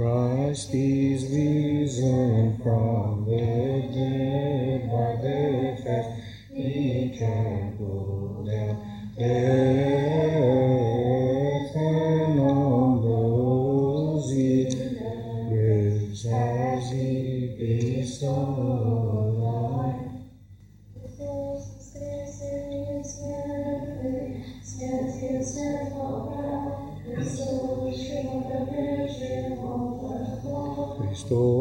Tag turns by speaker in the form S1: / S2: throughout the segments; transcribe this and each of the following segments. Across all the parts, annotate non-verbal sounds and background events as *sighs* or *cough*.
S1: Christ is risen from the dead by the faith he can go down. Death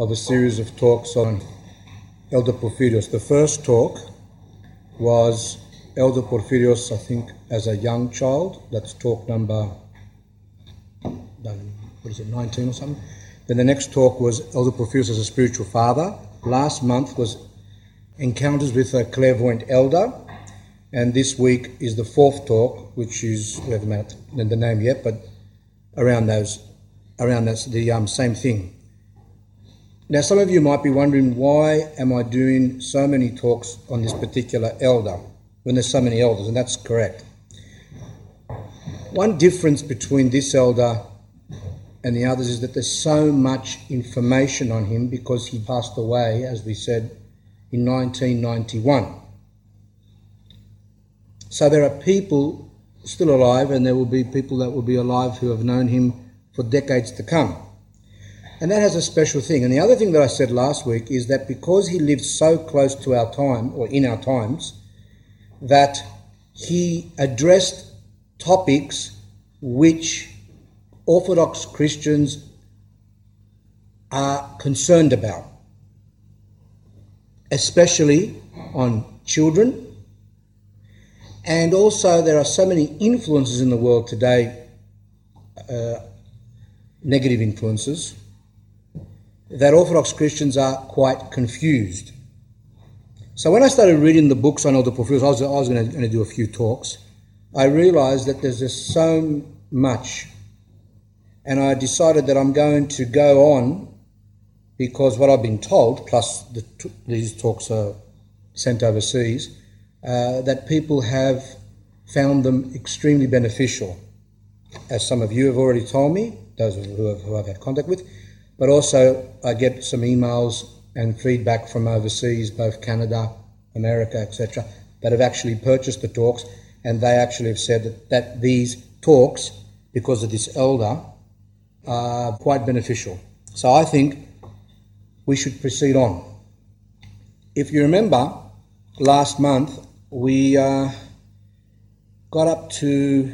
S1: of a series of talks on Elder Porphyrios. The first talk was Elder Porphyrios, I think, as a young child. That's talk number, what is it, 19 or something. Then the next talk was Elder Porphyrios as a spiritual father. Last month was Encounters with a Clairvoyant Elder. And this week is the fourth talk, which is, we haven't made the name yet, but around those around that's the um, same thing. Now, some of you might be wondering why am I doing so many talks on this particular elder when there's so many elders, and that's correct. One difference between this elder and the others is that there's so much information on him because he passed away, as we said, in 1991. So there are people still alive, and there will be people that will be alive who have known him for decades to come. And that has a special thing. And the other thing that I said last week is that because he lived so close to our time, or in our times, that he addressed topics which Orthodox Christians are concerned about, especially on children. And also, there are so many influences in the world today uh, negative influences, that Orthodox Christians are quite confused. So when I started reading the books on Elder Porphyrios, I was, I was going, to, do a few talks. I realised that there's just so much, and I decided that I'm going to go on because what I've been told, plus the, these talks are sent overseas, uh, that people have found them extremely beneficial. As some of you have already told me, those who, have, who I've had contact with, but also I get some emails and feedback from overseas, both Canada, America, etc., that have actually purchased the talks, and they actually have said that, that these talks, because of this elder, are quite beneficial. So I think we should proceed on. If you remember, last month we uh, got up to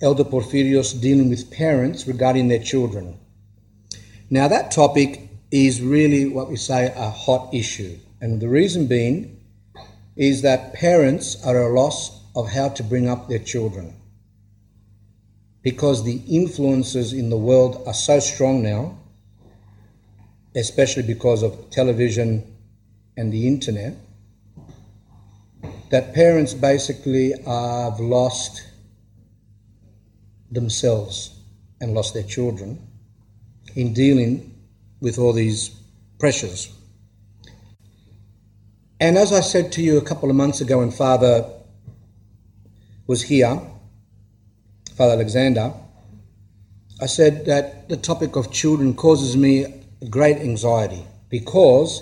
S1: Elder Porphyrios dealing with parents regarding their children. Now, that topic is really what we say a hot issue, and the reason being is that parents are at a loss of how to bring up their children because the influences in the world are so strong now, especially because of television and the internet, that parents basically have lost themselves and lost their children in dealing with all these pressures. And as I said to you a couple of months ago when Father was here, Father Alexander, I said that the topic of children causes me great anxiety because,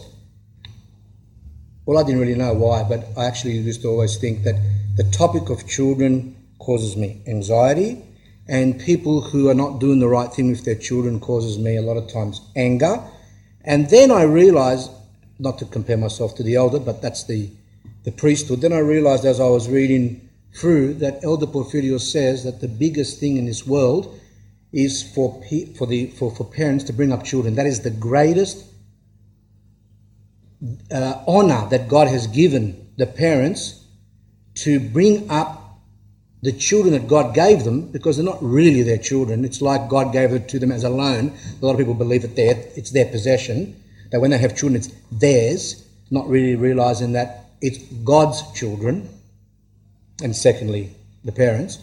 S1: well, I didn't really know why, but I actually used to always think that the topic of children causes me anxiety and people who are not doing the right thing with their children causes me a lot of times anger. And then I realized, not to compare myself to the elder, but that's the, the priesthood. Then I realized as I was reading through that Elder Porphyrio says that the biggest thing in this world is for, for, the, for, for parents to bring up children. That is the greatest uh, honor that God has given the parents to bring up the children that God gave them, because they're not really their children, it's like God gave it to them as a loan. A lot of people believe that it's their possession, that when they have children, it's theirs, not really realizing that it's God's children. And secondly, the parents.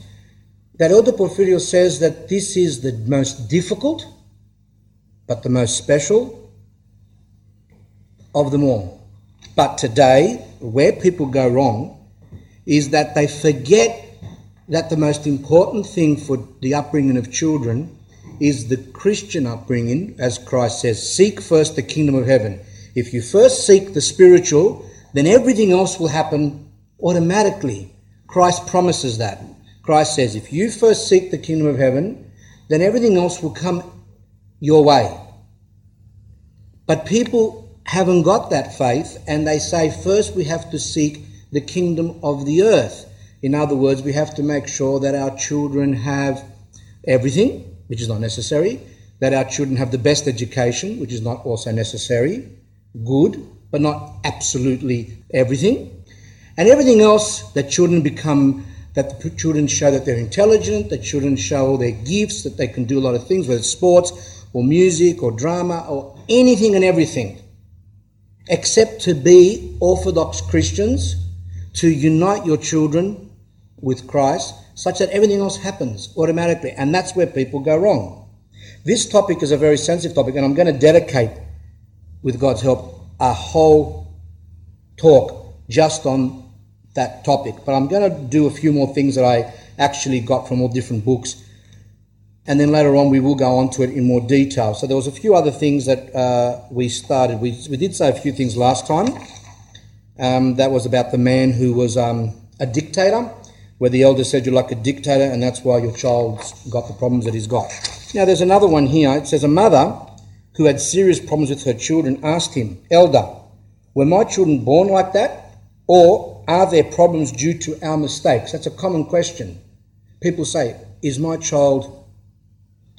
S1: That Elder Porphyrio says that this is the most difficult, but the most special of them all. But today, where people go wrong is that they forget that the most important thing for the upbringing of children is the Christian upbringing, as Christ says seek first the kingdom of heaven. If you first seek the spiritual, then everything else will happen automatically. Christ promises that. Christ says, if you first seek the kingdom of heaven, then everything else will come your way. But people haven't got that faith, and they say, first we have to seek the kingdom of the earth. In other words, we have to make sure that our children have everything, which is not necessary, that our children have the best education, which is not also necessary, good, but not absolutely everything, and everything else that children become, that the children show that they're intelligent, that children show their gifts, that they can do a lot of things, whether it's sports or music or drama or anything and everything, except to be Orthodox Christians, to unite your children with Christ such that everything else happens automatically. And that's where people go wrong. This topic is a very sensitive topic, and I'm going to dedicate, with God's help, a whole talk just on that topic. But I'm going to do a few more things that I actually got from all different books. And then later on, we will go on to it in more detail. So there was a few other things that uh, we started. We, we did say a few things last time. Um, that was about the man who was um, a dictator where the elder said you're like a dictator and that's why your child's got the problems that he's got. Now, there's another one here. It says, A mother who had serious problems with her children asked him, Elder, were my children born like that? Or are there problems due to our mistakes? That's a common question. People say, Is my child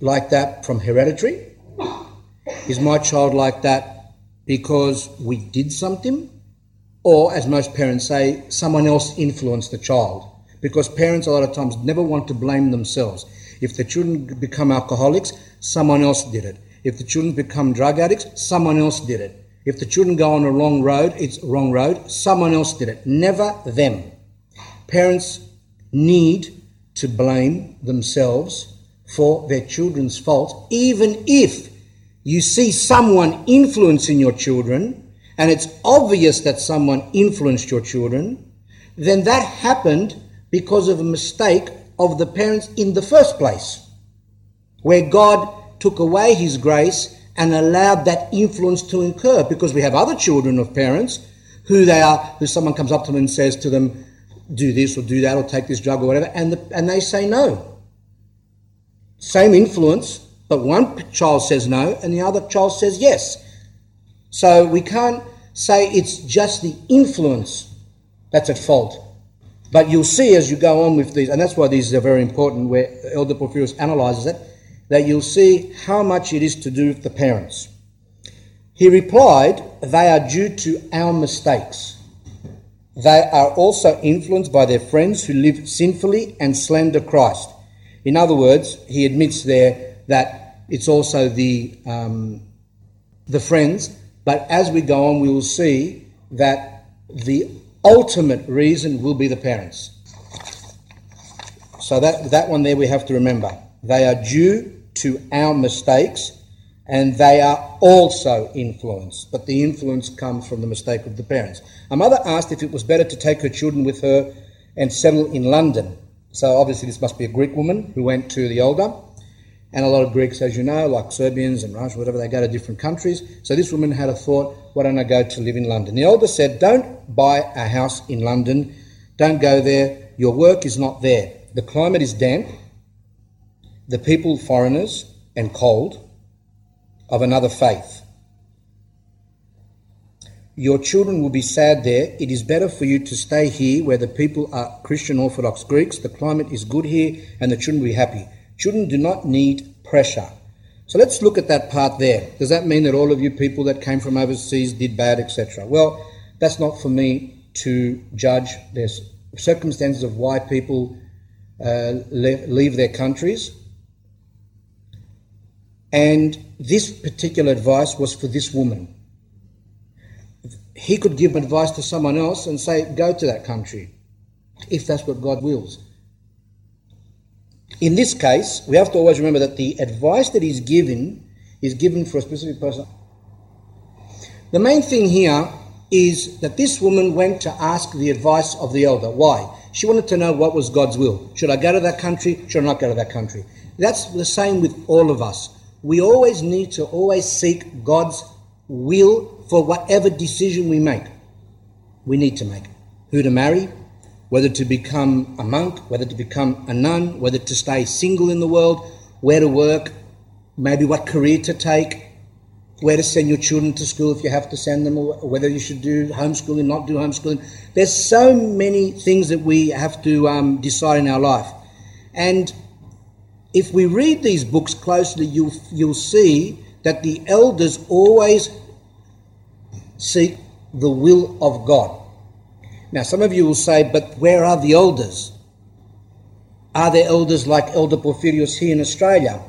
S1: like that from hereditary? Is my child like that because we did something? Or, as most parents say, someone else influenced the child? Because parents a lot of times never want to blame themselves. If the children become alcoholics, someone else did it. If the children become drug addicts, someone else did it. If the children go on a wrong road, it's wrong road, someone else did it. Never them. Parents need to blame themselves for their children's fault, even if you see someone influencing your children and it's obvious that someone influenced your children, then that happened because of a mistake of the parents in the first place, where God took away his grace and allowed that influence to incur because we have other children of parents who they are who someone comes up to them and says to them do this or do that or take this drug or whatever and the, and they say no. Same influence but one child says no and the other child says yes. So we can't say it's just the influence that's at fault but you'll see as you go on with these, and that's why these are very important, where Elder Porphyrios analyzes it, that you'll see how much it is to do with the parents. He replied, They are due to our mistakes. They are also influenced by their friends who live sinfully and slander Christ. In other words, he admits there that it's also the, um, the friends, but as we go on, we will see that the ultimate reason will be the parents. So that, that one there we have to remember. They are due to our mistakes and they are also influenced, but the influence comes from the mistake of the parents. A mother asked if it was better to take her children with her and settle in London. So obviously this must be a Greek woman who went to the older and a lot of Greeks, as you know, like Serbians and Russians, whatever, they go to different countries. So this woman had a thought, why don't I go to live in London? The elder said, don't buy a house in London. Don't go there. Your work is not there. The climate is damp. The people foreigners and cold of another faith. Your children will be sad there. It is better for you to stay here where the people are Christian Orthodox Greeks. The climate is good here and the children will be happy. Children do not need pressure. So let's look at that part there. Does that mean that all of you people that came from overseas did bad, etc.? Well, that's not for me to judge. There's circumstances of why people uh, leave their countries. And this particular advice was for this woman. He could give advice to someone else and say, Go to that country, if that's what God wills. In this case, we have to always remember that the advice that is given is given for a specific person. The main thing here is that this woman went to ask the advice of the elder. Why? She wanted to know what was God's will. Should I go to that country? Should I not go to that country? That's the same with all of us. We always need to always seek God's will for whatever decision we make. We need to make who to marry, whether to become a monk, whether to become a nun, whether to stay single in the world, where to work, maybe what career to take, where to send your children to school if you have to send them, or whether you should do homeschooling, not do homeschooling. There's so many things that we have to um, decide in our life. And if we read these books closely, you'll, you'll see that the elders always seek the will of God. Now, some of you will say, but where are the elders? Are there elders like Elder Porphyrios here in Australia?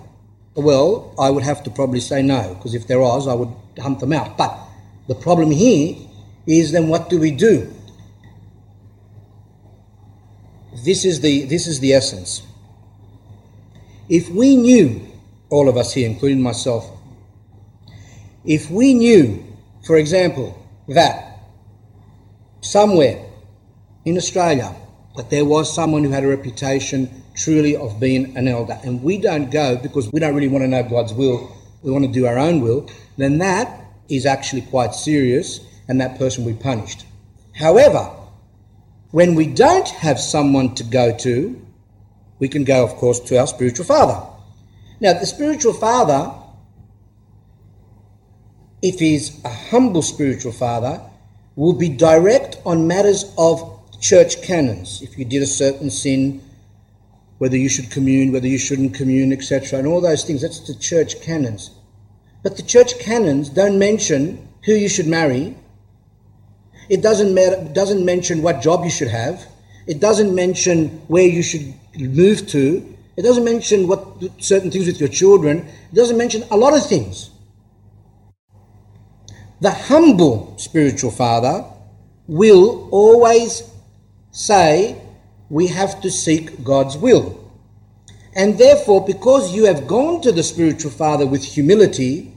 S1: Well, I would have to probably say no, because if there was, I would hunt them out. But the problem here is then what do we do? This is the, this is the essence. If we knew, all of us here, including myself, if we knew, for example, that somewhere in Australia, that there was someone who had a reputation truly of being an elder, and we don't go because we don't really want to know God's will, we want to do our own will, then that is actually quite serious and that person will be punished. However, when we don't have someone to go to, we can go, of course, to our spiritual father. Now, the spiritual father, if he's a humble spiritual father, will be direct on matters of church canons. If you did a certain sin, whether you should commune, whether you shouldn't commune, etc., and all those things. That's the church canons. But the church canons don't mention who you should marry. It doesn't matter, doesn't mention what job you should have. It doesn't mention where you should move to. It doesn't mention what certain things with your children. It doesn't mention a lot of things. The humble spiritual father will always say, we have to seek God's will. And therefore, because you have gone to the spiritual father with humility,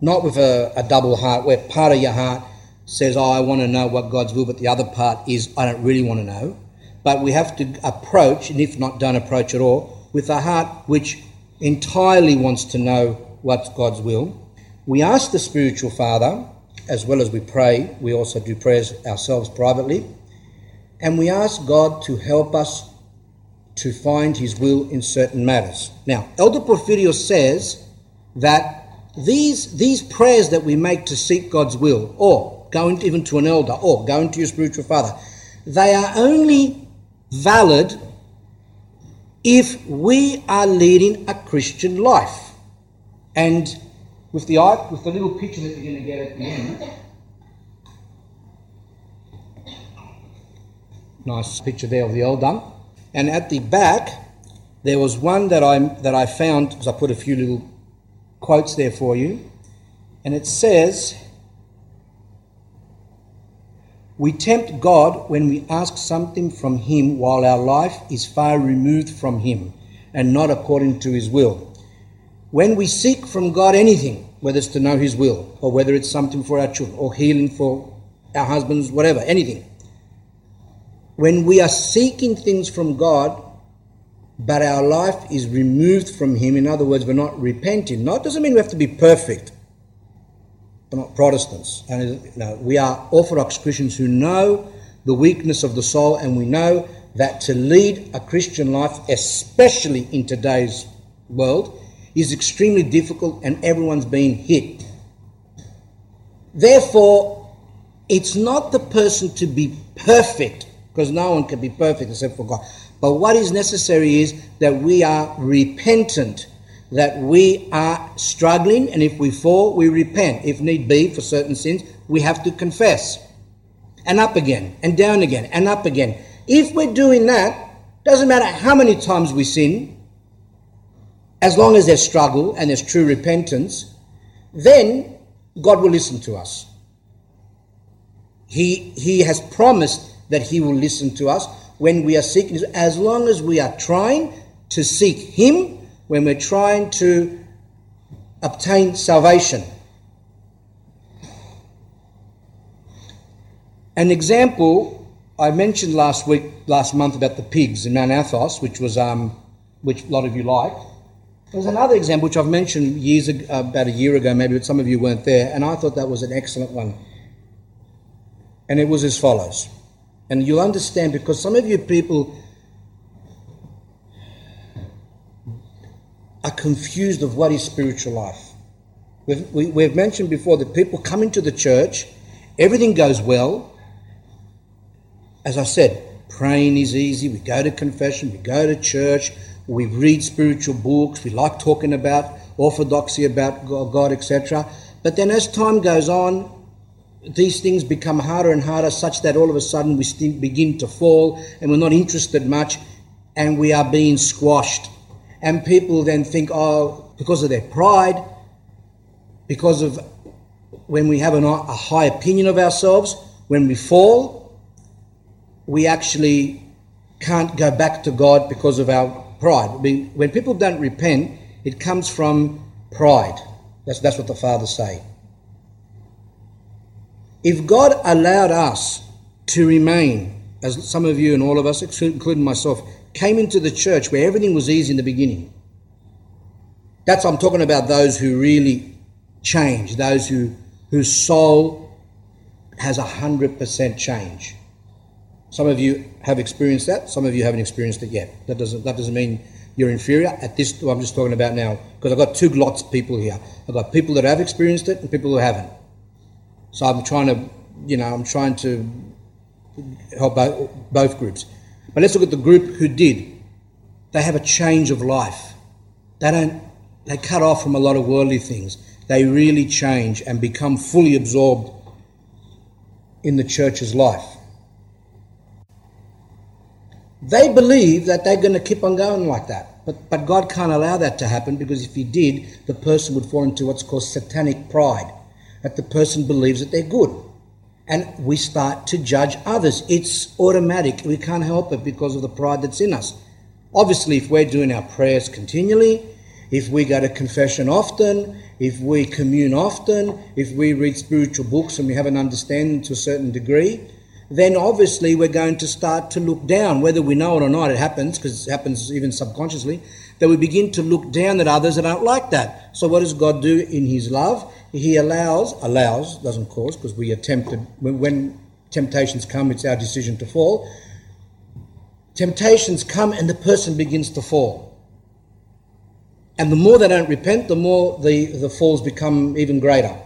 S1: not with a, a, double heart where part of your heart says, Oh, I want to know what God's will, but the other part is, I don't really want to know. But we have to approach, and if not, don't approach at all, with a heart which entirely wants to know what's God's will. We ask the spiritual father, as well as we pray, we also do prayers ourselves privately and we ask God to help us to find His will in certain matters. Now, Elder Porphyrios says that these, these prayers that we make to seek God's will, or going even to an elder, or going to your spiritual father, they are only valid if we are leading a Christian life. And with the with the little picture that you're going to get at the end, Nice picture there of the old dump. And at the back, there was one that I, that I found, because I put a few little quotes there for you. And it says, We tempt God when we ask something from Him while our life is far removed from Him and not according to His will. When we seek from God anything, whether it's to know His will, or whether it's something for our children, or healing for our husbands, whatever, anything, when we are seeking things from God, but our life is removed from Him, in other words, we're not repenting, not doesn't mean we have to be perfect. We're not Protestants. And know, we are Orthodox Christians who know the weakness of the soul, and we know that to lead a Christian life, especially in today's world, is extremely difficult and everyone's being hit. Therefore, it's not the person to be perfect because no one can be perfect except for God. But what is necessary is that we are repentant, that we are struggling, and if we fall, we repent. If need be, for certain sins, we have to confess. And up again, and down again, and up again. If we're doing that, Doesn't matter how many times we sin, as long as there's struggle and there's true repentance, then God will listen to us. He, he has promised that He will listen to us when we are seeking, as long as we are trying to seek Him, when we're trying to obtain salvation. An example I mentioned last week, last month about the pigs in Mount Athos, which was um, which a lot of you liked. There's another example which I've mentioned years ago, about a year ago, maybe, but some of you weren't there, and I thought that was an excellent one. And it was as follows. And you'll understand because some of you people are confused of what is spiritual life. We've, we, we have mentioned before that people come into the church, everything goes well. As I said, praying is easy. We go to confession, we go to church, we read spiritual books, we like talking about orthodoxy, about God, etc. But then as time goes on, these things become harder and harder, such that all of a sudden we begin to fall and we're not interested much and we are being squashed. And people then think, oh, because of their pride, because of when we have an, a high opinion of ourselves, when we fall, we actually can't go back to God because of our pride. I mean, when people don't repent, it comes from pride. That's, that's what the fathers say. If God allowed us to remain, as some of you and all of us, including myself, came into the church where everything was easy in the beginning, that's I'm talking about those who really change, those who whose soul has a hundred percent change. Some of you have experienced that. Some of you haven't experienced it yet. That doesn't that doesn't mean you're inferior. At this, I'm just talking about now because I've got two lots of people here. I've got people that have experienced it and people who haven't. So I'm trying to, you know, I'm trying to help both, both groups. But let's look at the group who did. They have a change of life. They don't. They cut off from a lot of worldly things. They really change and become fully absorbed in the church's life. They believe that they're going to keep on going like that. But, but God can't allow that to happen because if He did, the person would fall into what's called satanic pride, that the person believes that they're good. And we start to judge others. It's automatic. We can't help it because of the pride that's in us. Obviously, if we're doing our prayers continually, if we go to confession often, if we commune often, if we read spiritual books and we have an understanding to a certain degree, then obviously we're going to start to look down, whether we know it or not, it happens, because it happens even subconsciously, that we begin to look down at others that aren't like that. So what does God do in His love? He allows, allows, doesn't cause, because we attempt to, when, when temptations come, it's our decision to fall. Temptations come and the person begins to fall. And the more they don't repent, the more the, the falls become even greater.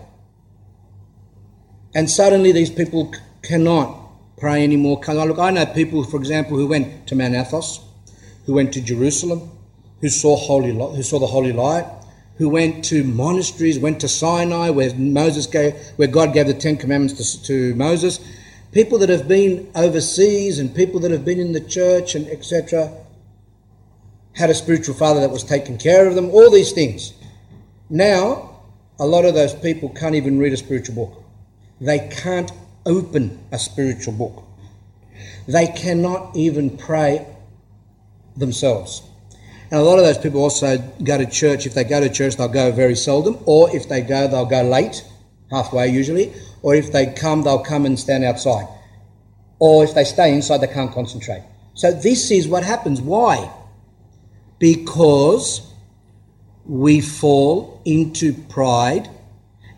S1: And suddenly these people cannot pray anymore. Look, I know people, for example, who went to Mount Athos, who went to Jerusalem, who saw holy, who saw the holy light, who went to monasteries, went to Sinai, where Moses gave, where God gave the Ten Commandments to, to Moses. People that have been overseas and people that have been in the church and etc. Had a spiritual father that was taking care of them. All these things. Now, a lot of those people can't even read a spiritual book. They can't open a spiritual book. They cannot even pray themselves. And a lot of those people also go to church. If they go to church, they'll go very seldom, or if they go, they'll go late, halfway usually, or if they come, they'll come and stand outside. Or if they stay inside, they can't concentrate. So this is what happens. Why? Because we fall into pride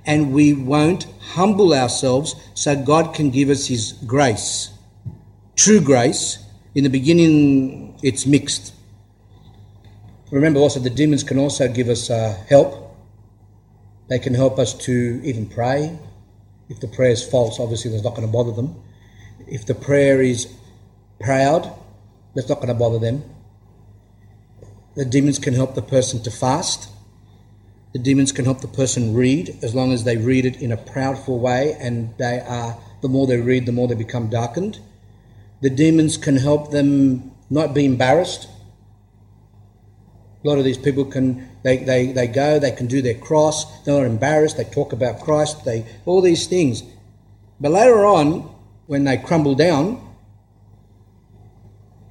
S1: and we won't humble ourselves so God can give us His grace. True grace. In the beginning, it's mixed. Remember also, the demons can also give us uh, help. They can help us to even pray. If the prayer is false, obviously that's not going to bother them. If the prayer is proud, that's not going to bother them. The demons can help the person to fast the demons can help the person read as long as they read it in a proudful way and they are the more they read the more they become darkened the demons can help them not be embarrassed. A lot of these people can they, they, they go, they can do their cross, they're not embarrassed, they talk about Christ, they all these things. But later on, when they crumble down,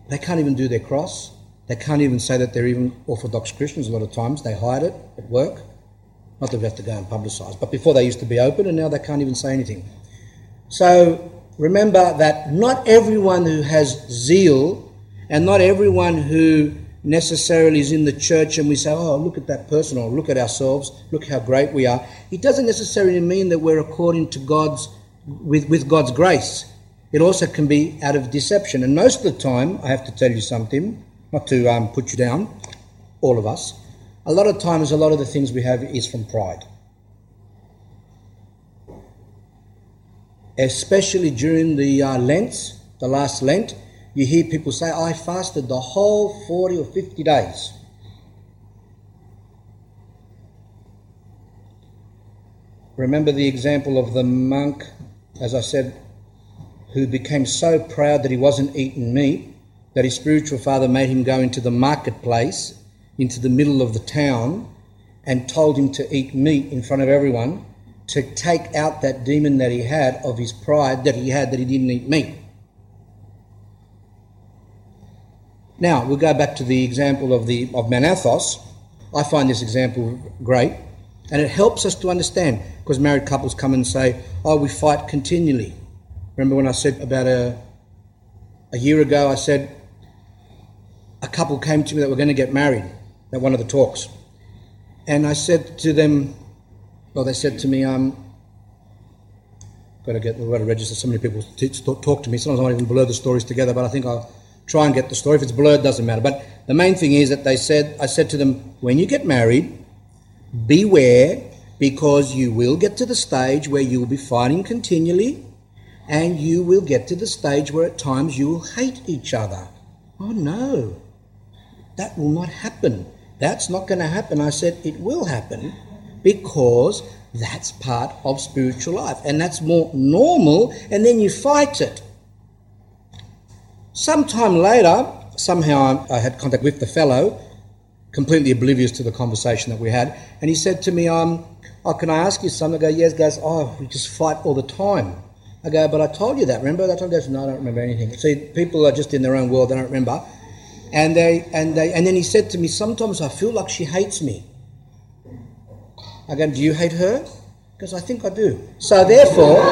S1: they can't even do their cross. They can't even say that they're even Orthodox Christians a lot of times. They hide it at work. Not that we have to go and publicise, but before they used to be open and now they can't even say anything. So remember that not everyone who has zeal and not everyone who necessarily is in the church and we say, oh, look at that person or look at ourselves, look how great we are. It doesn't necessarily mean that we're according to God's, with, with God's grace. It also can be out of deception. And most of the time, I have to tell you something, not to um, put you down, all of us, a lot of times, a lot of the things we have is from pride. Especially during the uh, Lents, the last Lent, you hear people say, I fasted the whole 40 or 50 days. Remember the example of the monk, as I said, who became so proud that he wasn't eating meat that his spiritual father made him go into the marketplace, into the middle of the town, and told him to eat meat in front of everyone to take out that demon that he had of his pride that he had that he didn't eat meat. Now, we'll go back to the example of, the, of Mount Athos. I find this example great, and it helps us to understand because married couples come and say, Oh, we fight continually. Remember when I said about a, a year ago, I said a couple came to me that were going to get married at one of the talks. And I said to them, well, they said to me, um, got to get got to register. So many people talk to me. Sometimes I don't even blur the stories together, but I think I'll try and get the story. If it's blurred, doesn't matter. But the main thing is that they said, I said to them, when you get married, beware because you will get to the stage where you will be fighting continually and you will get to the stage where at times you will hate each other. Oh no, that will not happen. That's not going to happen. I said, it will happen because that's part of spiritual life and that's more normal, and then you fight it. Sometime later, somehow I had contact with the fellow, completely oblivious to the conversation that we had, and he said to me, um, oh, can I ask you something? I go, yes. Goes, oh, we just fight all the time. I go, but I told you that. Remember? I told you that. No, I don't remember anything. See, people are just in their own world. They don't remember. And they and they and then he said to me, sometimes I feel like she hates me. I go, do you hate her? Because I think I do. So therefore,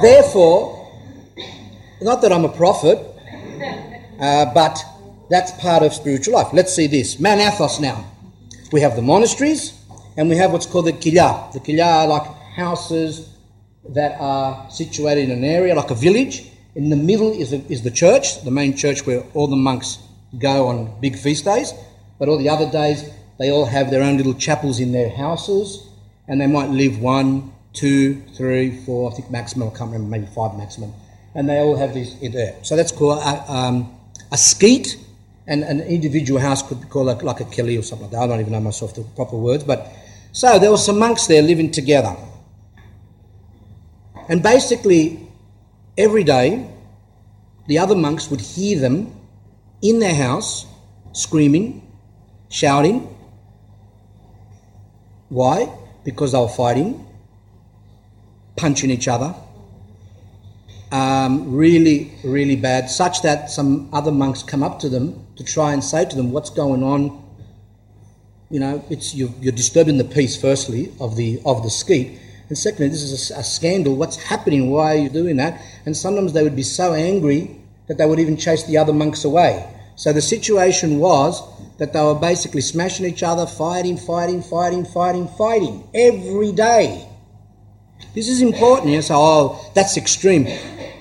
S1: therefore, not that I'm a prophet, uh, but that's part of spiritual life. Let's see this. Mount Athos now. We have the monasteries and we have what's called the kellia. The kellia are like houses that are situated in an area, like a village. In the middle is, a, is the church, the main church where all the monks go on big feast days. But all the other days, they all have their own little chapels in their houses and they might live one, two, three, four, I think maximum, I can't remember, maybe five maximum and they all have these there. So that's called a, um, a skete, and an individual house could be called like, like a kelly or something like that. I don't even know myself the proper words, but so there were some monks there living together, and basically every day the other monks would hear them in their house screaming, shouting. Why? Because they were fighting, punching each other, um, really, really bad, such that some other monks come up to them to try and say to them, What's going on? You know, it's you're, you're disturbing the peace, firstly, of the of the skete. And secondly, this is a, a, scandal. What's happening? Why are you doing that? And sometimes they would be so angry that they would even chase the other monks away. So the situation was that they were basically smashing each other, fighting, fighting, fighting, fighting, fighting every day. This is important. You say, oh, that's extreme.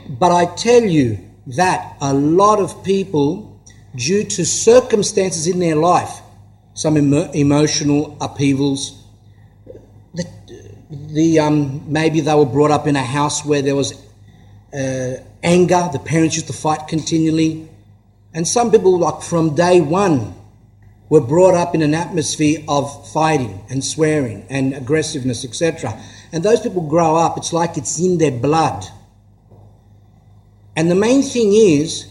S1: But I tell you that a lot of people, due to circumstances in their life, some emo- emotional upheavals, the, the um, maybe they were brought up in a house where there was uh, anger, the parents used to fight continually. And some people, like from day one, were brought up in an atmosphere of fighting and swearing and aggressiveness, etc. And those people grow up, it's like it's in their blood. And the main thing is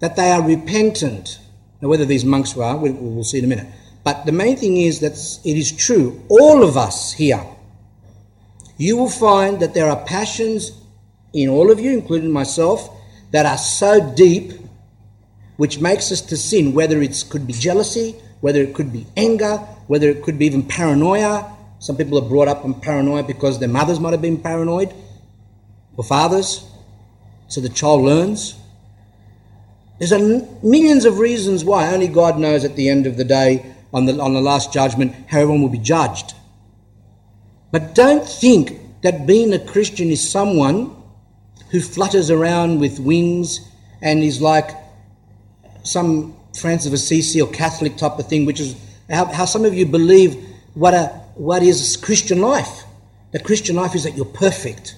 S1: that they are repentant. Now, whether these monks were, we'll see in a minute. But the main thing is that it is true, all of us here, you will find that there are passions in all of you, including myself, that are so deep which makes us to sin, whether it could be jealousy, whether it could be anger, whether it could be even paranoia. Some people are brought up on paranoia because their mothers might have been paranoid, or fathers, so the child learns. There's a millions of reasons why only God knows at the end of the day, on the, on the last judgment, how everyone will be judged. But don't think that being a Christian is someone who flutters around with wings and is like some Francis of Assisi or Catholic type of thing, which is how, how some of you believe what, a, what is Christian life. The Christian life is that you're perfect.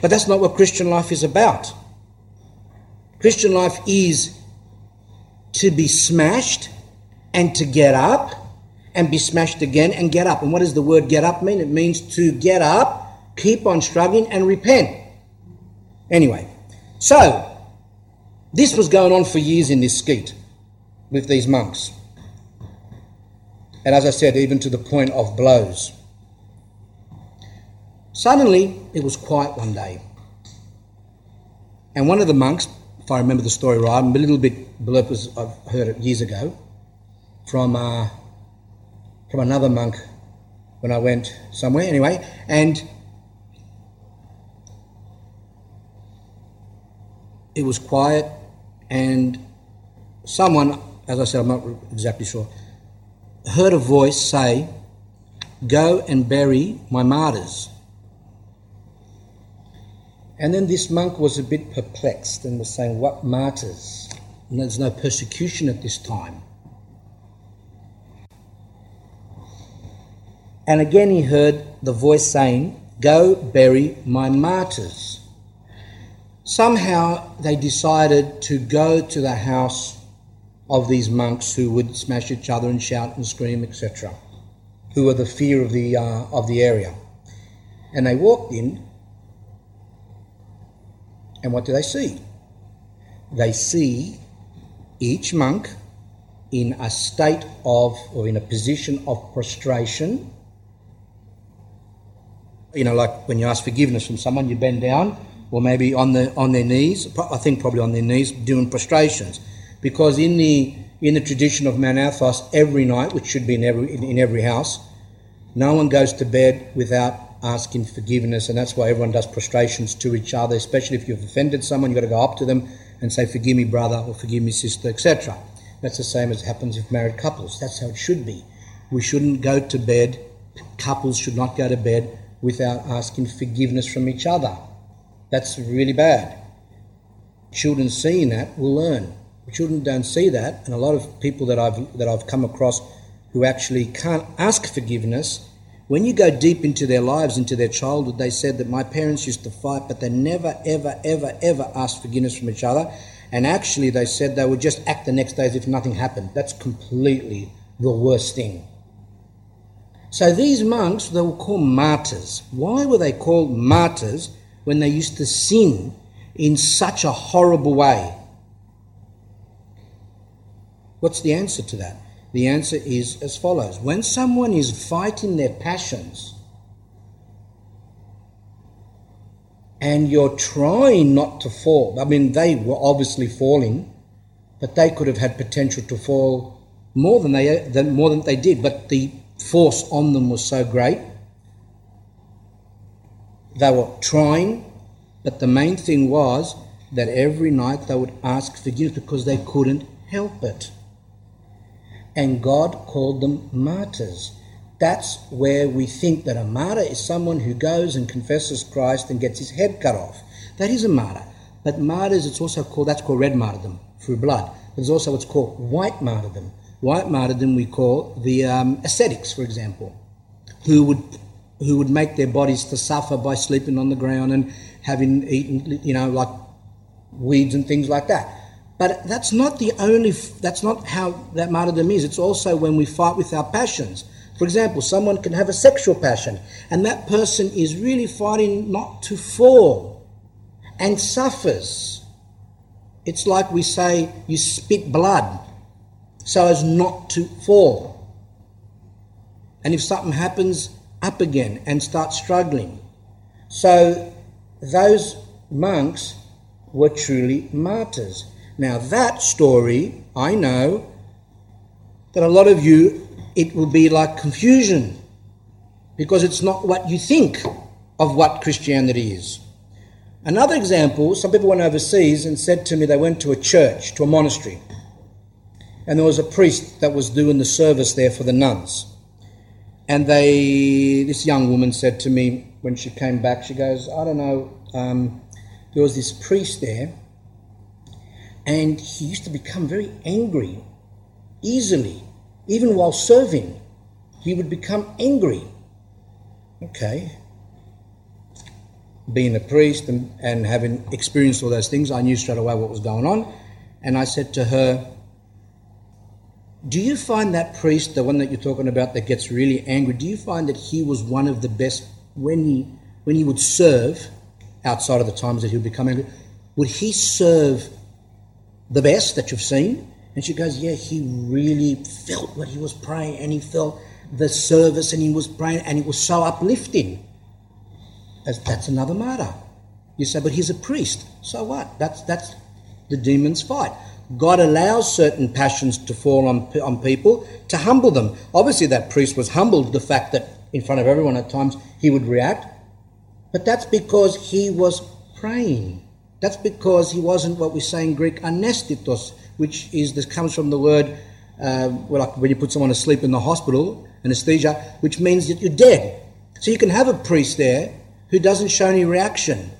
S1: But that's not what Christian life is about. Christian life is to be smashed and to get up and be smashed again and get up. And what does the word get up mean? It means to get up, keep on struggling, and repent. Anyway, so this was going on for years in this skete with these monks. And as I said, even to the point of blows. Suddenly, it was quiet one day. And one of the monks, if I remember the story right, I'm a little bit blurb as I've heard it years ago, from, uh, from another monk when I went somewhere anyway, and it was quiet, and someone, as I said, I'm not exactly sure, heard a voice say, Go and bury my martyrs. And then this monk was a bit perplexed and was saying, What martyrs? And there's no persecution at this time. And again he heard the voice saying, Go bury my martyrs. Somehow they decided to go to the house of these monks who would smash each other and shout and scream, etc., who were the fear of the, uh, of the area. And they walked in, and what do they see? They see each monk in a state of, or in a position of prostration. You know, like when you ask forgiveness from someone, you bend down or maybe on the on their knees. I think probably on their knees doing prostrations, because in the in the tradition of Mount Athos, every night, which should be in every in, in every house, no one goes to bed without asking forgiveness, and that's why everyone does prostrations to each other. Especially if you've offended someone, you've got to go up to them and say, "Forgive me, brother," or "Forgive me, sister," etc. That's the same as happens with married couples. That's how it should be. We shouldn't go to bed. Couples should not go to bed without asking forgiveness from each other. That's really bad. Children seeing that will learn. Children don't see that, and a lot of people that I've that I've come across who actually can't ask forgiveness. When you go deep into their lives, into their childhood, they said that my parents used to fight, but they never, ever, ever, ever asked forgiveness from each other. And actually, they said they would just act the next day as if nothing happened. That's completely the worst thing. So these monks, they were called martyrs. Why were they called martyrs? when they used to sin in such a horrible way? What's the answer to that? The answer is as follows When someone is fighting their passions and you're trying not to fall, I mean, they were obviously falling, but they could have had potential to fall more than they, than, more than they did, but the force on them was so great they were trying, but the main thing was that every night they would ask forgiveness because they couldn't help it. And God called them martyrs. That's where we think that a martyr is someone who goes and confesses Christ and gets his head cut off. That is a martyr. But martyrs, it's also called, that's called red martyrdom, through blood. There's also what's called white martyrdom. White martyrdom we call the um, ascetics, for example, who would who would make their bodies to suffer by sleeping on the ground and having eaten, you know, like weeds and things like that. But that's not the only, that's not how that martyrdom is. It's also when we fight with our passions. For example, someone can have a sexual passion, and that person is really fighting not to fall and suffers It's like we say you spit blood so as not to fall. And if something happens, up again and start struggling. So those monks were truly martyrs. Now, that story, I know that a lot of you, it will be like confusion because it's not what you think of what Christianity is. Another example some people went overseas and said to me they went to a church, to a monastery, and there was a priest that was doing the service there for the nuns. And they, this young woman said to me when she came back, she goes, I don't know, um, there was this priest there, and he used to become very angry easily, even while serving. He would become angry. Okay. Being a priest and, and having experienced all those things, I knew straight away what was going on. And I said to her, do you find that priest, the one that you're talking about that gets really angry, do you find that he was one of the best when he when he would serve outside of the times that he would become angry? Would he serve the best that you've seen? And she goes, Yeah, he really felt what he was praying and he felt the service and he was praying and it was so uplifting. That's, another matter. You say, but he's a priest. So what? That's that's the demon's fight. God allows certain passions to fall on, on people to humble them. Obviously, that priest was humbled the fact that in front of everyone at times he would react, but that's because he was praying. That's because he wasn't what we say in Greek anestitos, which is this comes from the word uh, well, like when you put someone asleep in the hospital, anesthesia, which means that you're dead. So you can have a priest there who doesn't show any reaction,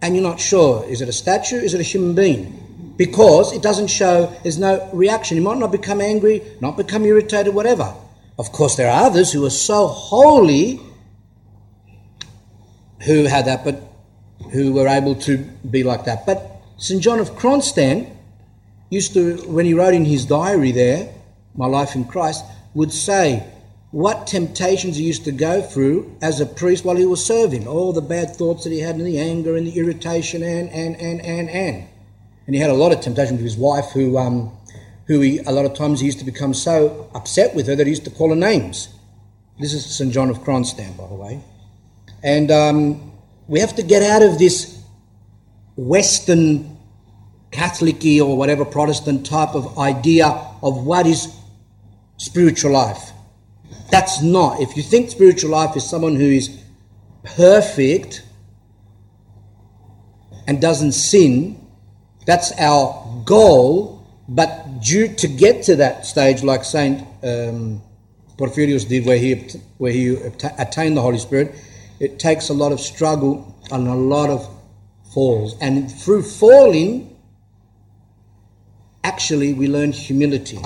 S1: and you're not sure is it a statue, is it a human being? because it doesn't show there's no reaction. You might not become angry, not become irritated, whatever. Of course, there are others who are so holy who had that, but who were able to be like that. But St. John of Kronstadt used to, when he wrote in his diary there, My Life in Christ, would say what temptations he used to go through as a priest while he was serving, all the bad thoughts that he had, and the anger and the irritation, and, and, and, and, and and he had a lot of temptation with his wife, who um, who he a lot of times he used to become so upset with her that he used to call her names. This is St John of Kronstadt, by the way, and um, we have to get out of this Western Catholic or whatever Protestant type of idea of what is spiritual life. That's not. If you think spiritual life is someone who is perfect and doesn't sin, that's our goal, but due to get to that stage, like Saint um, did, where he where he attained the Holy Spirit, it takes a lot of struggle and a lot of falls, and through falling, actually, we learn humility.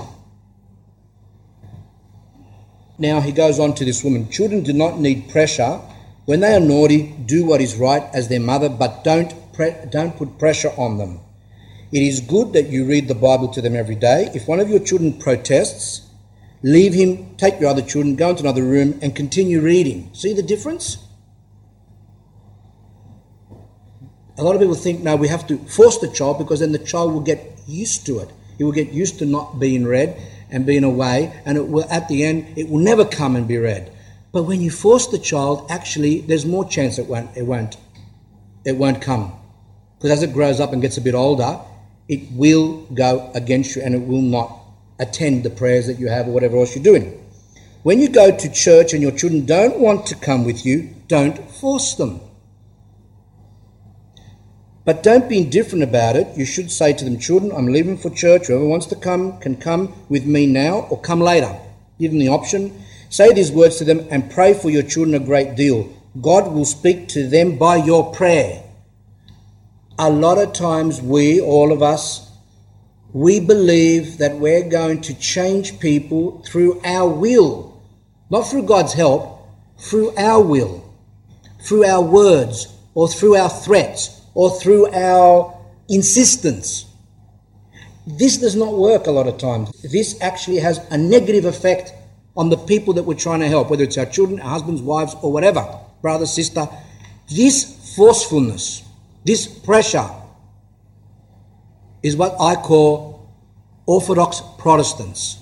S1: Now he goes on to this woman. Children do not need pressure. When they are naughty, do what is right as their mother, but don't pre- don't put pressure on them. It is good that you read the Bible to them every day. If one of your children protests, leave him, take your other children, go into another room, and continue reading. See the difference? A lot of people think, no, we have to force the child because then the child will get used to it. He will get used to not being read and being away, and it will, at the end, it will never come and be read. But when you force the child, actually, there's more chance it won't, it won't, it won't come. Because as it grows up and gets a bit older, it will go against you and it will not attend the prayers that you have or whatever else you're doing. When you go to church and your children don't want to come with you, don't force them. But don't be indifferent about it. You should say to them, Children, I'm leaving for church. Whoever wants to come can come with me now or come later. Give them the option. Say these words to them and pray for your children a great deal. God will speak to them by your prayer a lot of times we, all of us, we believe that we're going to change people through our will, not through God's help, through our will, through our words, or through our threats, or through our insistence. This does not work a lot of times. This actually has a negative effect on the people that we're trying to help, whether it's our children, our husbands, wives, or whatever, brother, sister. This forcefulness this pressure is what I call Orthodox Protestants.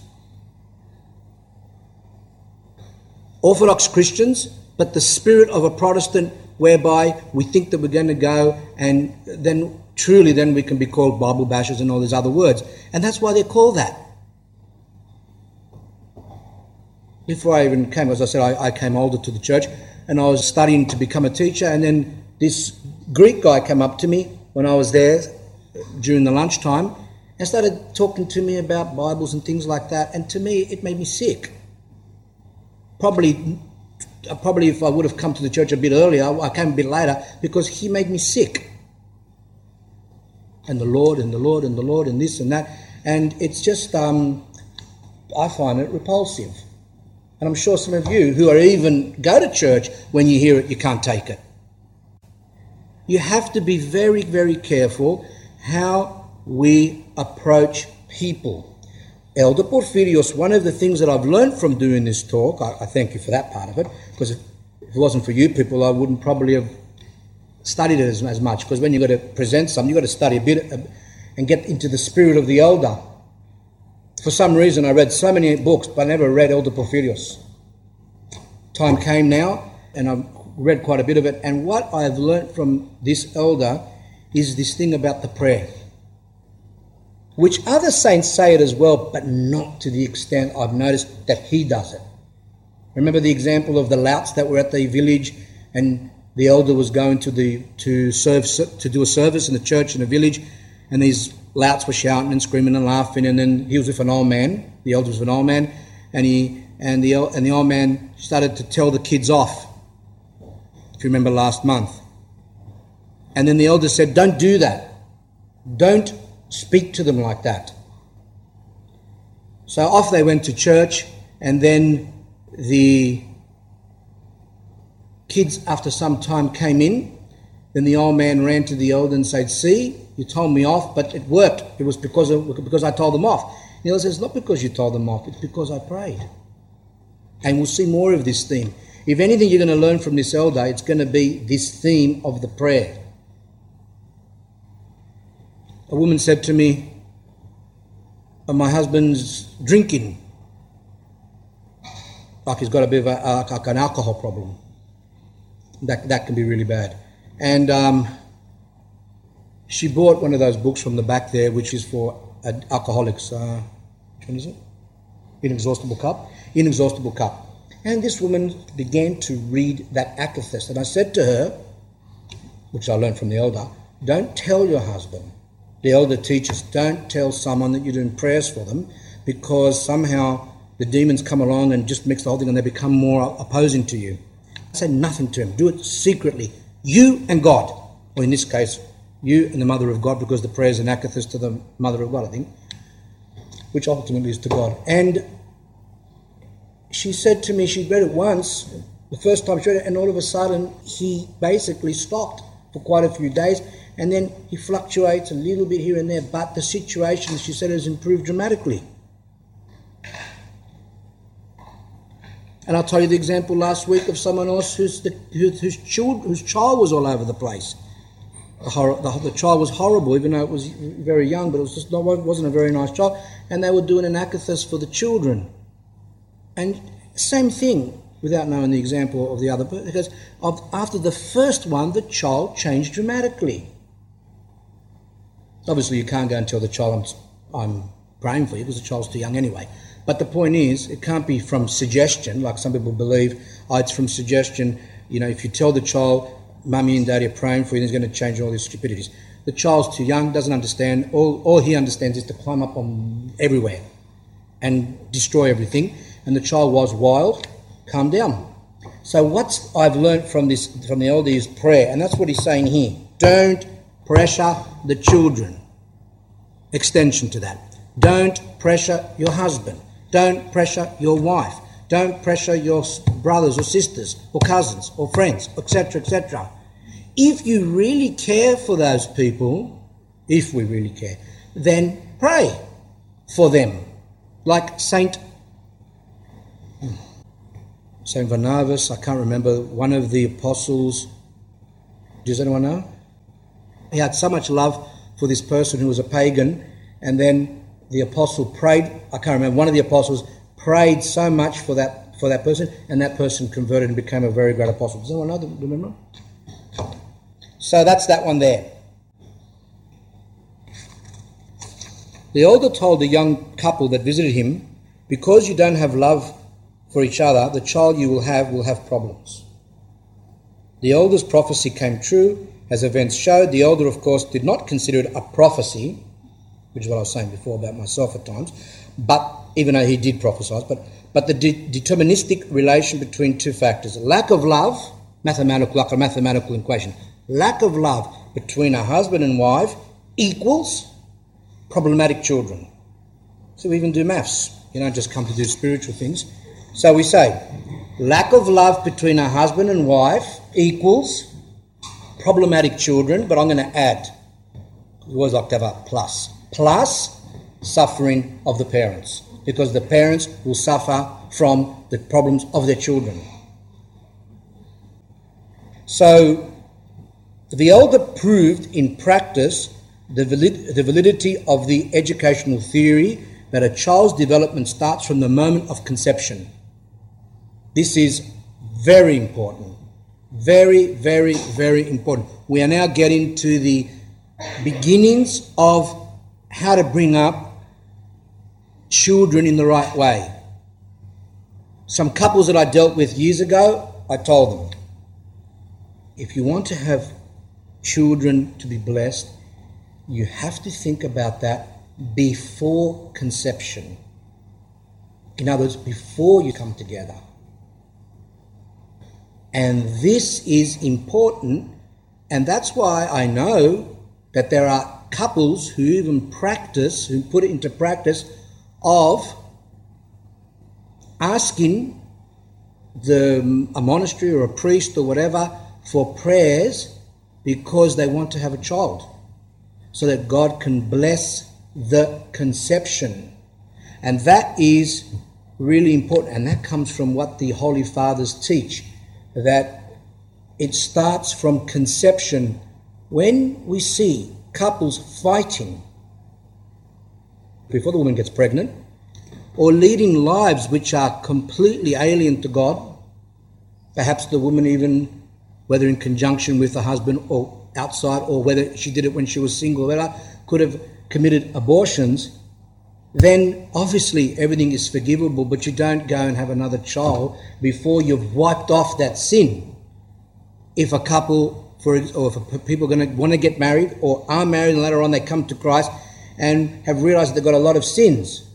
S1: Orthodox Christians, but the spirit of a Protestant whereby we think that we're going to go and then truly then we can be called Bible bashers and all these other words. And that's why they're called that. Before I even came, as I said, I, I came older to the church and I was studying to become a teacher. And then this Greek guy came up to me when I was there during the lunchtime and started talking to me about Bibles and things like that. And to me, it made me sick. Probably, probably if I would have come to the church a bit earlier, I came a bit later because he made me sick. And the Lord and the Lord and the Lord and this and that. And it's just, um, I find it repulsive. And I'm sure some of you who are even go to church, when you hear it, you can't take it. You have to be very, very careful how we approach people. Elder Porphyrios, one of the things that I've learned from doing this talk, I, I thank you for that part of it, because if, if, it wasn't for you people, I wouldn't probably have studied it as, as much. Because when you've got to present something, you've got to study a bit uh, and get into the spirit of the elder. For some reason, I read so many books, but I never read Elder Porphyrios. Time came now, and I've read quite a bit of it. And what I've learned from this elder is this thing about the prayer, which other saints say it as well, but not to the extent I've noticed that he does it. Remember the example of the louts that were at the village, and the elder was going to the to serve to do a service in the church in the village, and these louts were shouting and screaming and laughing, and then he was with an old man. The elder was an old man, and he and the and the old man started to tell the kids off. If you remember last month, and then the elder said, "Don't do that. Don't speak to them like that." So off they went to church, and then the kids, after some time, came in. Then the old man ran to the elder and said, "See, you told me off, but it worked. It was because of, because I told them off. Neil says, not because you told them off, it's because I prayed. And we'll see more of this theme. If anything you're going to learn from this elder, it's going to be this theme of the prayer. A woman said to me, oh, My husband's drinking. Like he's got a bit of a, like an alcohol problem. That, that can be really bad. And um, she bought one of those books from the back there, which is for alcoholics. Uh, which one is it? Inexhaustible Cup. Inexhaustible Cup. And this woman began to read that akathist. And I said to her, which I learned from the elder, don't tell your husband. The elder teaches, don't tell someone that you're doing prayers for them because somehow the demons come along and just mix the whole thing and they become more opposing to you. Say nothing to him. Do it secretly. You and God. Or in this case, you and the Mother of God, because the prayer is an akathist to the Mother of God, I think, which ultimately is to God. And she said to me, she read it once, the first time she read it, and all of a sudden he basically stopped for quite a few days, and then he fluctuates a little bit here and there, but the situation, as she said, has improved dramatically. And I'll tell you the example last week of someone else whose, the, whose, child, whose child was all over the place the, the, child was horrible, even though it was very young, but it was just not, wasn't a very nice child. And they were doing an akathist for the children. And same thing, without knowing the example of the other, person, because of, after the first one, the child changed dramatically. Obviously, you can't go and tell the child, I'm, I'm praying for you, because the child's too young anyway. But the point is, it can't be from suggestion, like some people believe. Oh, it's from suggestion. You know, if you tell the child, mummy and daddy are praying for you, he's going to change all these stupidities. The child's too young, doesn't understand. All, all he understands is to climb up on everywhere and destroy everything. And the child was wild. Calm down. So what I've learned from this from the elder is prayer, and that's what he's saying here. Don't pressure the children. Extension to that. Don't pressure your husband. Don't pressure your wife. Don't pressure your brothers or sisters or cousins or friends, etc., etc. If you really care for those people, if we really care, then pray for them. Like Saint Saint Barnabas, I can't remember, one of the apostles. Does anyone know? He had so much love for this person who was a pagan, and then the apostle prayed. I can't remember. One of the apostles prayed so much for that for that person, and that person converted and became a very great apostle. Does anyone know? Remember? So that's that one there. The elder told the young couple that visited him, because you don't have love for each other, the child you will have will have problems. The elder's prophecy came true, as events showed. The elder, of course, did not consider it a prophecy, which is what I was saying before about myself at times, but even though he did prophesy, but, but the de- deterministic relation between two factors lack of love, mathematical, like a mathematical equation, lack of love between a husband and wife equals problematic children. So we even do maths. You don't just come to do spiritual things. So we say lack of love between a husband and wife equals problematic children, but I'm going to add, we always like to have a plus, plus suffering of the parents, because the parents will suffer from the problems of their children. So the elder proved in practice the, valid, the validity of the educational theory that a child's development starts from the moment of conception. This is very important. Very, very, very important. We are now getting to the beginnings of how to bring up children in the right way. Some couples that I dealt with years ago, I told them if you want to have children to be blessed, you have to think about that before conception. In other words, before you come together. And this is important, and that's why I know that there are couples who even practice, who put it into practice, of asking the a monastery or a priest or whatever for prayers because they want to have a child so that God can bless the conception. And that is really important. And that comes from what the Holy Fathers teach that it starts from conception. When we see couples fighting before the woman gets pregnant, or leading lives which are completely alien to God, perhaps the woman even, whether in conjunction with the husband or outside, or whether she did it when she was single, could have committed abortions, then obviously everything is forgivable, but you don't go and have another child before you've wiped off that sin. If a couple, for or if people are going to want to get married or are married and later on they come to Christ and have realized they've got a lot of sins,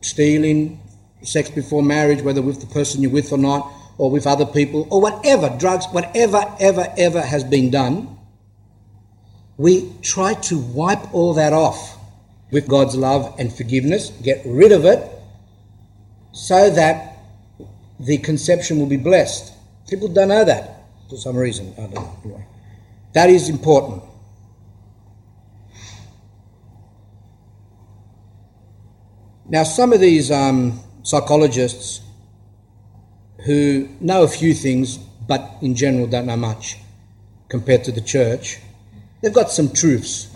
S1: stealing, sex before marriage, whether with the person you're with or not, or with other people, or whatever, drugs, whatever, ever, ever has been done, we try to wipe all that off with God's love and forgiveness, get rid of it, so that the conception will be blessed. People don't know that for some reason. I don't know. Anyway, that is important. Now, some of these um, psychologists who know a few things, but in general don't know much compared to the church, they've got some truths.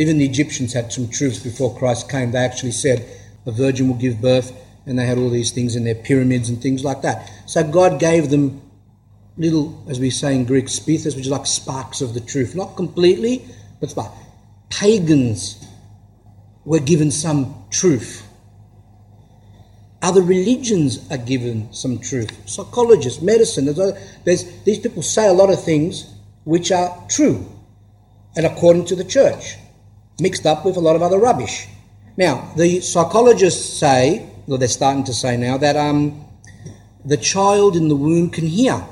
S1: Even the Egyptians had some truths before Christ came. They actually said a virgin will give birth, and they had all these things in their pyramids and things like that. So God gave them little, as we say in Greek, spithas, which is like sparks of the truth. Not completely, but. Pagans were given some truth. Other religions are given some truth. Psychologists, medicine, there's, there's, these people say a lot of things which are true and according to the church, mixed up with a lot of other rubbish. Now, the psychologists say, or they're starting to say now, that um, the child in the womb can hear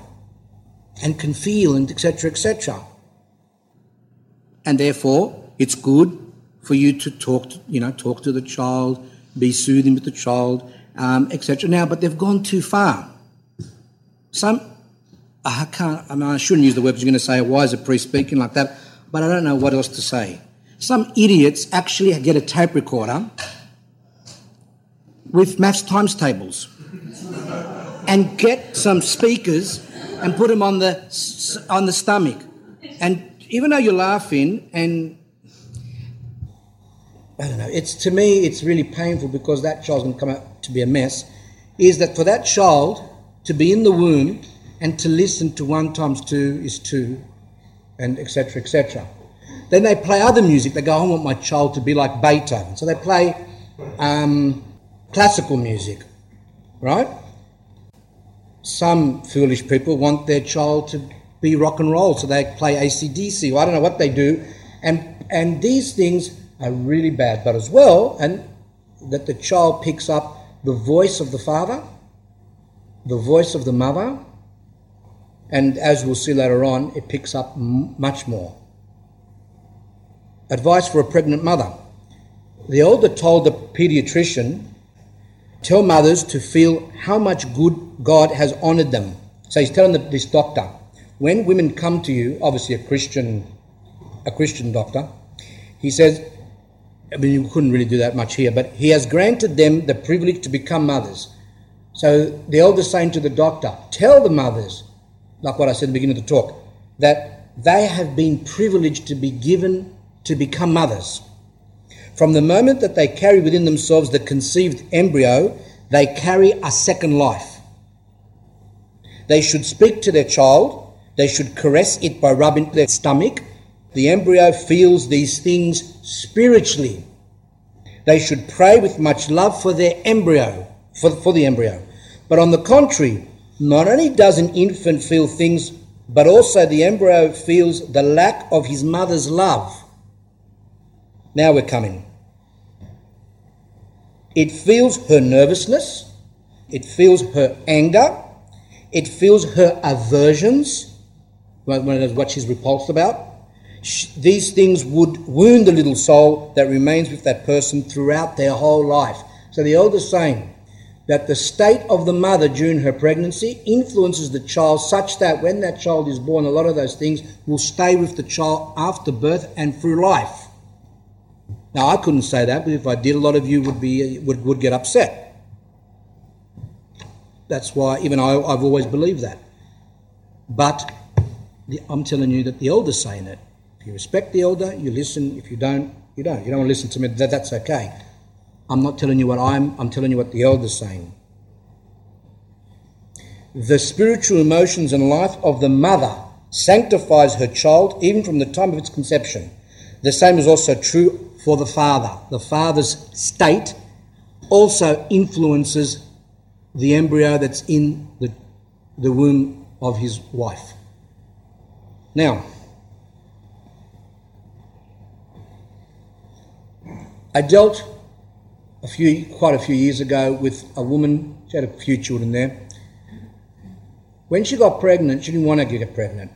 S1: and can feel and etc. etc. And therefore, it's good for you to talk, to, you know, talk to the child, be soothing with the child, um, etc. Now, but they've gone too far. Some, I can't, I, mean, I shouldn't use the word because you're going to say, why is a priest speaking like that? But I don't know what else to say. Some idiots actually get a tape recorder with maths times tables and get some speakers and put them on the on the stomach and even though you're laughing and I don't know, it's to me it's really painful because that child's going to come out to be a mess. Is that for that child to be in the womb and to listen to one times two is two, and etc. etc. Then they play other music. They go, I want my child to be like Beethoven. So they play um, classical music, right? Some foolish people want their child to be rock and roll, so they play ACDC, or I don't know what they do. And, and these things are really bad, but as well, and that the child picks up the voice of the father, the voice of the mother, and as we'll see later on, it picks up m- much more. Advice for a pregnant mother. The elder told the pediatrician, tell mothers to feel how much good God has honoured them. So he's telling the, this doctor, when women come to you, obviously a Christian, a Christian doctor, he says, I mean, you couldn't really do that much here, but he has granted them the privilege to become mothers. So the elder saying to the doctor, tell the mothers, like what I said at the beginning of the talk, that they have been privileged to be given to become mothers. From the moment that they carry within themselves the conceived embryo, they carry a second life. They should speak to their child, they should caress it by rubbing their stomach. The embryo feels these things spiritually. They should pray with much love for their embryo, for, for the embryo. But on the contrary, not only does an infant feel things, but also the embryo feels the lack of his mother's love. Now we're coming. It feels her nervousness, it feels her anger, it feels her aversions, what she's repulsed about. These things would wound the little soul that remains with that person throughout their whole life. So the elder's saying, that the state of the mother during her pregnancy influences the child such that when that child is born, a lot of those things will stay with the child after birth and through life. Now, I couldn't say that, but if I did, a lot of you would, be, would, would get upset. That's why even I, I've always believed that. But the, I'm telling you that the elder's saying it. If you respect the elder, you listen. If you don't, you don't. You don't want to listen to me, that, that's okay. I'm not telling you what I'm, I'm telling you what the elder's saying. The spiritual emotions and life of the mother sanctifies her child even from the time of its conception. The same is also true for the father. The father's state also influences the embryo that's in the, the womb of his wife. Now, I dealt a few, quite a few years ago with a woman. She had a few children there. When she got pregnant, she didn't want to get pregnant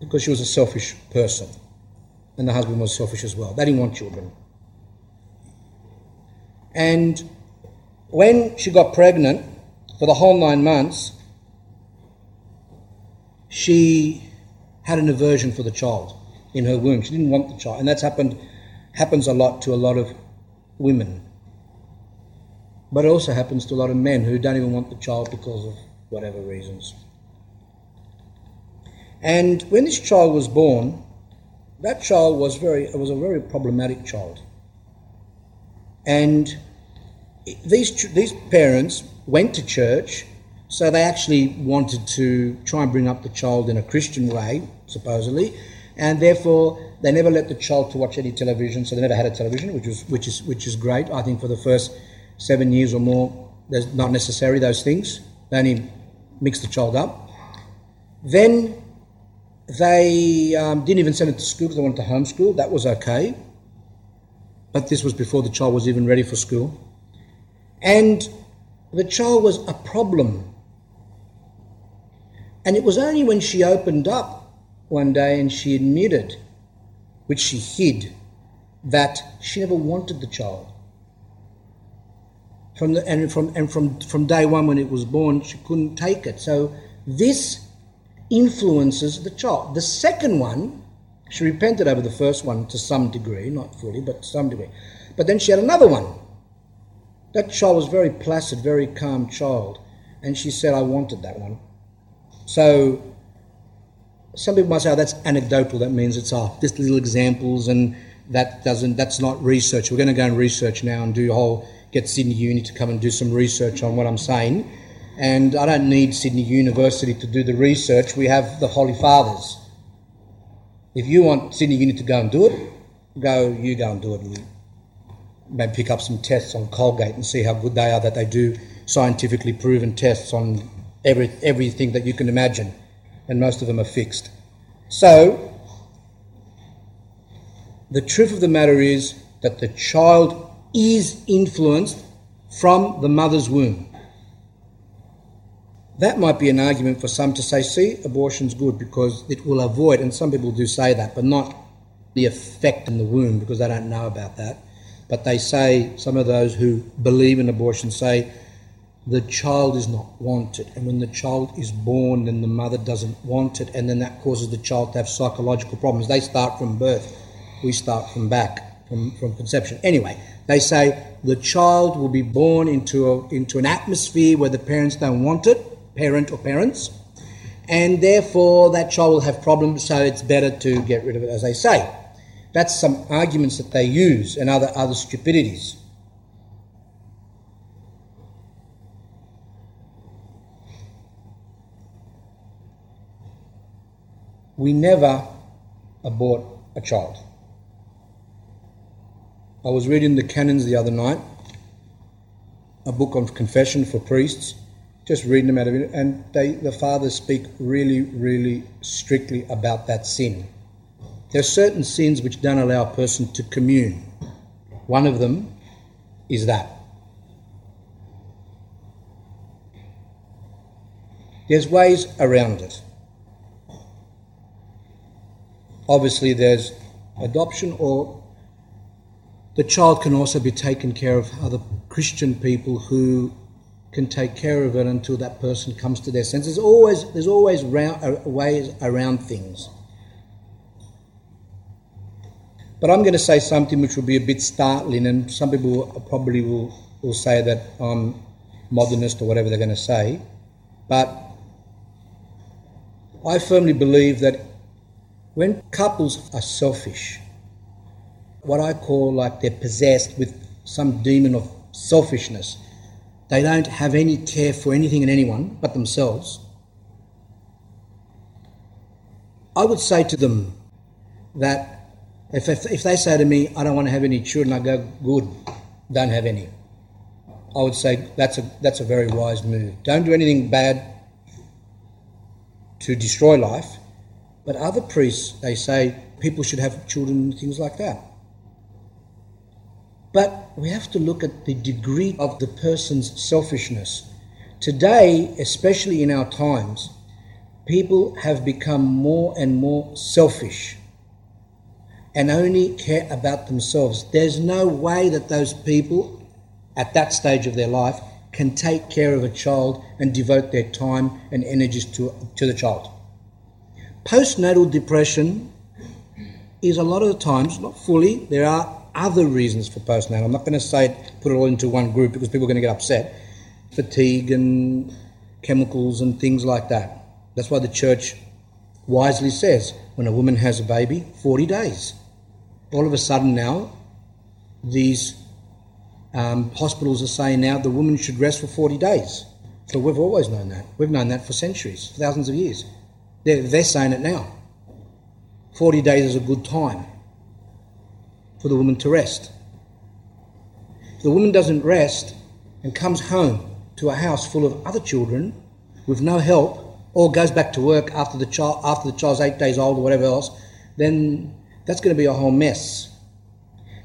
S1: because she was a selfish person, and the husband was selfish as well. They didn't want children. And when she got pregnant, for the whole nine months, she had an aversion for the child in her womb. She didn't want the child, and that's happened happens a lot to a lot of women. But it also happens to a lot of men who don't even want the child because of whatever reasons. And when this child was born, that child was very was a very problematic child. And these these parents went to church, so they actually wanted to try and bring up the child in a Christian way, supposedly, and therefore they never let the child to watch any television. So they never had a television, which was which is which is great. I think for the first seven years or more, there's not necessary those things. They only mix the child up. Then they um, didn't even send it to school because they wanted to homeschool. That was okay. But this was before the child was even ready for school. And the child was a problem. And it was only when she opened up one day and she admitted, which she hid, that she never wanted the child from the, and from and from from day one when it was born, she couldn't take it. So this influences the child. The second one, she repented over the first one to some degree, not fully, but some degree. But then she had another one. That child was very placid, very calm child, and she said, "I wanted that one." So some people might say, oh, that's anecdotal. That means it's oh, just little examples, and that doesn't. That's not research. We're going to go and research now and do a whole get Sydney Uni to come and do some research on what I'm saying. And I don't need Sydney University to do the research. We have the Holy Fathers. If you want Sydney Uni to go and do it, go. You go and do it. Maybe pick up some tests on Colgate and see how good they are. That they do scientifically proven tests on every everything that you can imagine and most of them are fixed. So, the truth of the matter is that the child is influenced from the mother's womb. That might be an argument for some to say, see, abortion's good because it will avoid, and some people do say that, but not the effect in the womb because they don't know about that. But they say, some of those who believe in abortion say, the child is not wanted. And when the child is born, then the mother doesn't want it, and then that causes the child to have psychological problems. They start from birth, we start from back, from, from conception. Anyway, they say the child will be born into, a, into an atmosphere where the parents don't want it, parent or parents, and therefore that child will have problems, so it's better to get rid of it, as they say. That's some arguments that they use and other, other stupidities. we never abort a child. I was reading the canons the other night, a book of confession for priests, just reading them out of it, and they, the fathers speak really, really strictly about that sin. There are certain sins which don't allow a person to commune. One of them is that. There's ways around it. Obviously, there's adoption, or the child can also be taken care of other Christian people who can take care of it until that person comes to their senses. There's always, there's always ways around things. But I'm going to say something which will be a bit startling, and some people probably will, will say that I'm modernist or whatever they're going to say. But I firmly believe that when couples are selfish, what I call like they're possessed with some demon of selfishness, they don't have any care for anything and anyone but themselves. I would say to them that if, if, if they say to me, I don't want to have any children, I go, good, don't have any. I would say that's a, that's a very wise move. Don't do anything bad to destroy life but other priests, they say people should have children and things like that. But we have to look at the degree of the person's selfishness. Today, especially in our times, people have become more and more selfish and only care about themselves. There's no way that those people at that stage of their life can take care of a child and devote their time and energies to, to the child. Postnatal depression is a lot of the times, not fully, there are other reasons for postnatal. I'm not going to say it, put it all into one group because people are going to get upset. Fatigue and chemicals and things like that. That's why the church wisely says when a woman has a baby, 40 days. All of a sudden now, these um, hospitals are saying now the woman should rest for 40 days. So we've always known that. We've known that for centuries, thousands of years. They're, they're saying it now. 40 days is a good time for the woman to rest. The woman doesn't rest and comes home to a house full of other children with no help, or goes back to work after the child after the child's eight days old or whatever else, then that's going to be a whole mess.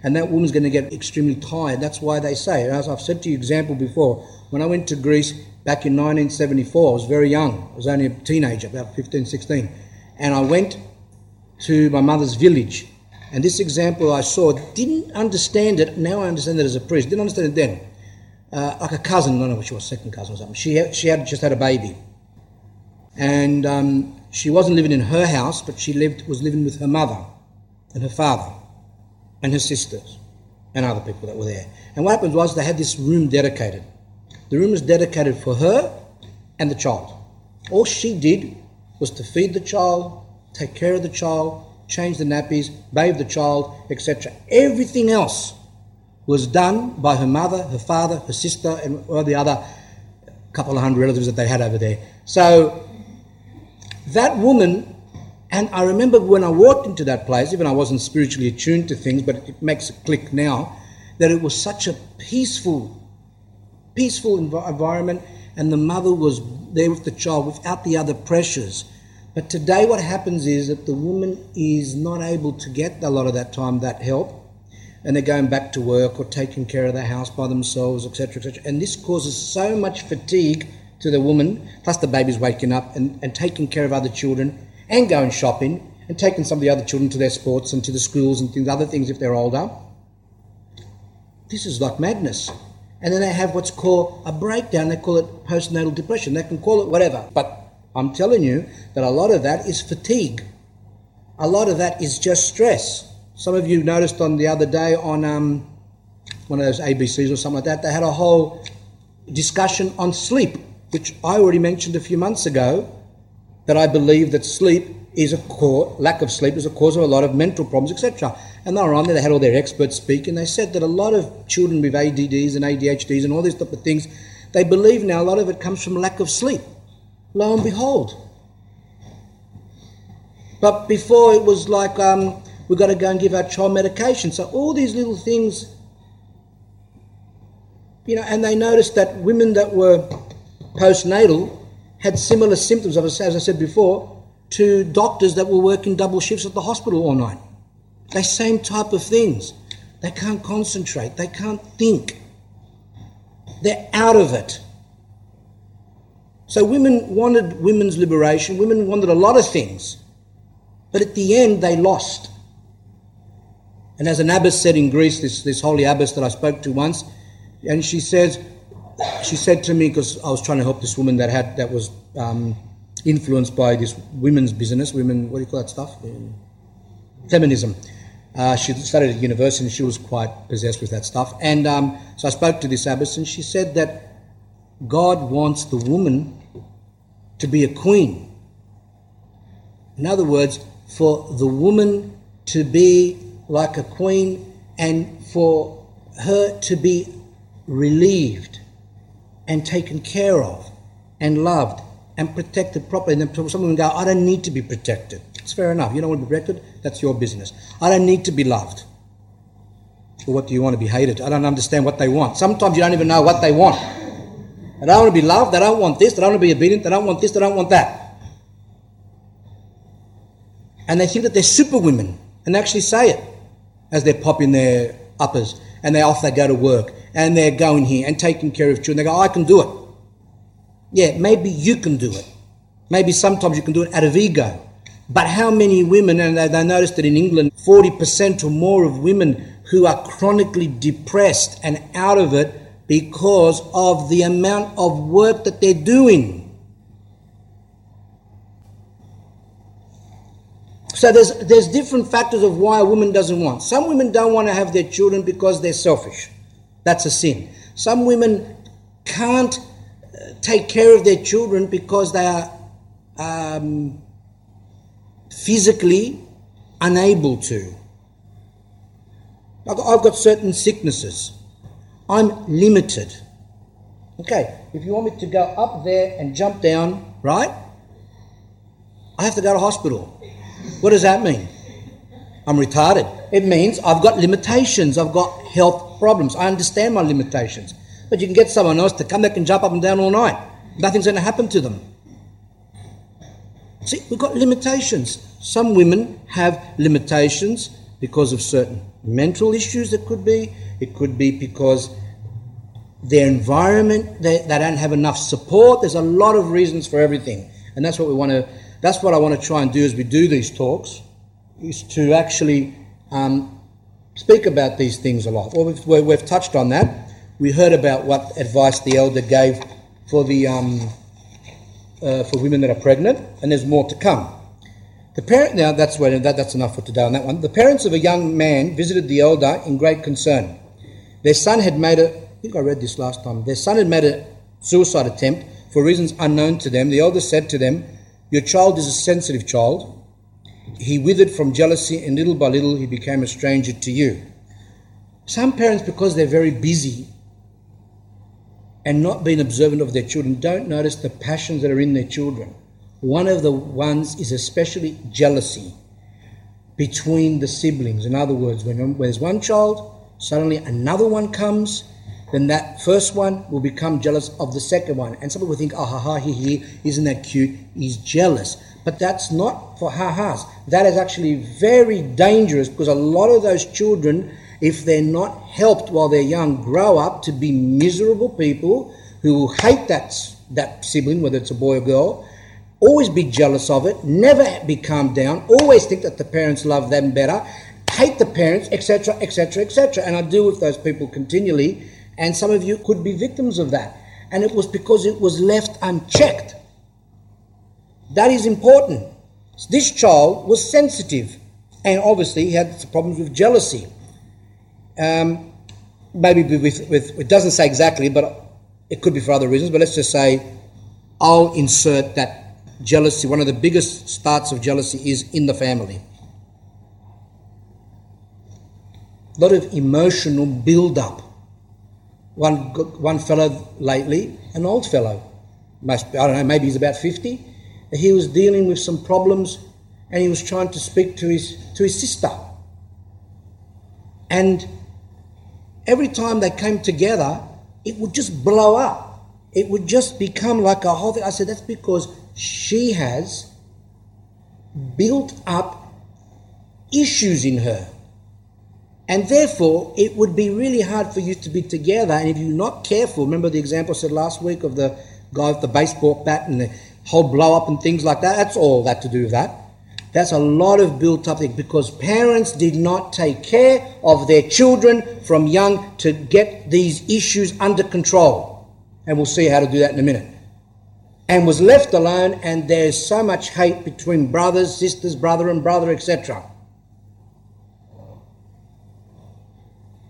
S1: And that woman's going to get extremely tired. That's why they say, as I've said to you example before, when I went to Greece, back in 1974. I was very young. I was only a teenager, about 15, 16. And I went to my mother's village. And this example I saw, didn't understand it. Now I understand it as a priest. Didn't understand it then. Uh, like a cousin, I don't know if she was second cousin or something. She had, she had just had a baby. And um, she wasn't living in her house, but she lived was living with her mother and her father and her sisters and other people that were there. And what happened was they had this room dedicated. The room was dedicated for her and the child. All she did was to feed the child, take care of the child, change the nappies, bathe the child, etc. Everything else was done by her mother, her father, her sister, and all the other couple of hundred relatives that they had over there. So that woman, and I remember when I walked into that place, even I wasn't spiritually attuned to things, but it makes a click now, that it was such a peaceful, peaceful env- environment, and the mother was there with the child without the other pressures. But today, what happens is that the woman is not able to get a lot of that time, that help, and they're going back to work or taking care of the house by themselves, etc., etc. And this causes so much fatigue to the woman, plus the baby's waking up and, and taking care of other children and going shopping and taking some of the other children to their sports and to the schools and things, other things if they're older. This is like madness. And then they have what's called a breakdown. They call it postnatal depression. They can call it whatever. But I'm telling you that a lot of that is fatigue. A lot of that is just stress. Some of you noticed on the other day on um, one of those ABCs or something like that, they had a whole discussion on sleep, which I already mentioned a few months ago, that I believe that sleep is a core, lack of sleep is a cause of a lot of mental problems, etc. And they were on there, they had all their experts speak, and they said that a lot of children with ADDs and ADHDs and all these type of things, they believe now a lot of it comes from lack of sleep. Lo and behold. But before it was like um, we've got to go and give our child medication. So all these little things, you know, and they noticed that women that were postnatal had similar symptoms, as I said before, to doctors that were working double shifts at the hospital all night. They same type of things. They can't concentrate. They can't think. They're out of it. So women wanted women's liberation. Women wanted a lot of things. But at the end, they lost. And as an abbess said in Greece, this, this holy abbess that I spoke to once, and she says, she said to me, because I was trying to help this woman that had, that was um, influenced by this women's business, women, what do you call that stuff? Feminism. Uh, she studied at university and she was quite possessed with that stuff. And um, so I spoke to this abbess and she said that God wants the woman to be a queen. In other words, for the woman to be like a queen and for her to be relieved and taken care of and loved and protected properly. And then someone go, I don't need to be protected. It's fair enough. You don't want to be protected? That's your business. I don't need to be loved. Well, what do you want to be hated? I don't understand what they want. Sometimes you don't even know what they want. I don't want to be loved. I don't want this. I don't want to be obedient. I don't want this. I don't want that. And they think that they're super women and actually say it as they're popping their uppers and they're off, they go to work and they're going here and taking care of children. They go, I can do it. Yeah, maybe you can do it. Maybe sometimes you can do it out of ego. But how many women, and they, they noticed that in England, 40% or more of women who are chronically depressed and out of it because of the amount of work that they're doing. So there's, there's different factors of why a woman doesn't want. Some women don't want to have their children because they're selfish. That's a sin. Some women can't uh, take care of their children because they are um, physically unable to. I've got certain sicknesses. I'm limited. Okay, if you want me to go up there and jump down, right? I have to go to hospital. What does that mean? I'm retarded. It means I've got limitations. I've got health problems. I understand my limitations. But you can get someone else to come back and jump up and down all night. Nothing's going to happen to them. See, we've got limitations. Some women have limitations because of certain mental issues that could be. It could be because their environment, they, they don't have enough support. There's a lot of reasons for everything. And that's what we want to that's what I want to try and do as we do these talks, is to actually um, speak about these things a lot. Well, we've, we've, touched on that. We heard about what advice the elder gave for the um, uh, for women that are pregnant, and there's more to come. The parent now that's where that, that's enough for today on that one. The parents of a young man visited the elder in great concern. Their son had made a think I read this last time. Their son had made a suicide attempt for reasons unknown to them. The elder said to them, your child is a sensitive child. he withered from jealousy, and little by little he became a stranger to you. Some parents, because they're very busy and not being observant of their children, don't notice the passions that are in their children. One of the ones is especially jealousy between the siblings. In other words, when, when there's one child, suddenly another one comes, then that first one will become jealous of the second one. And some people think, oh, ha ha, he, he, isn't that cute? He's jealous. But that's not for ha ha's. That is actually very dangerous because a lot of those children, if they're not helped while they're young, grow up to be miserable people who will hate that, that sibling, whether it's a boy or girl, always be jealous of it, never be calmed down, always think that the parents love them better, hate the parents, etc., etc., etc. And I deal with those people continually, and some of you could be victims of that. And it was because it was left unchecked. That is important. This child was sensitive, and obviously he had problems with jealousy. Um, maybe with, with, it doesn't say exactly, but it could be for other reasons, but let's just say I'll insert that jealousy, one of the biggest starts of jealousy is in the family. A lot of emotional build up. One, one fellow lately, an old fellow, must, I don't know, maybe he's about 50, he was dealing with some problems and he was trying to speak to his, to his sister. And every time they came together, it would just blow up. It would just become like a whole thing. I said, that's because she has built up issues in her. And therefore, it would be really hard for you to be together. And if you're not careful, remember the example I said last week of the guy with the baseball bat and the whole blow up and things like that? That's all that to do with that. That's a lot of built up things because parents did not take care of their children from young to get these issues under control. And we'll see how to do that in a minute and was left alone, and there's so much hate between brothers, sisters, brother and brother, etc.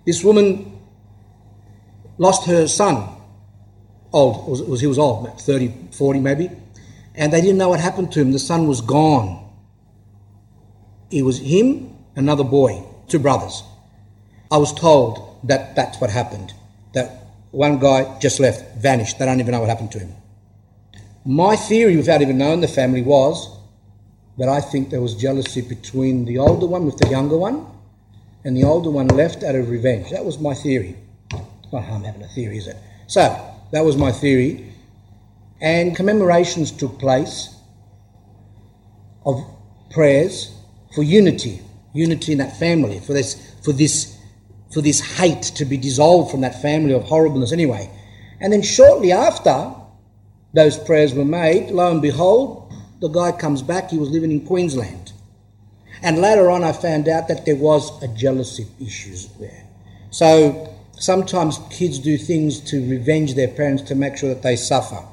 S1: This woman lost her son. Old, was, was he was old, 30, 40 maybe, and they didn't know what happened to him. The son was gone. It was him, another boy, two brothers. I was told that that's what happened. That one guy just left, vanished. They don't even know what happened to him. My theory, without even knowing the family, was that I think there was jealousy between the older one with the younger one, and the older one left out of revenge. That was my theory. Not harm having a theory, is it? So, that was my theory. And commemorations took place of prayers for unity, unity in that family, for this, for this, for this hate to be dissolved from that family of horribleness anyway. And then shortly after, those prayers were made, lo and behold, the guy comes back, he was living in Queensland. And later on, I found out that there was a jealousy issues there. So sometimes kids do things to revenge their parents to make sure that they suffer.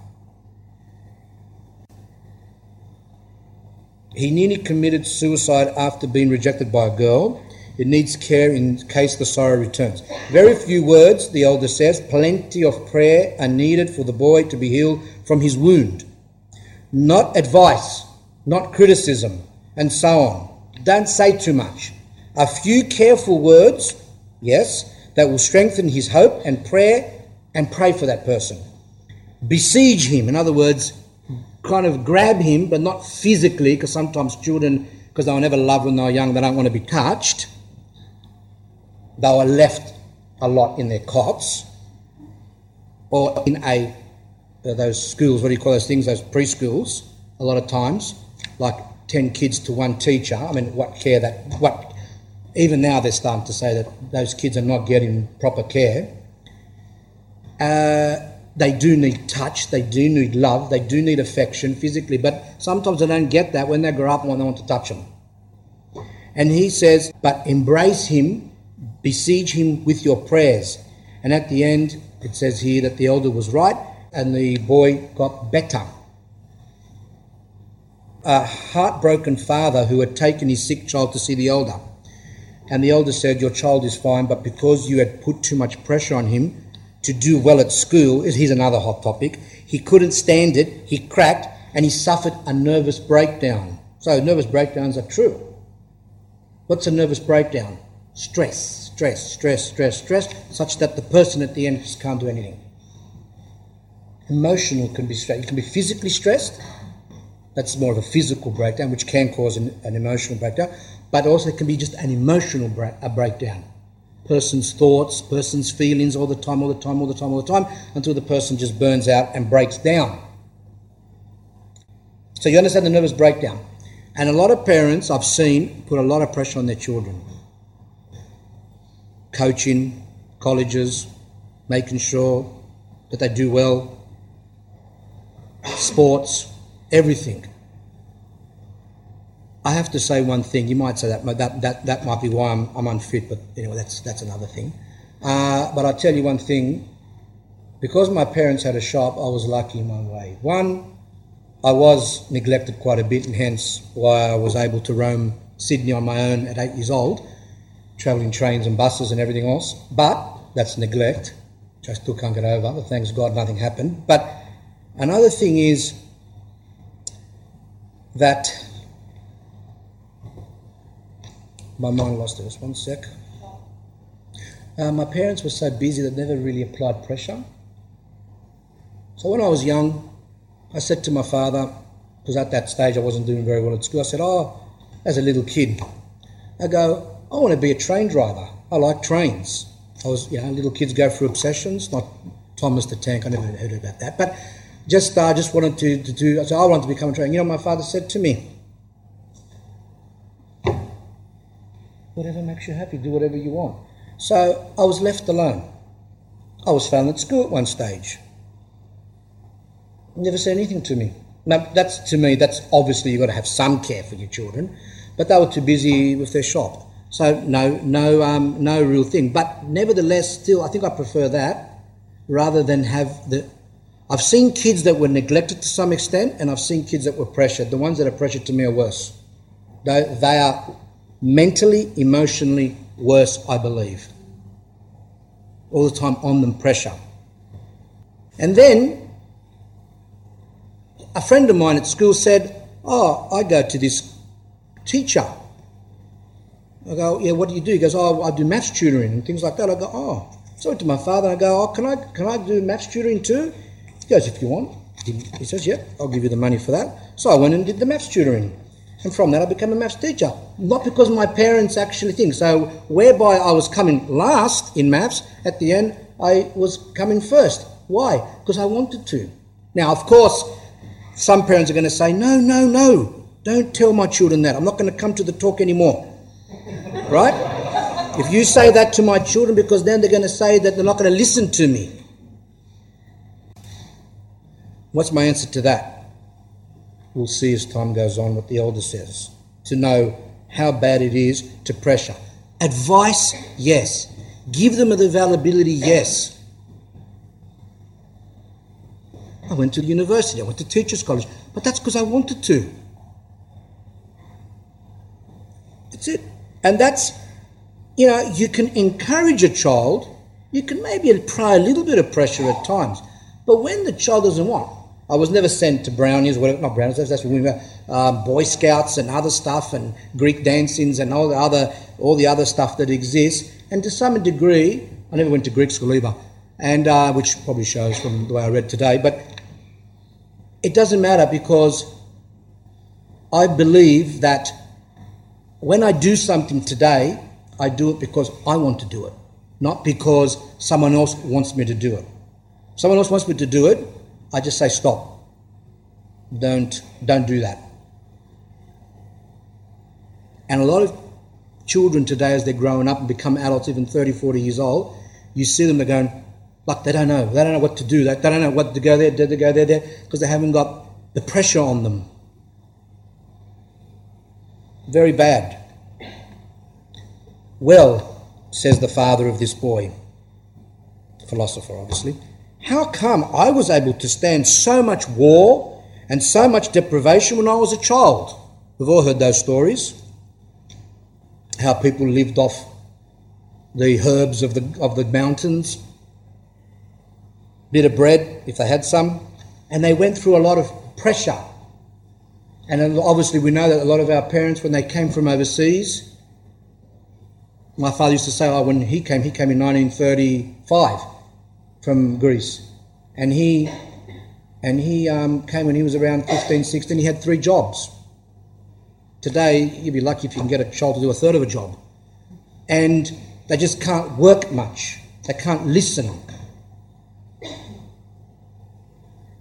S1: He nearly committed suicide after being rejected by a girl. It needs care in case the sorrow returns. Very few words, the elder says, plenty of prayer are needed for the boy to be healed from his wound. Not advice, not criticism, and so on. Don't say too much. A few careful words, yes, that will strengthen his hope and prayer and pray for that person. Besiege him, in other words, kind of grab him, but not physically, because sometimes children, because they were never loved when they were young, they don't want to be touched they were left a lot in their cots or in a uh, those schools, what do you call those things, those preschools, a lot of times, like 10 kids to one teacher. I mean, what care that, what, even now they're starting to say that those kids are not getting proper care. Uh, they do need touch, they do need love, they do need affection physically, but sometimes they don't get that when they grow up and they want to touch them. And he says, but embrace him Besiege him with your prayers. And at the end, it says here that the elder was right and the boy got better. A heartbroken father who had taken his sick child to see the elder. And the elder said, Your child is fine, but because you had put too much pressure on him to do well at school, here's another hot topic, he couldn't stand it, he cracked, and he suffered a nervous breakdown. So nervous breakdowns are true. What's a nervous breakdown? Stress, stress, stress, stress, stress, such that the person at the end just can't do anything. Emotional can be stressed. You can be physically stressed. That's more of a physical breakdown, which can cause an, an emotional breakdown. But also it can be just an emotional a breakdown. Person's thoughts, person's feelings all the time, all the time, all the time, all the time, until the person just burns out and breaks down. So you understand the nervous breakdown. And a lot of parents I've seen put a lot of pressure on their children. Coaching, colleges, making sure that they do well, sports, everything. I have to say one thing. You might say that that that, that might be why I'm, I'm unfit, but anyway, that's that's another thing. Uh, but I'll tell you one thing. Because my parents had a shop, I was lucky in one way. One, I was neglected quite a bit, and hence why I was able to roam Sydney on my own at eight years old, travelling trains and buses and everything else. But that's neglect, which I still can't get over. But thanks God, nothing happened. But another thing is that my mind lost it. Just one sec. Uh, my parents were so busy that never really applied pressure. So when I was young, I said to my father, because at that stage I wasn't doing very well at school, I said, Oh, as a little kid, I go, I want to be a train driver. I like trains. I was, you know, little kids go through obsessions, not Thomas the Tank, I never heard about that. But just I uh, just wanted to, to do, so I wanted to become a trainer. You know, my father said to me, whatever makes you happy, do whatever you want. So I was left alone. I was found at school at one stage. Never said anything to me. Now, that's to me, that's obviously you've got to have some care for your children, but they were too busy with their shop. So no, no, um, no real thing. But nevertheless, still, I think I prefer that rather than have the. I've seen kids that were neglected to some extent, and I've seen kids that were pressured. The ones that are pressured to me are worse. They, they are mentally, emotionally worse, I believe. All the time on them pressure. And then a friend of mine at school said, Oh, I go to this teacher. I go, Yeah, what do you do? He goes, Oh, I do maths tutoring and things like that. I go, Oh. So I went to my father and I go, Oh, can I, can I do maths tutoring too? He goes, If you want. He says, Yeah, I'll give you the money for that. So I went and did the maths tutoring. And from that, I became a maths teacher. Not because my parents actually think. So, whereby I was coming last in maths, at the end, I was coming first. Why? Because I wanted to. Now, of course, some parents are going to say, no, no, no, don't tell my children that. I'm not going to come to the talk anymore. right? If you say that to my children, because then they're going to say that they're not going to listen to me. What's my answer to that? We'll see as time goes on what the elder says to know how bad it is to pressure. Advice, yes. Give them the availability, yes. I went to university, I went to teachers' college, but that's because I wanted to. That's it. And that's, you know, you can encourage a child, you can maybe apply a little bit of pressure at times, but when the child doesn't want, I was never sent to brownies, whatever, not brownies, that's what we were, um, Boy Scouts and other stuff and Greek dancings and all the other, all the other stuff that exists. And to some degree, I never went to Greek school either, and uh, which probably shows from the way I read today. But it doesn't matter because I believe that when I do something today, I do it because I want to do it, not because someone else wants me to do it. Someone else wants me to do it, I just say stop. Don't don't do that. And a lot of children today, as they're growing up and become adults, even 30, 40 years old, you see them, they're going, like they don't know. They don't know what to do. They, they don't know what to go there, to go there, there, because they haven't got the pressure on them. Very bad. Well, says the father of this boy, philosopher obviously, how come I was able to stand so much war and so much deprivation when I was a child? We've all heard those stories. How people lived off the herbs of the, of the mountains, bit of bread if they had some, and they went through a lot of pressure. And obviously, we know that a lot of our parents, when they came from overseas, my father used to say, oh, when he came, he came in 1935 from Greece. And he, and he um, came when he was around 15, 16. He had three jobs. Today, you'd be lucky if you can get a child to do a third of a job. And they just can't work much, they can't listen.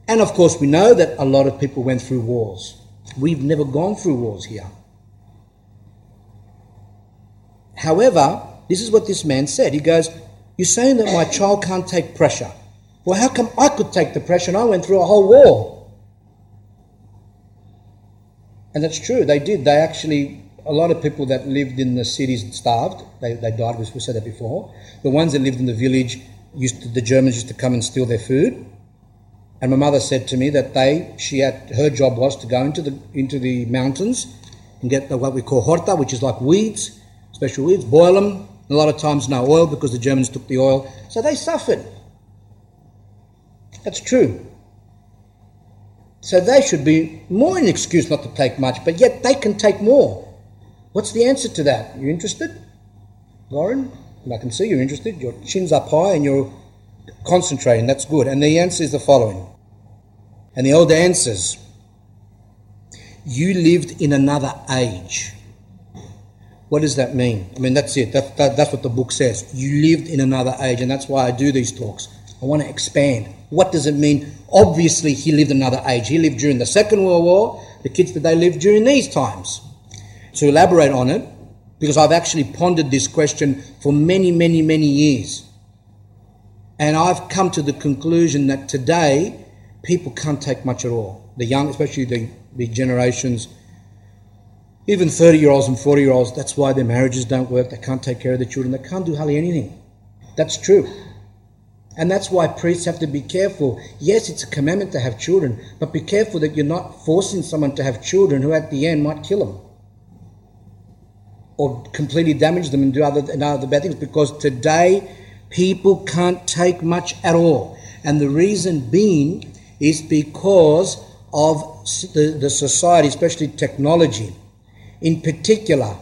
S1: And of course, we know that a lot of people went through wars. We've never gone through wars here. However, this is what this man said. He goes, You're saying that my child can't take pressure. Well, how come I could take the pressure and I went through a whole war? And that's true, they did. They actually, a lot of people that lived in the cities starved. They, they died, we said that before. The ones that lived in the village, used to, the Germans used to come and steal their food. And my mother said to me that they, she had, her job was to go into the, into the mountains and get the, what we call horta, which is like weeds, special weeds, boil them. A lot of times no oil because the Germans took the oil. So they suffered. That's true. So they should be more an excuse not to take much, but yet they can take more. What's the answer to that? You interested? Lauren? And I can see you're interested. Your chin's up high and you're concentrating. That's good. And the answer is the following. And the old answers You lived in another age. What does that mean? I mean, that's it. That, that, that's what the book says. You lived in another age, and that's why I do these talks. I want to expand. What does it mean? Obviously, he lived another age. He lived during the Second World War. The kids that they lived during these times. To elaborate on it, because I've actually pondered this question for many, many, many years. And I've come to the conclusion that today people can't take much at all. The young, especially the, the generations, even 30 year olds and 40 year olds, that's why their marriages don't work. They can't take care of their children. They can't do hardly anything. That's true. And that's why priests have to be careful. Yes, it's a commandment to have children, but be careful that you're not forcing someone to have children who at the end might kill them or completely damage them and do other, and other bad things because today people can't take much at all. And the reason being is because of the, the society, especially technology. In particular,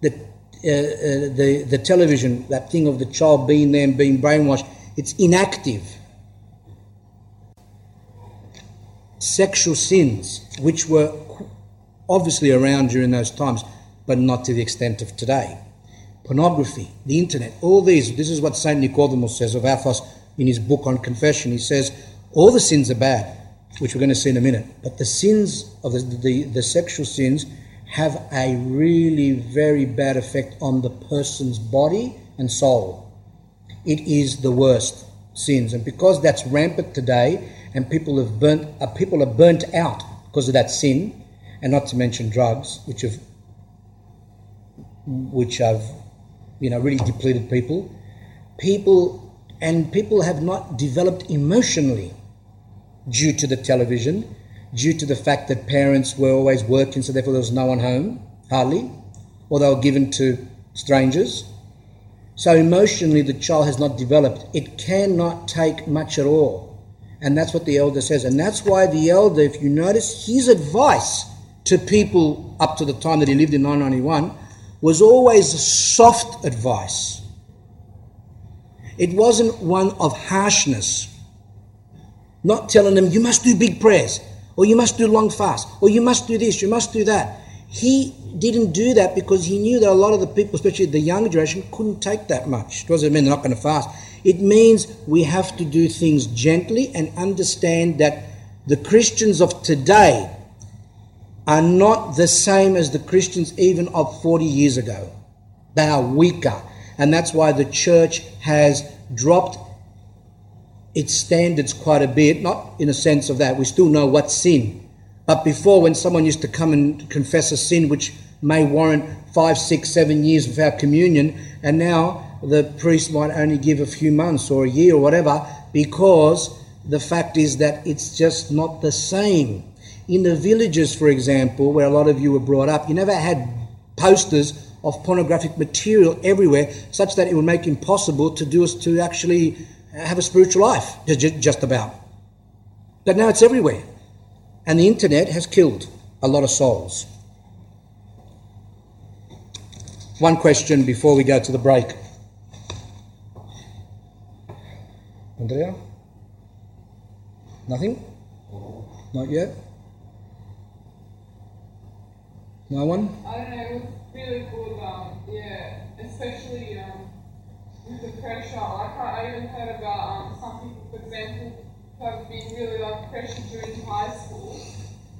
S1: the, uh, uh, the, the television, that thing of the child being there and being brainwashed, it's inactive. Sexual sins, which were obviously around during those times, but not to the extent of today pornography, the internet, all these. This is what St. Nicodemus says of Athos in his book on confession. He says, all the sins are bad, which we're going to see in a minute, but the sins of the, the, the sexual sins have a really very bad effect on the person's body and soul. It is the worst sins, and because that's rampant today, and people have burnt, uh, people are burnt out because of that sin, and not to mention drugs, which have which have you know, really depleted people. People and people have not developed emotionally due to the television, due to the fact that parents were always working, so therefore there was no one home, hardly, or they were given to strangers. So emotionally, the child has not developed. It cannot take much at all. And that's what the elder says. And that's why the elder, if you notice, his advice to people up to the time that he lived in 991 was always soft advice. It wasn't one of harshness, not telling them, you must do big prayers, or you must do long fast, or you must do this, you must do that. He didn't do that because he knew that a lot of the people, especially the younger generation, couldn't take that much. It doesn't mean they're not going to fast. It means we have to do things gently and understand that the Christians of today are not the same as the Christians even of 40 years ago. They are weaker. And that's why the church has dropped its standards quite a bit, not in a sense of that. We still know what's sin. But before, when someone used to come and confess a sin which may warrant five, six, seven years without communion, and now the priest might only give a few months or a year or whatever, because the fact is that it's just not the same. In the villages, for example, where a lot of you were brought up, you never had posters of pornographic material everywhere, such that it would make impossible to do us to actually have a spiritual life, just about. But now it's everywhere. And the internet has killed a lot of souls. One question before we go to the break. Andrea? Nothing? Not yet? No one?
S2: I don't know, it was really good, um, yeah, especially um, the pressure. Like I, I even heard about um, some people, for example, who have been really like pressured during high school,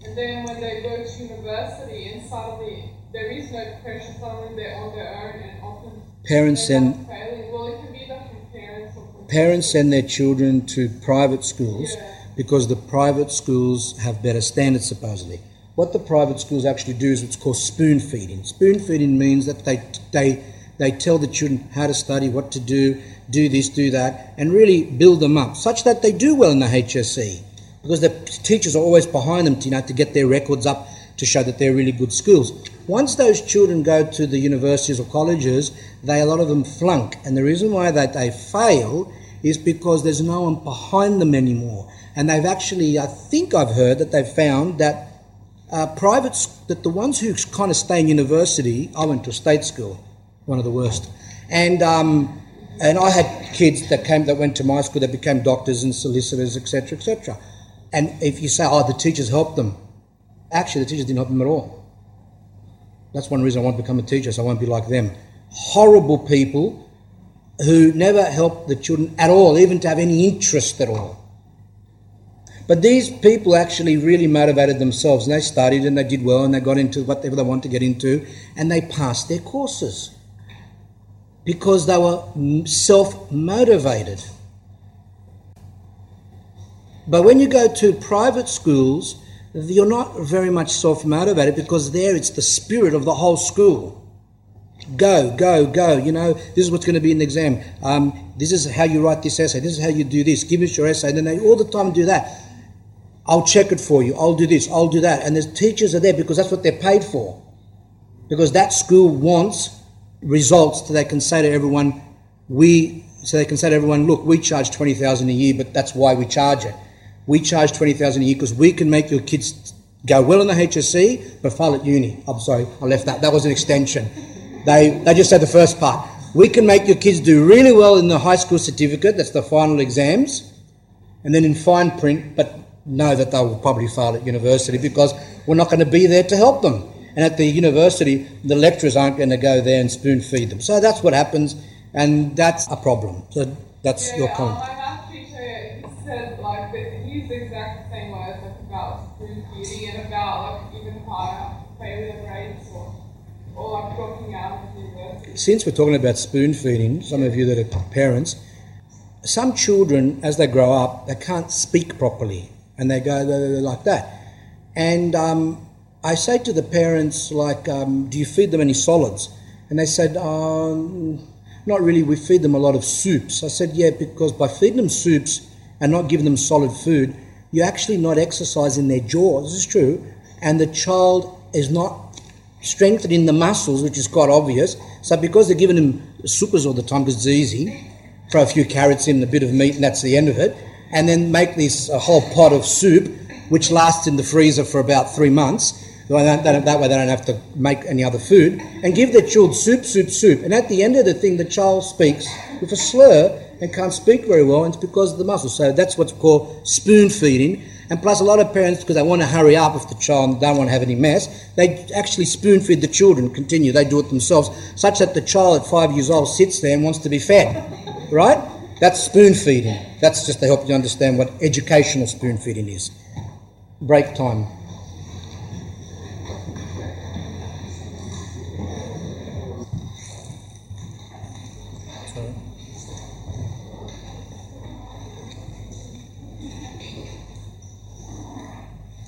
S2: and then when they go to university and suddenly there is no pressure, suddenly they're on their own and often
S1: Parents send.
S2: Well, it can be either from parents
S1: parents send their children to private schools
S2: Yeah.
S1: because the private schools have better standards supposedly. What the private schools actually do is what's called spoon feeding. Spoon feeding means that they they they tell the children how to study, what to do, do this, do that, and really build them up such that they do well in the HSC because the teachers are always behind them to, you know, to get their records up to show that they're really good schools. Once those children go to the universities or colleges, they a lot of them flunk, and the reason why that they fail is because there's no one behind them anymore. And they've actually, I think I've heard that they've found that uh, private, that the ones who kind of stay in university, I went to a state school, one of the worst, and um, and I had kids that came that went to my school that became doctors and solicitors, etc., etc. And if you say, oh, the teachers helped them, actually the teachers didn't help them at all. That's one reason I want to become a teacher, so I won't be like them. Horrible people who never helped the children at all, even to have any interest at all. But these people actually really motivated themselves and they studied and they did well and they got into whatever they want to get into and they passed their courses because they were self motivated. But when you go to private schools, you're not very much self motivated because there it's the spirit of the whole school. Go, go, go. You know, this is what's going to be in the exam. Um, this is how you write this essay. This is how you do this. Give us your essay. And then they all the time do that. I'll check it for you. I'll do this. I'll do that. And the teachers are there because that's what they're paid for. Because that school wants results so they can say to everyone, we, so they can say to everyone, look, we charge 20000 a year, but that's why we charge it. We charge 20000 a year because we can make your kids go well in the HSC, but fail at uni. I'm sorry, I left that. That was an extension. They, they just said the first part. We can make your kids do really well in the high school certificate, that's the final exams, and then in fine print, but know that they will probably fail at university because we're not going to be there to help them. And at the university, the lecturers aren't going to go there and spoon feed them. So that's what happens, and that's a problem. So that's
S2: Yeah,
S1: your
S2: um,
S1: comment.
S2: my math teacher said like that he used the exact same words like about spoon feeding and about like even higher failure rates or or like dropping out of university.
S1: Since we're talking about spoon feeding, some of you that are parents, some children, as they grow up, they can't speak properly and they go like that. And um, I say to the parents, like, um, do you feed them any solids? And they said, um, not really, we feed them a lot of soups. I said, yeah, because by feeding them soups and not giving them solid food, you're actually not exercising their jaws. This is true. And the child is not strengthening the muscles, which is quite obvious. So because they're giving them soupers all the time because it's easy, throw a few carrots in, a bit of meat, and that's the end of it, and then make this a whole pot of soup, which lasts in the freezer for about three months. That that- that way they don't have to make any other food, and give their children soup, soup, soup. And at the end of the thing, the child speaks with a slur and can't speak very well, and it's because of the muscles. So that's what's called spoon feeding. And plus, a lot of parents, because they want to hurry up if the child don't want to have any mess, they actually spoon feed the children. Continue, they do it themselves, such that the child at five years old sits there and wants to be fed. Right? That's spoon feeding. That's just to help you understand what educational spoon feeding is. Break time.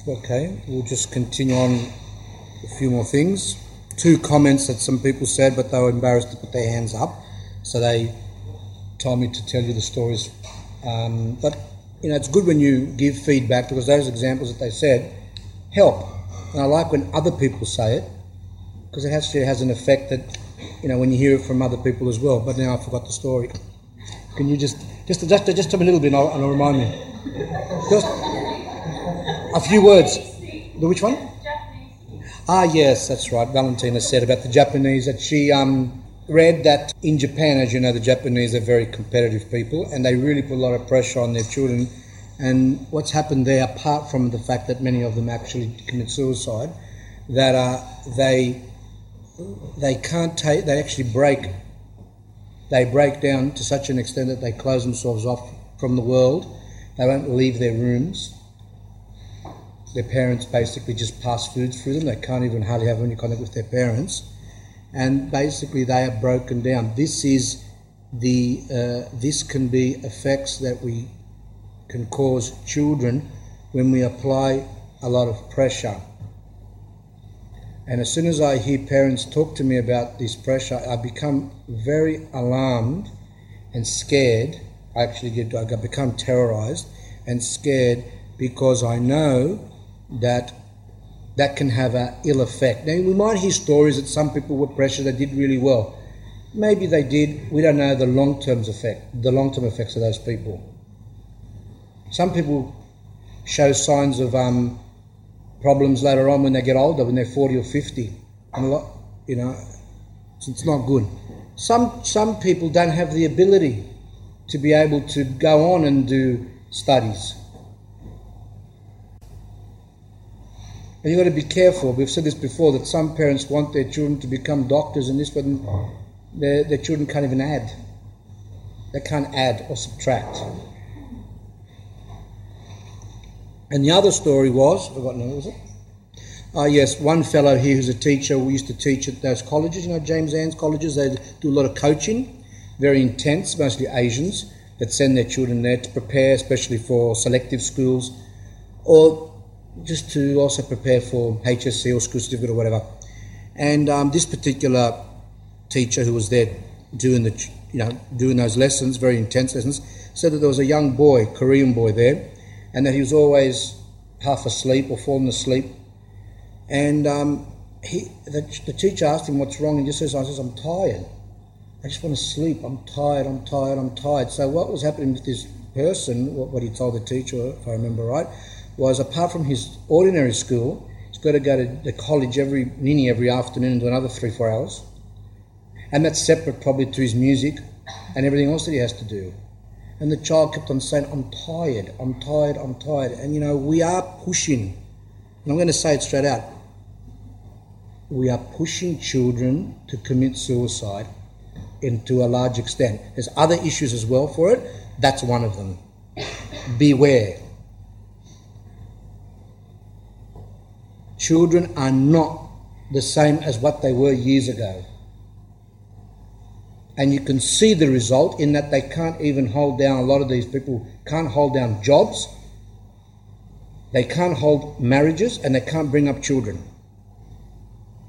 S1: Okay, we'll just continue on a few more things. Two comments that some people said, but they were embarrassed to put their hands up, so they told me to tell you the stories. Um, but you know, it's good when you give feedback because those examples that they said help, and I like when other people say it because it actually has an effect that you know when you hear it from other people as well. But now I forgot the story. Can you just just just just tell me a little bit and I'll, and I'll remind me? Just a few words. The which one? Ah, yes, that's right. Valentina said about the Japanese that she um, read that in Japan, as you know, the Japanese are very competitive people and they really put a lot of pressure on their children. And what's happened there, apart from the fact that many of them actually commit suicide, that uh, they they can't take, they actually break, they break down to such an extent that they close themselves off from the world. They won't leave their rooms. Their parents basically just pass food through them. They can't even hardly have any contact with their parents and basically they are broken down. This is the uh, this can be effects that we can cause children when we apply a lot of pressure. And as soon as I hear parents talk to me about this pressure, I become very alarmed and scared. I actually get I become terrorized and scared because I know that that can have an ill effect. Now, we might hear stories that some people were pressured they did really well. Maybe they did. We don't know the long term effect, the long term effects of those people. Some people show signs of um, problems later on when they get older, when they're 40 or 50. And a lot, you know, it's not good. Some, some people don't have the ability to be able to go on and do studies And you've got to be careful. We've said this before that some parents want their children to become doctors and this, but their, their children can't even add. They can't add or subtract. And the other story was, forgotten was it? Ah, yes, one fellow here who's a teacher, we used to teach at those colleges, you know, James An's colleges, they do a lot of coaching, very intense, mostly Asians, that send their children there to prepare, especially for selective schools, or just to also prepare for HSC or school certificate or whatever. And um, this particular teacher who was there doing the you know doing those lessons, very intense lessons, said that there was a young boy, Korean boy there, and that he was always half asleep or falling asleep. And um, he, the, the, teacher asked him what's wrong, and he just says, "I says I'm tired. I just want to sleep. I'm tired. I'm tired. I'm tired." So what was happening with this person? What he told the teacher, if I remember right, was apart from his ordinary school, he's got to go to the college every nini every afternoon and do another three, four hours. And that's separate probably to his music and everything else that he has to do. And the child kept on saying, I'm tired, I'm tired, I'm tired. And you know, we are pushing, and I'm going to say it straight out we are pushing children to commit suicide and to a large extent. There's other issues as well for it. That's one of them. Beware. Children are not the same as what they were years ago. And you can see the result in that they can't even hold down, a lot of these people can't hold down jobs, they can't hold marriages, and they can't bring up children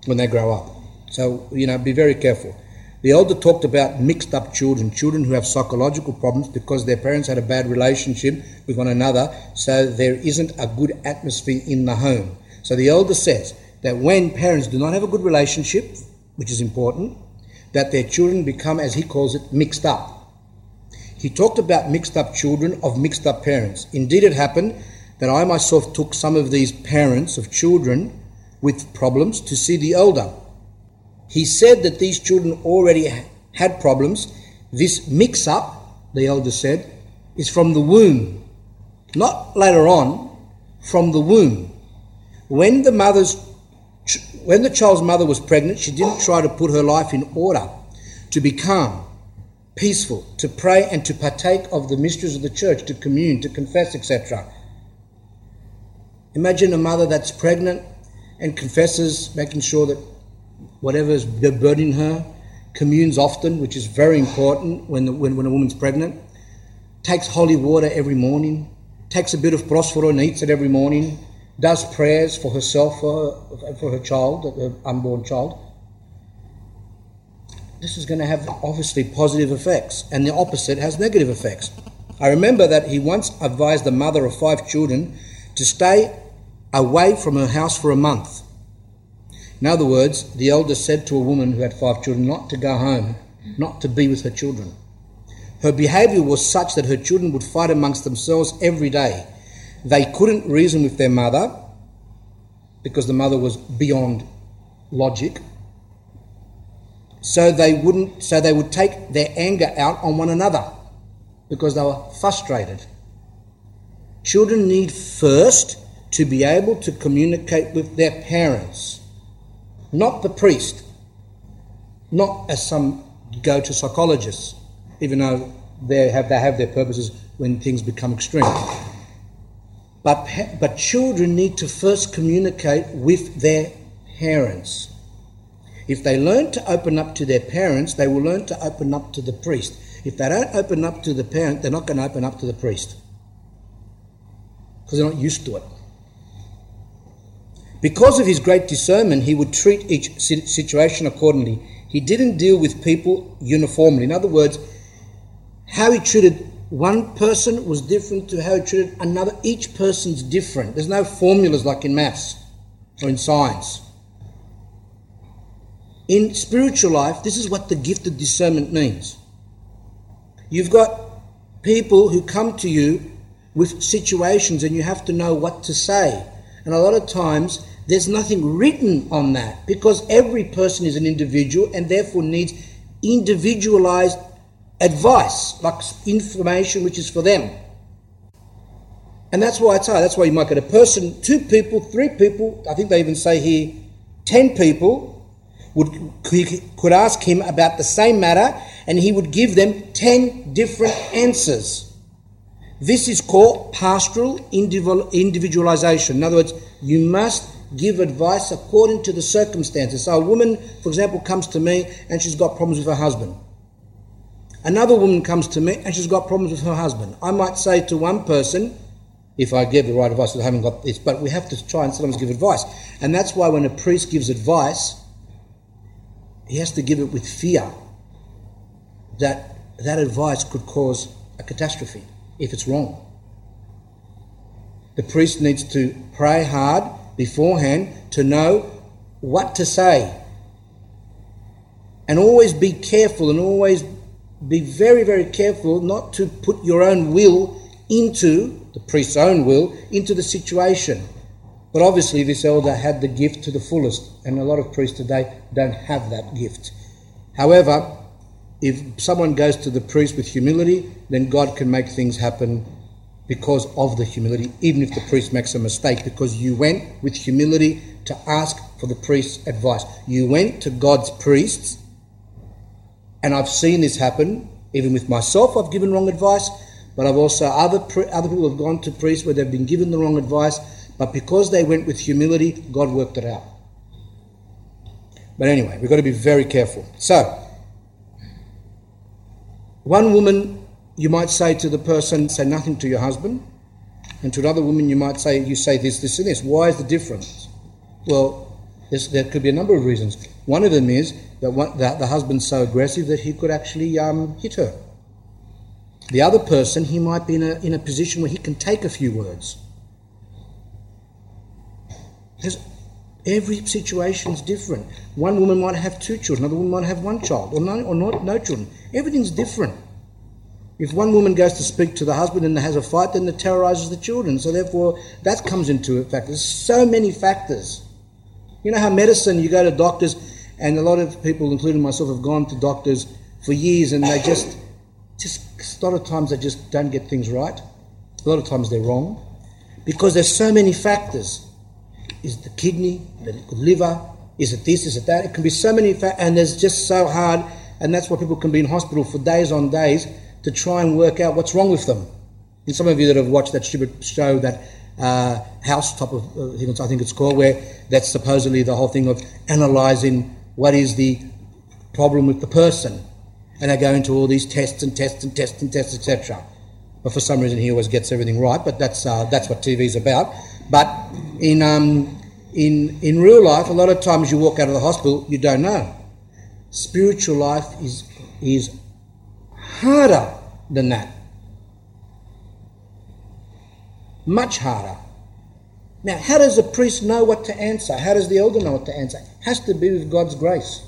S1: when they grow up. So, you know, be very careful. The elder talked about mixed up children, children who have psychological problems because their parents had a bad relationship with one another, so there isn't a good atmosphere in the home. So the elder says that when parents do not have a good relationship, which is important, that their children become, as he calls it, mixed up. He talked about mixed up children of mixed up parents. Indeed, it happened that I myself took some of these parents of children with problems to see the elder. He said that these children already had problems. This mix up, the elder said, is from the womb, not later on, from the womb. When the mother's when the child's mother was pregnant, she didn't try to put her life in order, to be calm, peaceful, to pray and to partake of the mysteries of the church, to commune, to confess, etc. Imagine a mother that's pregnant and confesses, making sure that whatever is burdening her, communes often, which is very important when, the, when, when a woman's pregnant, takes holy water every morning, takes a bit of prosphoro and eats it every morning, does prayers for herself, for, her child, her unborn child, this is going to have obviously positive effects, and the opposite has negative effects. I remember that he once advised the mother of five children to stay away from her house for a month. In other words, the elder said to a woman who had five children not to go home, not to be with her children. Her behaviour was such that her children would fight amongst themselves every day they couldn't reason with their mother. because the mother was beyond logic. So they wouldn't so they would take their anger out on one another because they were frustrated. Children need first to be able to communicate with their parents, not the priest, not as some go to psychologists, even though they have, they have their purposes when things become extreme. But, but children need to first communicate with their parents. If they learn to open up to their parents, they will learn to open up to the priest. If they don't open up to the parent, they're not going to open up to the priest because they're not used to it. Because of his great discernment, he would treat each situation accordingly. He didn't deal with people uniformly. In other words, how he treated one person was different to how he treated another. Each person's different. There's no formulas like in maths or in science. In spiritual life, this is what the gift of discernment means. You've got people who come to you with situations and you have to know what to say. And a lot of times there's nothing written on that because every person is an individual and therefore needs individualized advice, like information which is for them. And that's why it's hard. That's why you might get a person, two people, three people, I think they even say here, ten people would could ask him about the same matter and he would give them 10 different answers. This is called pastoral individualization. In other words, you must give advice according to the circumstances. So, a woman, for example, comes to me and she's got problems with her husband. Another woman comes to me and she's got problems with her husband. I might say to one person, if I give the right advice, I haven't got this, but we have to try and sometimes give advice. And that's why when a priest gives advice, he has to give it with fear that that advice could cause a catastrophe if it's wrong. The priest needs to pray hard beforehand to know what to say. And always be careful and always be very, very careful not to put your own will into the priest's own will into the situation. But obviously, this elder had the gift to the fullest, and a lot of priests today don't have that gift. However, if someone goes to the priest with humility, then God can make things happen because of the humility, even if the priest makes a mistake, because you went with humility to ask for the priest's advice. You went to God's priests and I've seen this happen, even with myself, I've given wrong advice, but I've also, other, other people have gone to priests where they've been given the wrong advice, but because they went with humility, God worked it out. But anyway, we've got to be very careful. So, one woman, you might say to the person, say nothing to your husband. And to another woman, you might say, you say this, this, and this. Why is the difference? Well, there could be a number of reasons. One of them is that, one, that the husband's so aggressive that he could actually um, hit her. The other person, he might be in a, in a position where he can take a few words. There's, every situation is different. One woman might have two children, another woman might have one child, or no, or not, no children. Everything's different. If one woman goes to speak to the husband and has a fight, then it terrorizes the children. So therefore, that comes into effect. There's so many factors. You know how medicine, you go to doctors, and a lot of people, including myself, have gone to doctors for years and they just, just a lot of times they just don't get things right. A lot of times they're wrong because there's so many factors. Is the kidney, the liver? Is it this? Is it that? It can be so many factors, and it's just so hard. And that's why people can be in hospital for days on days to try and work out what's wrong with them. And some of you that have watched that stupid show, that uh, House Top of, uh, I think it's called, where that's supposedly the whole thing of analysing what is the problem with the person. And they go into all these tests and tests and tests and tests, etc. But for some reason, he always gets everything right. But that's uh, that's what TV is about. But in um, in in real life, a lot of times you walk out of the hospital, you don't know. Spiritual life is is harder than that. Much harder. Now, how does a priest know what to answer? How does the elder know what to answer? It has to be with God's grace.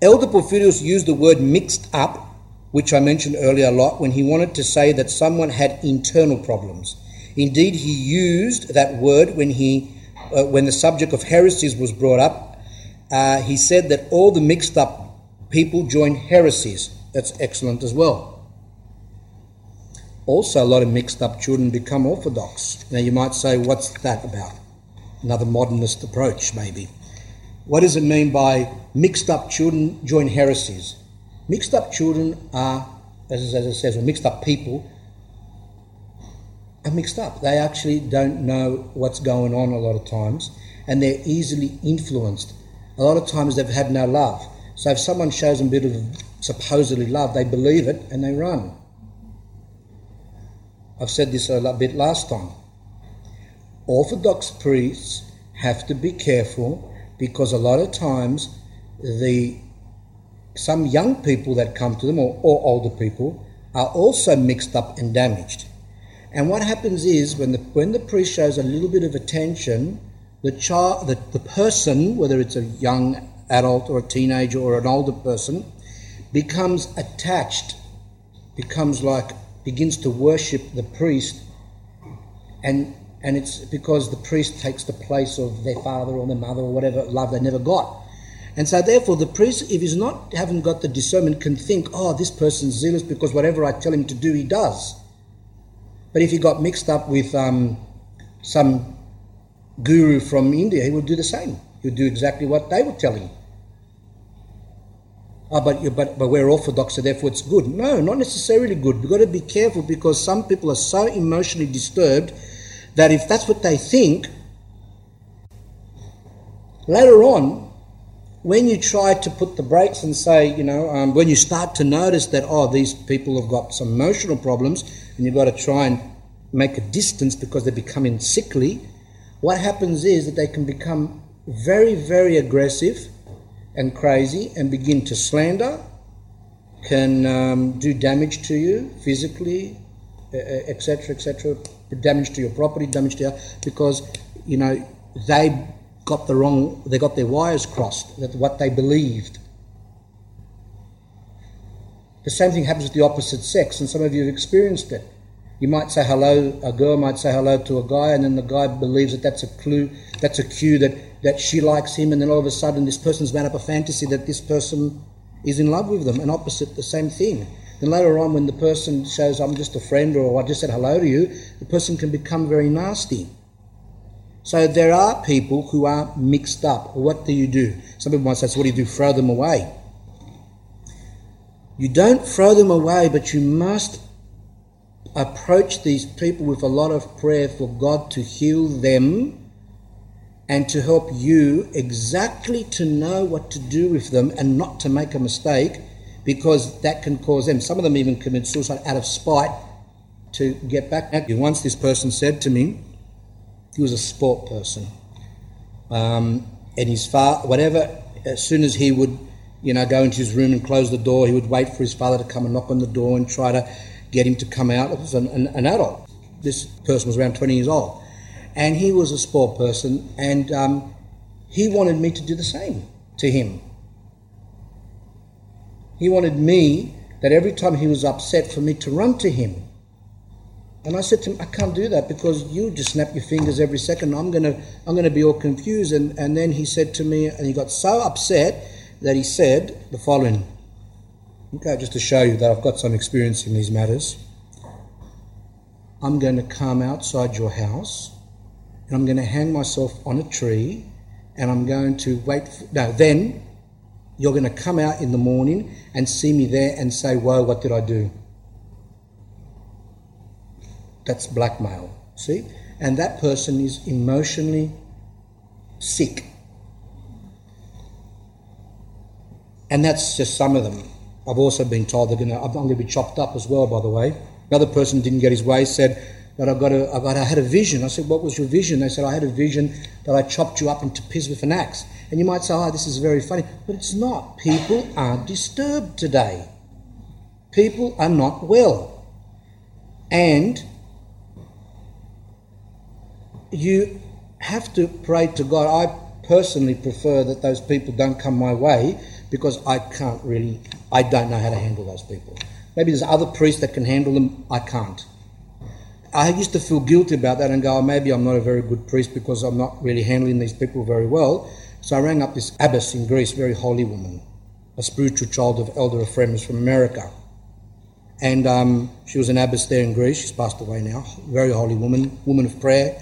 S1: Elder Porphyrios used the word mixed up, which I mentioned earlier a lot, when he wanted to say that someone had internal problems. Indeed, he used that word when, he, uh, when the subject of heresies was brought up. Uh, he said that all the mixed up people join heresies. That's excellent as well. Also, a lot of mixed up children become orthodox. Now, you might say, what's that about? Another modernist approach, maybe. What does it mean by mixed up children join heresies? Mixed up children are, as, as it says, or mixed up people are mixed up. They actually don't know what's going on a lot of times, and they're easily influenced. A lot of times they've had no love. So if someone shows them a bit of supposedly love, they believe it and they run. I've said this a bit last time. Orthodox priests have to be careful because a lot of times the some young people that come to them or, or older people are also mixed up and damaged. And what happens is when the when the priest shows a little bit of attention, the child the, the person, whether it's a young adult or a teenager or an older person, becomes attached, becomes like begins to worship the priest, and and it's because the priest takes the place of their father or their mother or whatever love they never got. And so, therefore, the priest, if he's not haven't got the discernment, can think, "Oh, this person's zealous because whatever I tell him to do, he does." But if he got mixed up with um, some guru from India, he would do the same. He would do exactly what they would tell him oh, but, but, but we're Orthodox, so therefore it's good. No, not necessarily good. We've got to be careful because some people are so emotionally disturbed that if that's what they think, later on, when you try to put the brakes and say, you know, um, when you start to notice that, oh, these people have got some emotional problems, and you've got to try and make a distance because they're becoming sickly, what happens is that they can become very, very aggressive and crazy and begin to slander, can um, do damage to you physically, etc., etc., damage to your property, damage to your, because you know they got the wrong, they got their wires crossed. That what they believed. The same thing happens with the opposite sex, and some of you have experienced it. You might say hello, a girl might say hello to a guy, and then the guy believes that that's a clue, that's a cue that that she likes him, and then all of a sudden this person's made up a fantasy that this person is in love with them, and opposite the same thing. Then later on, when the person shows, I'm just a friend, or I just said hello to you, the person can become very nasty. So there are people who are mixed up. What do you do? Some people might say, so what do you do? Throw them away. You don't throw them away, but you must approach these people with a lot of prayer for God to heal them and to help you exactly to know what to do with them and not to make a mistake because that can cause them. Some of them even commit suicide out of spite to get back at you. Once this person said to me, he was a sport person, um, and his father, whatever, as soon as he would, you know, go into his room and close the door, he would wait for his father to come and knock on the door and try to get him to come out. It was an, an, an adult. This person was around 20 years old and he was a sport person, and um, he wanted me to do the same to him. He wanted me that every time he was upset for me to run to him. And I said to him, I can't do that because you just snap your fingers every second. I'm gonna I'm gonna be all confused. And, and then he said to me, and he got so upset that he said the following. Okay, just to show you that I've got some experience in these matters. I'm going to come outside your house and I'm going to hang myself on a tree and I'm going to wait. For, no, then you're going to come out in the morning and see me there and say, Whoa, what did I do? That's blackmail, see? And that person is emotionally sick. And that's just some of them. I've also been told they're going to, I'm going to be chopped up as well, by the way. Another person didn't get his way, said, that I got a, I got I had a vision. I said, what was your vision? They said, I had a vision that I chopped you up into pieces with an axe. And you might say, oh, this is very funny, but it's not. People are disturbed today. People are not well, and you have to pray to God. I personally prefer that those people don't come my way because I can't really, I don't know how to handle those people. Maybe there's other priests that can handle them. I can't. I used to feel guilty about that and go, oh, maybe I'm not a very good priest because I'm not really handling these people very well. So I rang up this abbess in Greece, very holy woman, a spiritual child of Elder Ephrem from America. And um, she was an abbess there in Greece. She's passed away now. Very holy woman, woman of prayer.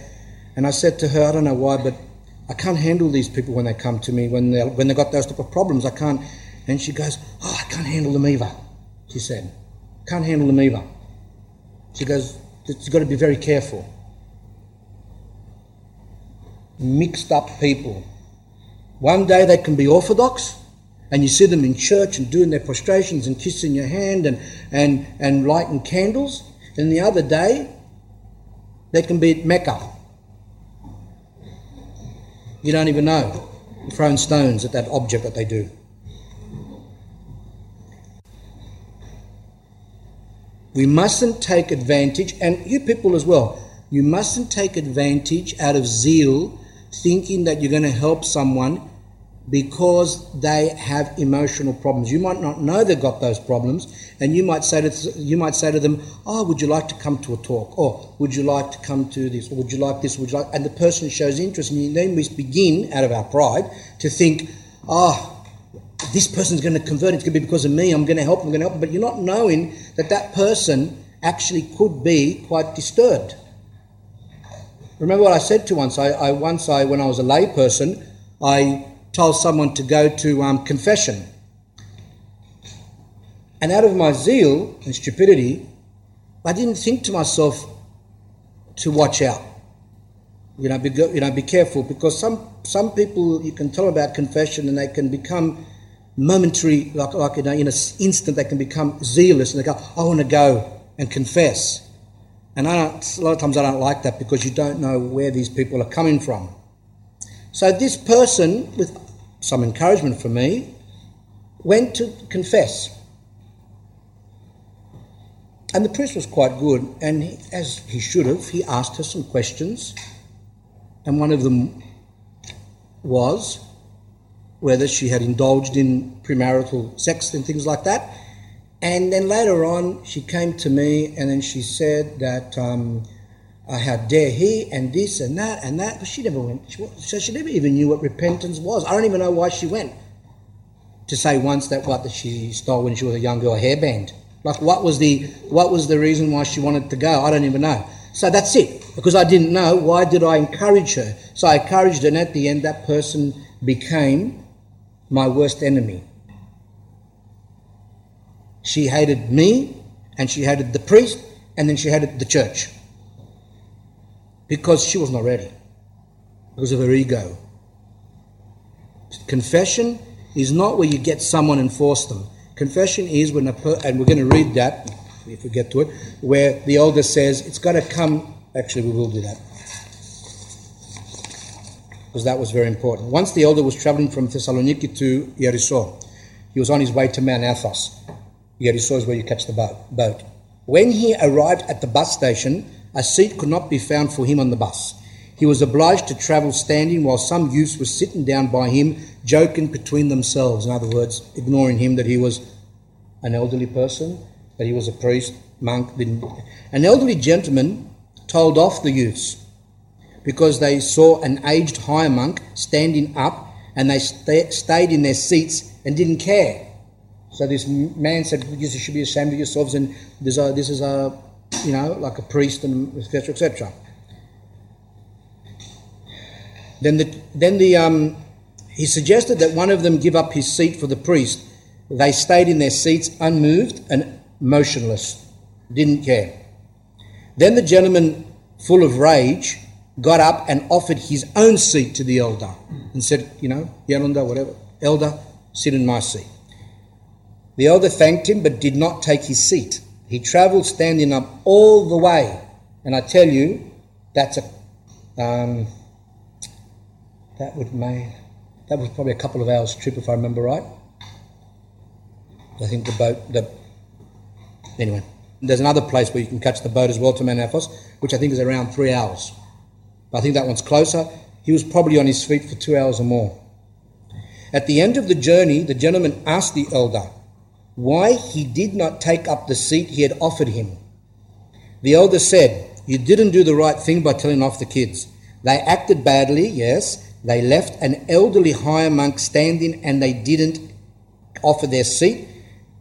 S1: And I said to her, I don't know why, but I can't handle these people when they come to me, when they when they got those type of problems. I can't. And she goes, Oh, I can't handle them either. She said, Can't handle them either. She goes, You've got to be very careful. Mixed up people. One day they can be orthodox, and you see them in church and doing their prostrations and kissing your hand and, and, and lighting candles. And the other day, they can be at Mecca. You don't even know. Throwing stones at that object that they do. We mustn't take advantage, and you people as well, you mustn't take advantage out of zeal thinking that you're going to help someone because they have emotional problems. You might not know they've got those problems, and you might say to you might say to them, "Oh, would you like to come to a talk? Or would you like to come to this? Or would you like this? Would you like?" And the person shows interest, and then we begin out of our pride to think, "Oh." This person's going to convert. It's going to be because of me. I'm going to help. I'm going to help. But you're not knowing that that person actually could be quite disturbed. Remember what I said to once. I, I once I when I was a lay person, I told someone to go to um, confession. And out of my zeal and stupidity, I didn't think to myself to watch out. You know, be, you know, be careful because some, some people you can tell about confession and they can become momentary, like, like you know, in an instant, they can become zealous and they go, I want to go and confess. And I don't, a lot of times I don't like that because you don't know where these people are coming from. So this person, with some encouragement from me, went to confess. And the priest was quite good, and he, as he should have, he asked her some questions. And one of them was whether she had indulged in premarital sex and things like that. And then later on, she came to me and then she said that um, uh, how dare he, and this and that and that. But she never went. She, so she never even knew what repentance was. I don't even know why she went to say once that what that she stole when she was a young girl a hairband. Like what was the what was the reason why she wanted to go? I don't even know. So that's it. Because I didn't know, why did I encourage her? So I encouraged her, and at the end, that person became my worst enemy. She hated me, and she hated the priest, and then she hated the church because she was not ready because of her ego. Confession is not where you get someone and force them. Confession is when a per- and we're going to read that if we get to it, where the elder says it's got to come. Actually, we will do that because that was very important. Once the elder was traveling from Thessaloniki to Yeriso, he was on his way to Mount Athos. Yeriso is where you catch the boat. When he arrived at the bus station, a seat could not be found for him on the bus. He was obliged to travel standing while some youths were sitting down by him, joking between themselves. In other words, ignoring him that he was an elderly person, that he was a priest, monk. An elderly gentleman told off the youths because they saw an aged high monk standing up and they st- stayed in their seats and didn't care. So this man said, You should be ashamed of yourselves, and this, uh, this is a you know, like a priest and etc. etc. Then the then the um, he suggested that one of them give up his seat for the priest. They stayed in their seats unmoved and motionless, didn't care. Then the gentleman, full of rage, got up and offered his own seat to the elder and said, you know, Yelanda, whatever, elder, sit in my seat. The elder thanked him but did not take his seat. He travelled standing up all the way. And I tell you, that's a um, that would make that was probably a couple of hours trip if I remember right. I think the boat the anyway. There's another place where you can catch the boat as well to Mount Athos, which I think is around three hours. I think that one's closer. He was probably on his feet for two hours or more. At the end of the journey, the gentleman asked the elder, why he did not take up the seat he had offered him. The elder said, You didn't do the right thing by telling off the kids. They acted badly, yes. They left an elderly higher monk standing and they didn't offer their seat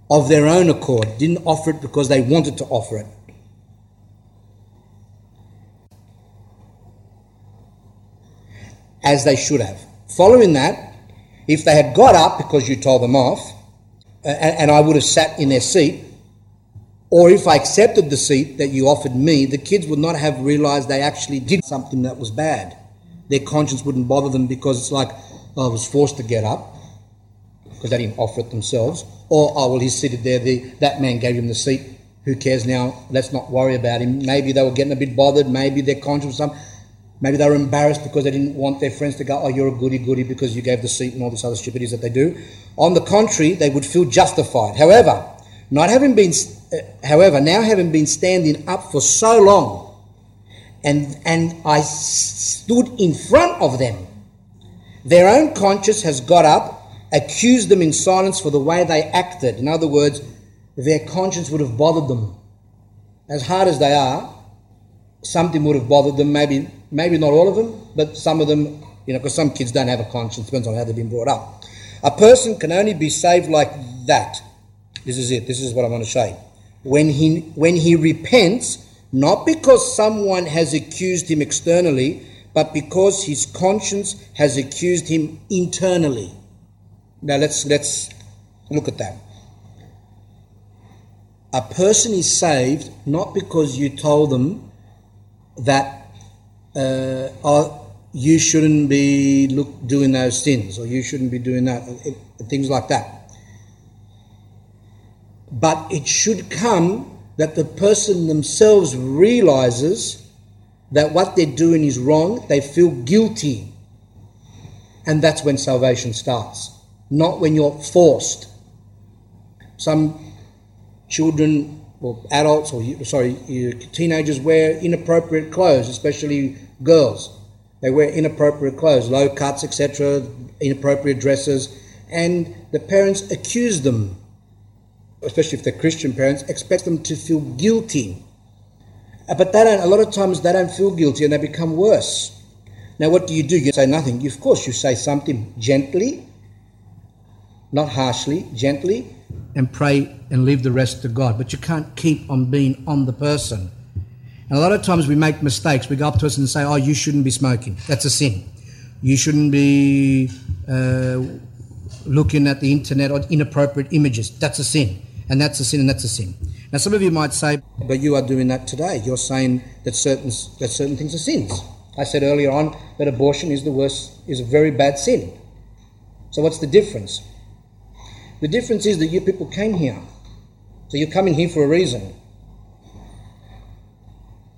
S1: of their own accord, didn't offer it because they wanted to offer it. As they should have. Following that, if they had got up because you told them off, uh, and, I would have sat in their seat, or if I accepted the seat that you offered me, the kids would not have realized they actually did something that was bad. Their conscience wouldn't bother them because it's like, oh, I was forced to get up because they didn't offer it themselves. Or, oh, well, he's seated there, the, that man gave him the seat. Who cares now? Let's not worry about him. Maybe they were getting a bit bothered. Maybe their conscience was some. Maybe they were embarrassed because they didn't want their friends to go, oh, you're a goody goody because you gave the seat and all this other stupidities that they do. On the contrary, they would feel justified. However, not having been, uh, however, now having been standing up for so long, and and I stood in front of them, their own conscience has got up, accused them in silence for the way they acted. In other words, their conscience would have bothered them. As hard as they are, something would have bothered them. Maybe maybe not all of them, but some of them, you know, because some kids don't have a conscience. Depends on how they've been brought up. A person can only be saved like that this is it. This is what I want to say. When he, when he repents, not because someone has accused him externally, but because his conscience has accused him internally. Now let's, let's look at that. A person is saved not because you told them that uh, oh, you shouldn't be look, doing those sins or you shouldn't be doing that, things like that. But it should come that the person themselves realizes that what they're doing is wrong, they feel guilty. And that's when salvation starts, not when you're forced. Some children or adults or sorry, teenagers wear inappropriate clothes, especially girls. They wear inappropriate clothes, low cuts, etc., inappropriate dresses, and the parents accuse them especially if they're Christian parents, expect them to feel guilty. Uh, but they don't, a lot of times they don't feel guilty and they become worse. Now, what do you do? You say nothing. Of course, you say something gently, not harshly, gently, and pray and leave the rest to God. But you can't keep on being on the person. And a lot of times we make mistakes. We go up to us and say, Oh, you shouldn't be smoking. That's a sin. You shouldn't be uh, looking at the internet or inappropriate images. That's a sin and that's a sin, and that's a sin. Now, some of you might say, but you are doing that today. You're saying that certain that certain things are sins. I said earlier on that abortion is the worst, is a very bad sin. So, what's the difference? The difference is that you people came here. So, you're coming here for a reason.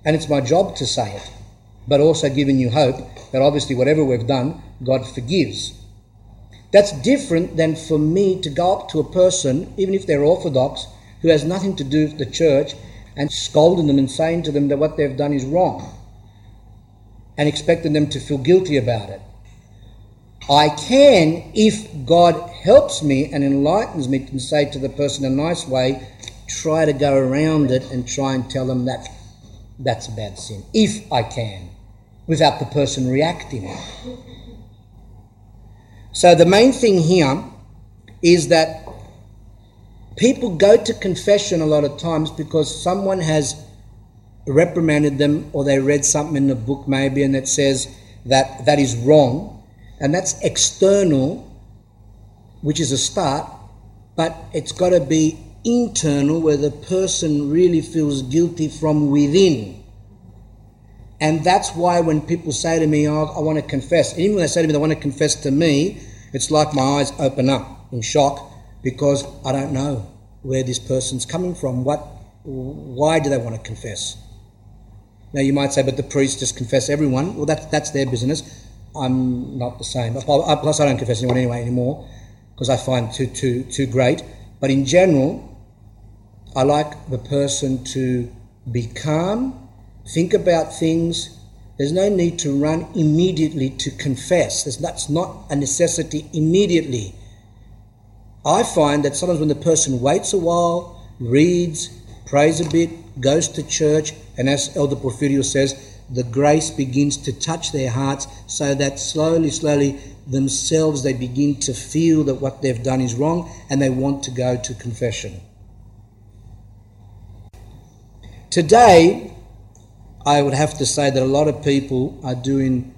S1: And it's my job to say it, but also giving you hope that obviously, whatever we've done, God forgives. That's different than for me to go up to a person, even if they're Orthodox, who has nothing to do with the church, and scolding them and saying to them that what they've done is wrong and expecting them to feel guilty about it. I can, if God helps me and enlightens me, to say to the person in a nice way, try to go around it and try and tell them that that's a bad sin, if I can, without the person reacting. So the main thing here is that people go to confession a lot of times because someone has reprimanded them or they read something in a book maybe and it says that that is wrong and that's external which is a start but it's got to be internal where the person really feels guilty from within and that's why when people say to me, oh, I want to confess, even when they say to me they want to confess to me, it's like my eyes open up in shock because I don't know where this person's coming from. What, why do they want to confess? Now you might say, but the priests just confess everyone. Well, that's, that's their business. I'm not the same. Plus, I don't confess anyone anyway anymore because I find too, too, too great. But in general, I like the person to be calm think about things. There's no need to run immediately to confess. that's not a necessity immediately. I find that sometimes when the person waits a while, reads, prays a bit, goes to church, And as Elder Porphyrio says, the grace begins to touch their hearts so that slowly, slowly themselves they begin to feel that what they've done is wrong and they want to go to confession. Today, I would have to say that a lot of people are doing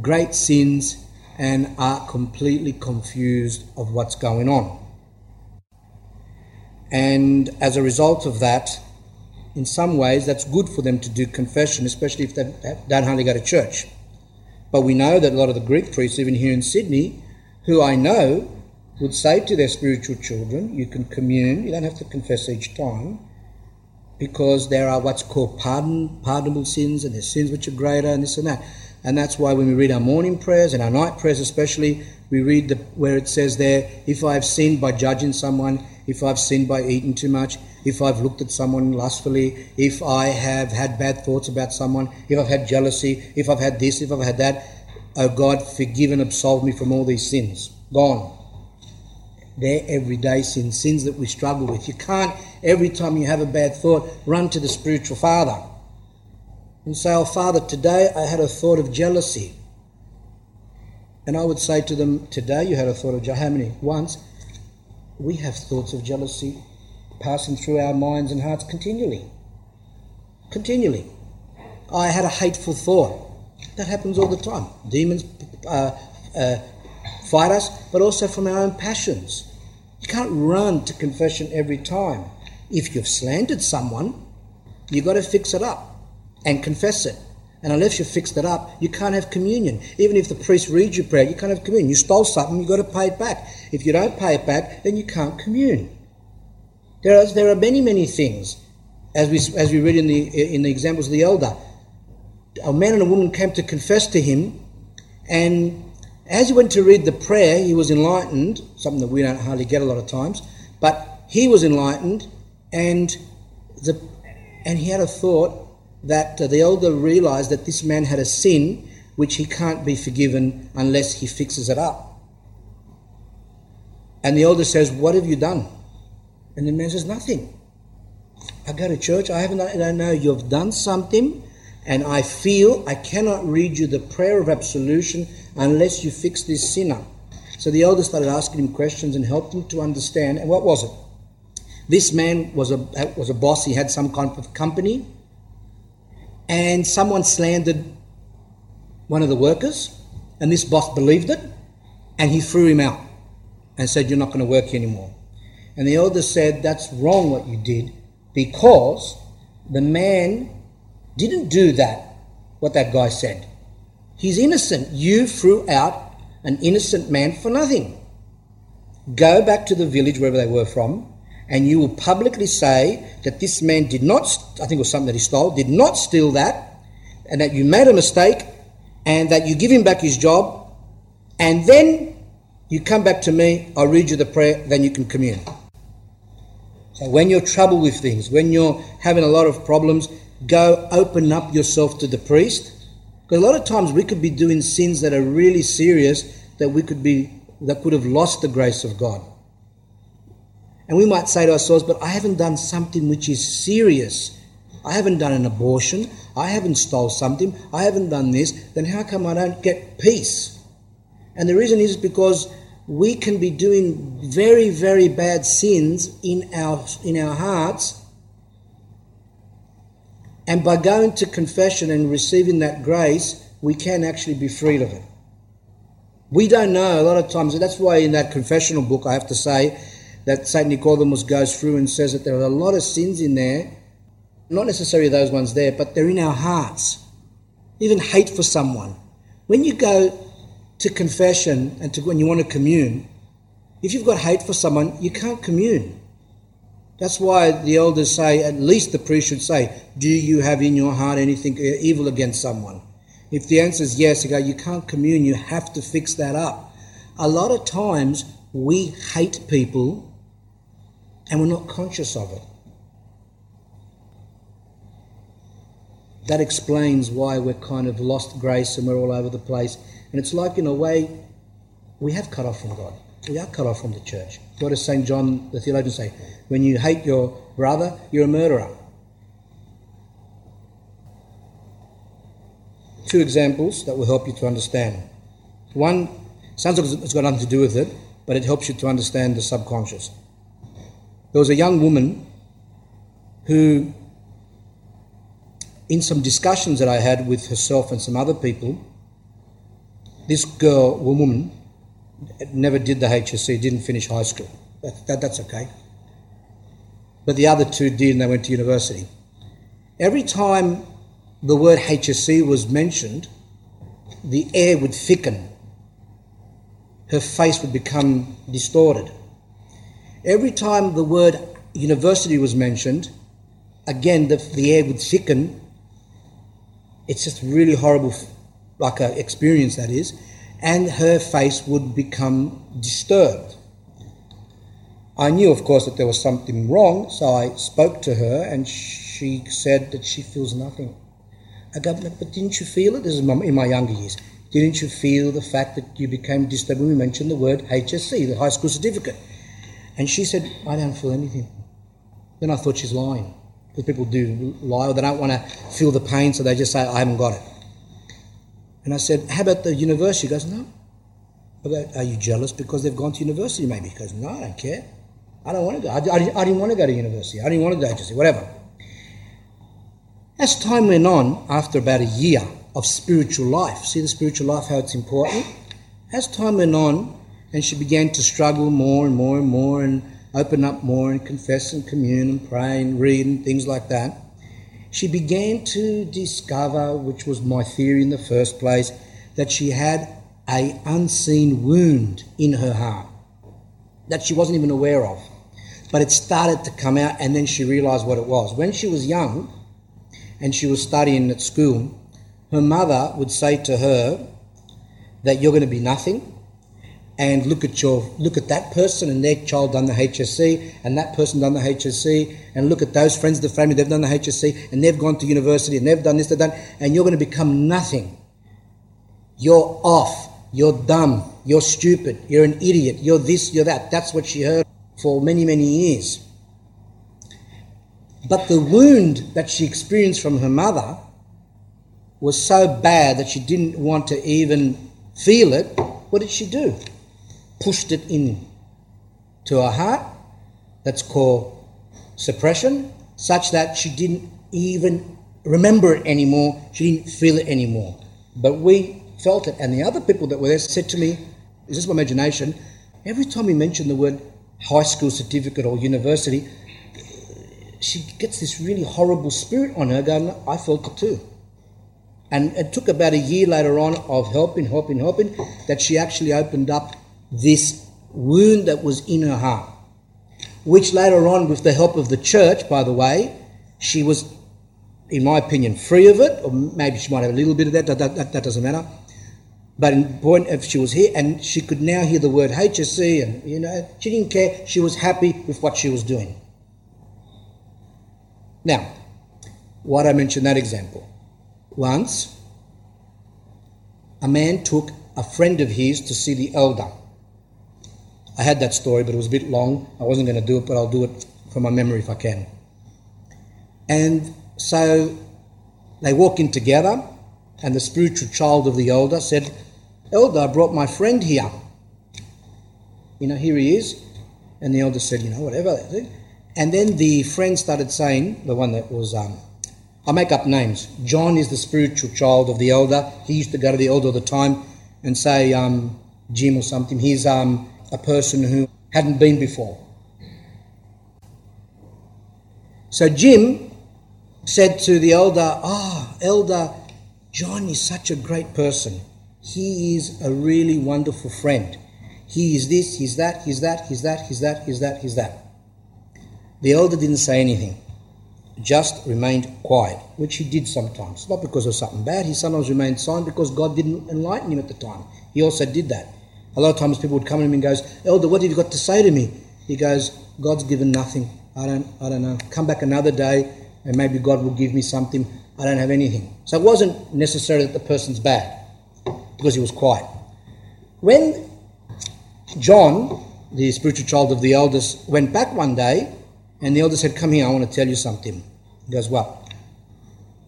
S1: great sins and are completely confused of what's going on. And as a result of that, in some ways, that's good for them to do confession, especially if they don't hardly go to church. But we know that a lot of the Greek priests, even here in Sydney, who I know would say to their spiritual children, You can commune, you don't have to confess each time, because there are what's called pardon, pardonable sins, and there's sins which are greater, and this and that. And that's why when we read our morning prayers and our night prayers, especially, we read the, where it says there, If I've sinned by judging someone, if I've sinned by eating too much, if I've looked at someone lustfully, if I have had bad thoughts about someone, if I've had jealousy, if I've had this, if I've had that, oh God, forgive and absolve me from all these sins. Gone. They're everyday sins, sins that we struggle with. You can't, every time you have a bad thought, run to the spiritual father and say, Oh, Father, today I had a thought of jealousy. And I would say to them, Today you had a thought of jealousy. How many? Once we have thoughts of jealousy passing through our minds and hearts continually. Continually. I had a hateful thought. That happens all the time. Demons uh, uh, fight us, but also from our own passions. You can't run to confession every time. If you've slandered someone, you've got to fix it up and confess it. And unless you fix it up, you can't have communion. Even if the priest reads your prayer, you can't have communion. You stole something, you've got to pay it back. If you don't pay it back, then you can't commune. There are, there are many, many things, as we, as we read in the, in the examples of the elder. A man and a woman came to confess to him, and as he went to read the prayer, he was enlightened, something that we don't hardly get a lot of times, but he was enlightened, and, the, and he had a thought that uh, the elder realized that this man had a sin which he can't be forgiven unless he fixes it up. And the elder says, What have you done? And the man says, Nothing. I go to church, I haven't, I know, you've done something, and I feel I cannot read you the prayer of absolution unless you fix this sinner. So the elder started asking him questions and helped him to understand. And what was it? This man was a, was a boss, he had some kind of company, and someone slandered one of the workers, and this boss believed it, and he threw him out and said, You're not going to work anymore. And the elder said, That's wrong what you did because the man didn't do that, what that guy said. He's innocent. You threw out an innocent man for nothing. Go back to the village wherever they were from, and you will publicly say that this man did not, I think it was something that he stole, did not steal that, and that you made a mistake, and that you give him back his job, and then you come back to me, I'll read you the prayer, then you can commune. So when you're troubled with things, when you're having a lot of problems, go open up yourself to the priest. Because a lot of times we could be doing sins that are really serious that we could be that could have lost the grace of God. And we might say to ourselves, but I haven't done something which is serious. I haven't done an abortion. I haven't stole something. I haven't done this. Then how come I don't get peace? And the reason is because we can be doing very, very bad sins in our, in our hearts. And by going to confession and receiving that grace, we can actually be freed of it. We don't know a lot of times. and That's why in that confessional book, I have to say, that St. Nicodemus goes through and says that there are a lot of sins in there, not necessarily those ones there, but they're in our hearts. Even hate for someone. When you go to confession and to when you want to commune, if you've got hate for someone, you can't commune. That's why the elders say, at least the priest should say, Do you have in your heart anything uh, evil against someone? If the answer is yes, you go, You can't commune, you have to fix that up. A lot of times we hate people and we're not conscious of it. That explains why we're kind of lost grace and we're all over the place. And it's like, in a way, we have cut off from God. We are cut off from the church. What does St. John the theologian say? When you hate your brother, you're a murderer. two examples that will help you to understand. One sounds like it's got nothing to do with it, but it helps you to understand the subconscious. There was a young woman who, in some discussions that I had with herself and some other people, this girl, woman, never did the HSC, didn't finish high school. That, that, that's okay. But the other two did, and they went to university. Every time the word HSC was mentioned, the air would thicken. Her face would become distorted. Every time the word university was mentioned, again the, the air would thicken. It's just really horrible, like an experience that is, and her face would become disturbed. I knew, of course, that there was something wrong, so I spoke to her, and she said that she feels nothing. I go, but didn't you feel it? This is in my younger years. Didn't you feel the fact that you became disturbed when we mentioned the word HSC, the high school certificate? And she said, I don't feel anything. Then I thought she's lying. Because people do lie or they don't want to feel the pain, so they just say, I haven't got it. And I said, How about the university? She goes, No. I go, Are you jealous because they've gone to university maybe? He goes, No, I don't care. I don't want to go. I, I, I didn't want to go to university. I didn't want to go to HSC, whatever. As time went on, after about a year of spiritual life, see the spiritual life, how it's important? As time went on, and she began to struggle more and more and more and open up more and confess and commune and pray and read and things like that, she began to discover, which was my theory in the first place, that she had a unseen wound in her heart that she wasn't even aware of but it started to come out, and then she realized what it was. When she was young and she was studying at school, her mother would say to her that you're going to be nothing. And look at your look at that person and their child done the HSC, and that person done the HSC, and look at those friends of the family they've done the HSC, and they've gone to university and they've done this, they've done, and you're going to become nothing. You're off. You're dumb. You're stupid. You're an idiot. You're this. You're that. That's what she heard for many, many years. But the wound that she experienced from her mother was so bad that she didn't want to even feel it. What did she do? Pushed it in to her heart. That's called suppression, such that she didn't even remember it anymore. She didn't feel it anymore. But we felt it. And the other people that were there said to me, Is this my imagination? Every time we mention the word high school certificate or university, she gets this really horrible spirit on her going, I felt it too. And it took about a year later on of helping, helping, helping, that she actually opened up this wound that was in her heart. Which later on, with the help of the church, by the way, she was, in my opinion, free of it, or maybe she might have a little bit of that, that, that, that doesn't matter. But in point if she was here and she could now hear the word HSC and you know she didn't care. She was happy with what she was doing. Now, why did I mention that example? Once, a man took a friend of his to see the elder. I had that story, but it was a bit long. I wasn't going to do it, but I'll do it from my memory if I can. And so they walk in together, and the spiritual child of the elder said, Elder, I brought my friend here. You know, here he is. And the elder said, you know, whatever. And then the friend started saying, the one that was, um, I make up names. John is the spiritual child of the elder. He used to go to the elder all the time and say, um, Jim or something. He's um, a person who hadn't been before. So Jim said to the elder, Ah, oh, elder, John is such a great person. He is a really wonderful friend. He is this, he's that, he's that, he's that, he's that, he's that, he's that. The elder didn't say anything, just remained quiet, which he did sometimes. Not because of something bad, he sometimes remained silent because God didn't enlighten him at the time. He also did that. A lot of times people would come to him and goes, Elder, what have you got to say to me? He goes, God's given nothing. I don't I don't know. Come back another day and maybe God will give me something. I don't have anything. So it wasn't necessarily that the person's bad because he was quiet. When John, the spiritual child of the eldest, went back one day and the elder said, Come here, I want to tell you something. He goes, Well,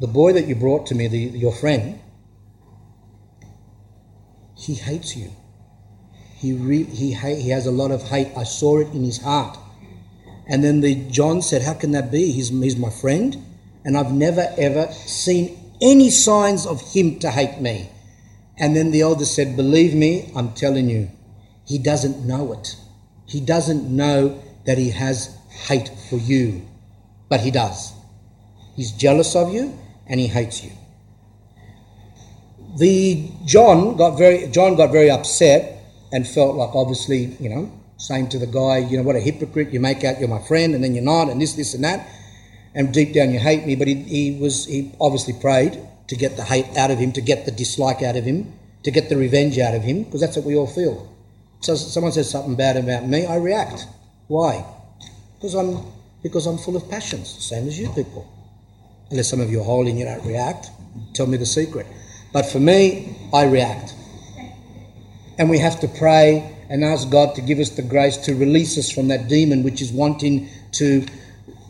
S1: the boy that you brought to me, the, your friend, he hates you. He, re- he, he has a lot of hate. I saw it in his heart. And then the John said, How can that be? He's, he's my friend, and I've never ever seen any signs of him to hate me. And then the elder said, Believe me, I'm telling you, he doesn't know it. He doesn't know that he has hate for you, but he does. He's jealous of you and he hates you. The John got very John got very upset and felt like obviously, you know, saying to the guy, you know, what a hypocrite, you make out you're my friend and then you're not, and this, this, and that. And deep down you hate me. But he, he was he obviously prayed to get the hate out of him, to get the dislike out of him, to get the revenge out of him, because that's what we all feel. So someone says something bad about me, I react. Why? Because I'm because I'm full of passions, same as you people. Unless some of you are holy and you don't react, tell me the secret. But for me, I react. And we have to pray and ask God to give us the grace to release us from that demon which is wanting to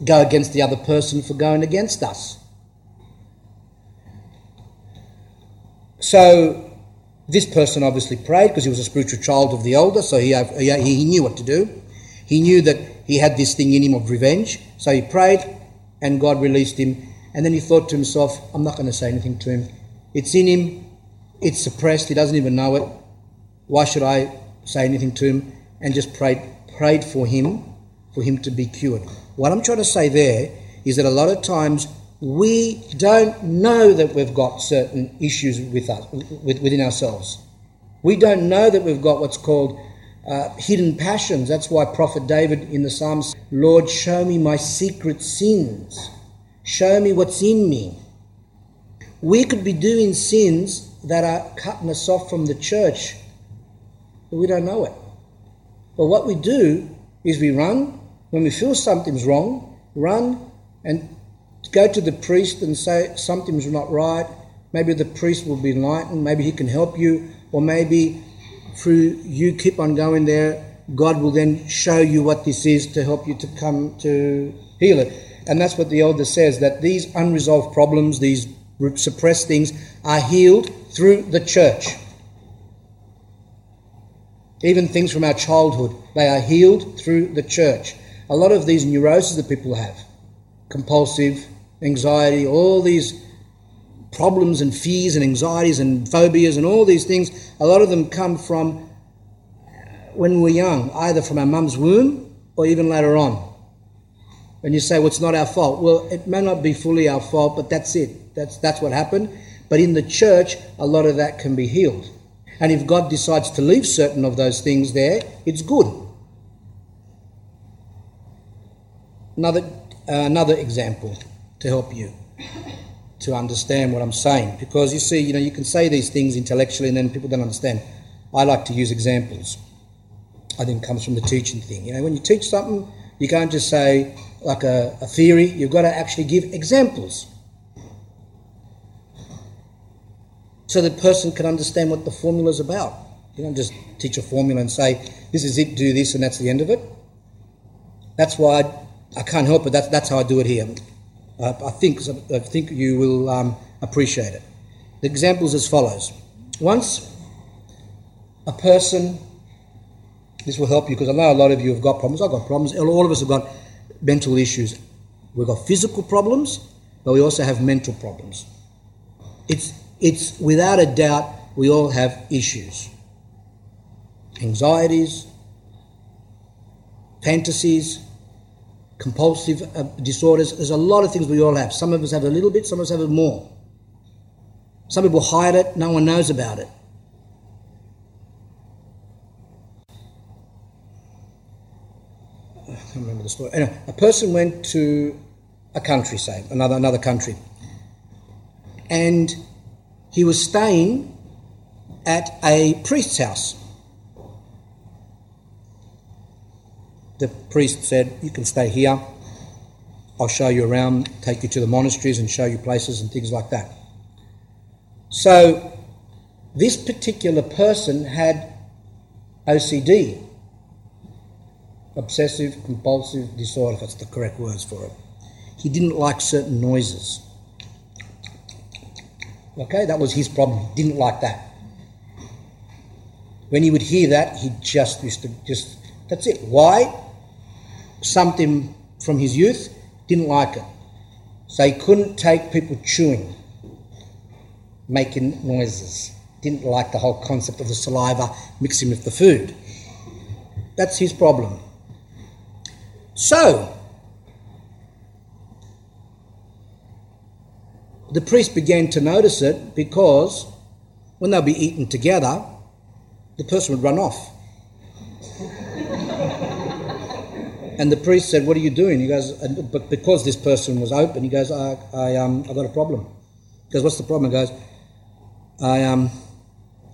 S1: go against the other person for going against us. So this person obviously prayed because he was a spiritual child of the elder, so uh, he, he knew what to do. He knew that he had this thing in him of revenge, so he prayed and God released him. And then he thought to himself, I'm not going to say anything to him. It's in him, it's suppressed, he doesn't even know it. Why should I say anything to him? And just prayed, prayed for him, for him to be cured. What I'm trying to say there is that a lot of times we don't know that we've got certain issues with us, within ourselves. We don't know that we've got what's called uh, hidden passions. That's why Prophet David in the Psalms, Lord, show me my secret sins. Show me what's in me. We could be doing sins that are cutting us off from the church, but we don't know it. But what we do is we run when we feel something's wrong, run and go to the priest and say something's not right. Maybe the priest will be enlightened, maybe he can help you, or maybe through you keep on going there, God will then show you what this is to help you to come to heal it. And that's what the elder says that these unresolved problems, these suppressed things, are healed through the church. Even things from our childhood, they are healed through the church. A lot of these neuroses that people have, compulsive, anxiety, all these problems and fears and anxieties and phobias and all these things, a lot of them come from uh, when we're young, either from our mum's womb or even later on. And you say, well, it's not our fault, well, it may not be fully our fault, but that's it. That's, that's what happened. But in the church, a lot of that can be healed. And if God decides to leave certain of those things there, it's good. Another, uh, another example to help you to understand what I'm saying. Because you see, you know, you can say these things intellectually and then people don't understand. I like to use examples. I think comes from the teaching thing. You know, when you teach something, you can't just say like a, a theory, you've got to actually give examples. So the person can understand what the formula is about. You don't just teach a formula and say, this is it, do this, and that's the end of it. That's why I, I can't help it. That's, that's how I do it here. Uh, I think I think you will um, appreciate it. The examples as follows. Once a person, this will help you because I know a lot of you have got problems. I've got problems. All of us have got mental issues. We've got physical problems, but we also have mental problems. It's it's without a doubt we all have issues, anxieties, fantasies, compulsive uh, disorders. There's a lot of things we all have. Some of us have a little bit, some of us have more. Some people hide it, no one knows about it. I can't remember the story. Anyway, a person went to a country, say, another, another country, and he was staying at a priest's house. the priest said, You can stay here. I'll show you around, take you to the monasteries and show you places and things like that. So, this particular person had OCD, obsessive compulsive disorder, if that's the correct words for it. He didn't like certain noises. Okay, that was his problem. He didn't like that. When he would hear that, he just used to just, that's it. Why? Something from his youth, didn't like it. So he couldn't take people chewing, making noises. Didn't like the whole concept of the saliva mixing with the food. That's his problem. So, the priest began to notice it because when they'd be eating together, the person would run off. *laughs* and the priest said, "What are you doing?" He goes, "But because this person was open, he goes, I, I, um, I got a problem." He goes, "What's the problem?" He goes, "I, um,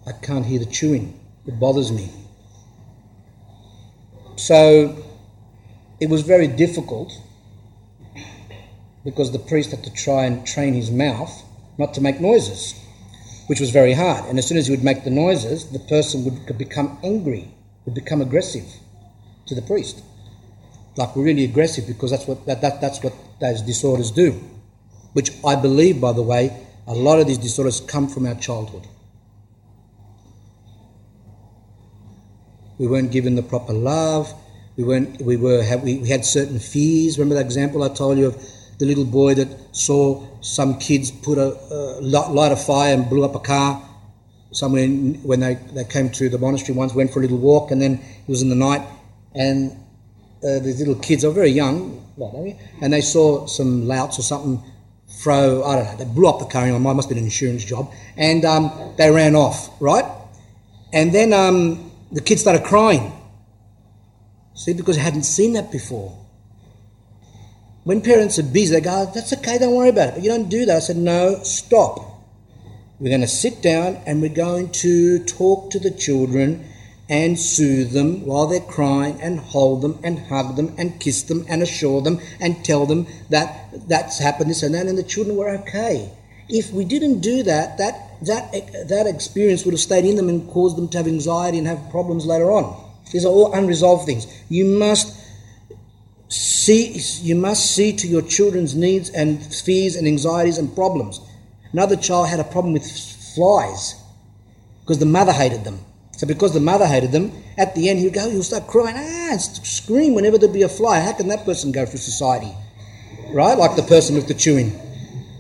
S1: I can't hear the chewing. It bothers me." So, it was very difficult because the priest had to try and train his mouth not to make noises which was very hard. And as soon as he would make the noises, the person would become angry, would become aggressive to the priest. Like really aggressive because that's what that, that that's what those disorders do. Which I believe, by the way, a lot of these disorders come from our childhood. We weren't given the proper love. We weren't. We were. We, we had certain fears. Remember that example I told you of the little boy that saw some kids put a, a light a fire and blew up a car somewhere when they, they came to the monastery once, went for a little walk, and then it was in the night, and uh, these little kids, were very young, and they saw some louts or something throw, I don't know, they blew up the car, it must have been an insurance job, and um, they ran off, right? And then um, the kids started crying. See, because they hadn't seen that before. When parents are busy, they go, that's okay, don't worry about it. But you don't do that. I said, no, stop. We're going to sit down and we're going to talk to the children and soothe them while they're crying and hold them and hug them and kiss them and assure them and tell them that that's happened, this and that, and the children were okay. If we didn't do that, that, that, that experience would have stayed in them and caused them to have anxiety and have problems later on. These are all unresolved things. You must See, you must see to your children's needs and fears and anxieties and problems. Another child had a problem with flies because the mother hated them. So because the mother hated them, at the end he'd go, he'll start crying, ah, scream whenever there'd be a fly. How can that person go through society? Right? Like the person with the chewing.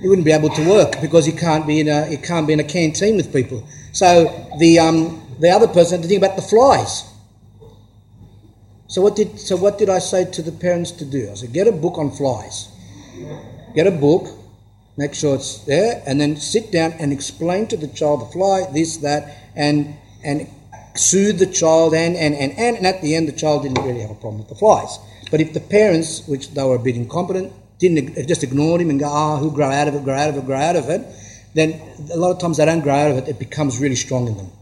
S1: He wouldn't be able to work because he can't be in a he can't be in a canteen with people. So the um, the other person had to think about the flies. So what did so what did I say to the parents to do? I said, get a book on flies. Get a book, make sure it's there, and then sit down and explain to the child the fly, this, that, and and soothe the child and and, and, and, and at the end the child didn't really have a problem with the flies. But if the parents, which they were a bit incompetent, didn't just ignored him and go, ah, oh, who'll grow out of it, grow out of it, grow out of it, then a lot of times they don't grow out of it, it becomes really strong in them.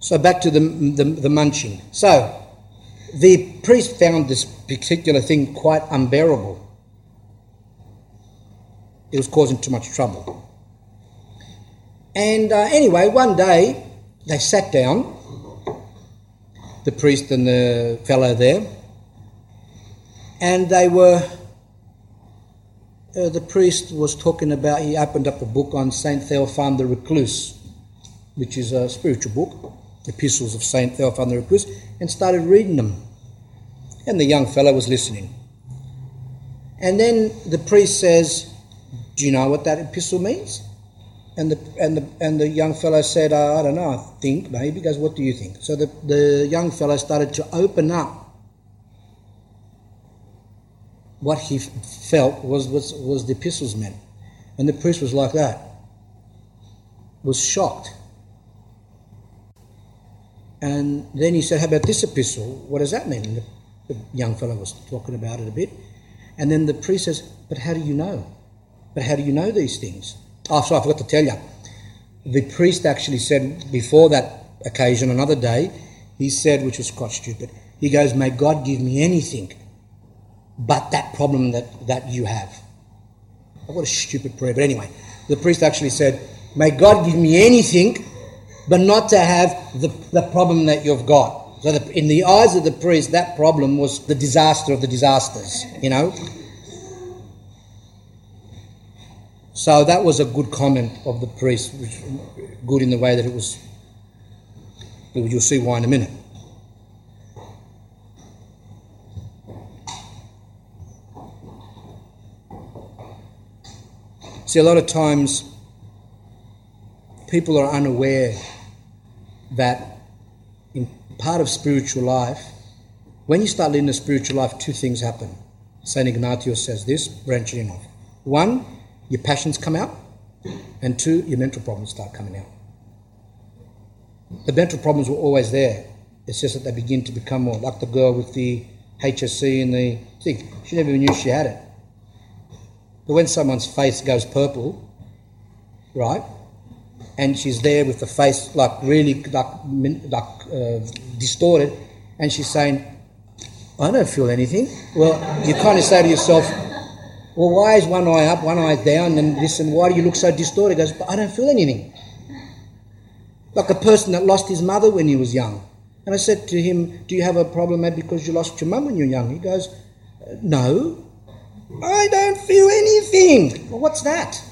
S1: So back to the, the, the munching. So the priest found this particular thing quite unbearable. It was causing too much trouble. And uh, anyway, one day they sat down, the priest and the fellow there, and they were. Uh, the priest was talking about, he opened up a book on Saint Theophan the Recluse, which is a spiritual book epistles of St. Theophan the Recluse and started reading them. And the young fellow was listening. And then the priest says, Do you know what that epistle means? And the, and the, and the young fellow said, I don't know, I think maybe. He goes, What do you think? So the, the young fellow started to open up what he felt was, was, was the epistles meant. And the priest was like that, was shocked. And then he said, How about this epistle? What does that mean? And the, the young fellow was talking about it a bit. And then the priest says, But how do you know? But how do you know these things? Oh, sorry, I forgot to tell you. The priest actually said before that occasion, another day, he said, which was quite stupid, he goes, May God give me anything but that problem that, that you have. Oh, what a stupid prayer. But anyway, the priest actually said, May God give me anything but not to have the, the problem that you've got. So the, in the eyes of the priest, that problem was the disaster of the disasters, you know. So that was a good comment of the priest, which good in the way that it was. You'll see why in a minute. See, a lot of times people are unaware that in part of spiritual life, when you start living a spiritual life, two things happen. St. Ignatius says this, branching off. One, your passions come out, and two, your mental problems start coming out. The mental problems were always there. It's just that they begin to become more like the girl with the HSC and the thing. She never even knew she had it. But when someone's face goes purple, right, and she's there with the face like really like, like uh, distorted, and she's saying, I don't feel anything. Well, you kind of say to yourself, well, why is one eye up, one eye down, and this, and why do you look so distorted? He goes, but I don't feel anything. Like a person that lost his mother when he was young. And I said to him, Do you have a problem because you lost your mum when you were young? He goes, No, I don't feel anything. Well, what's that?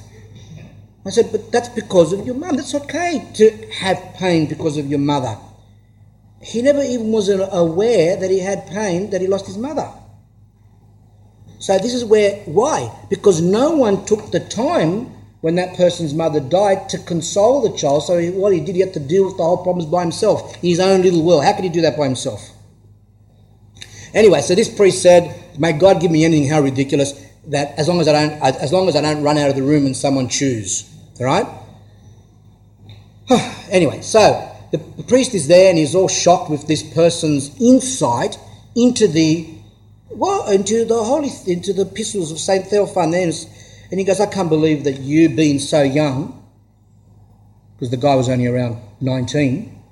S1: I said, But that's because of your mum. That's okay to have pain because of your mother. He never even was aware that he had pain that he lost his mother. So this is where, why? Because no one took the time when that person's mother died to console the child. So what he did, he had to deal with the whole problems by himself in his own little world. How could he do that by himself? Anyway, so this priest said, "May God give me anything how ridiculous that as long as I don't, as long as I don't run out of the room and someone chews." All right. *sighs* anyway, so the, the priest is there and he's all shocked with this person's insight into the well, into the holy, into the epistles of Saint Theophanes, and he goes, "I can't believe that you, being so young, because the guy was only around nineteen,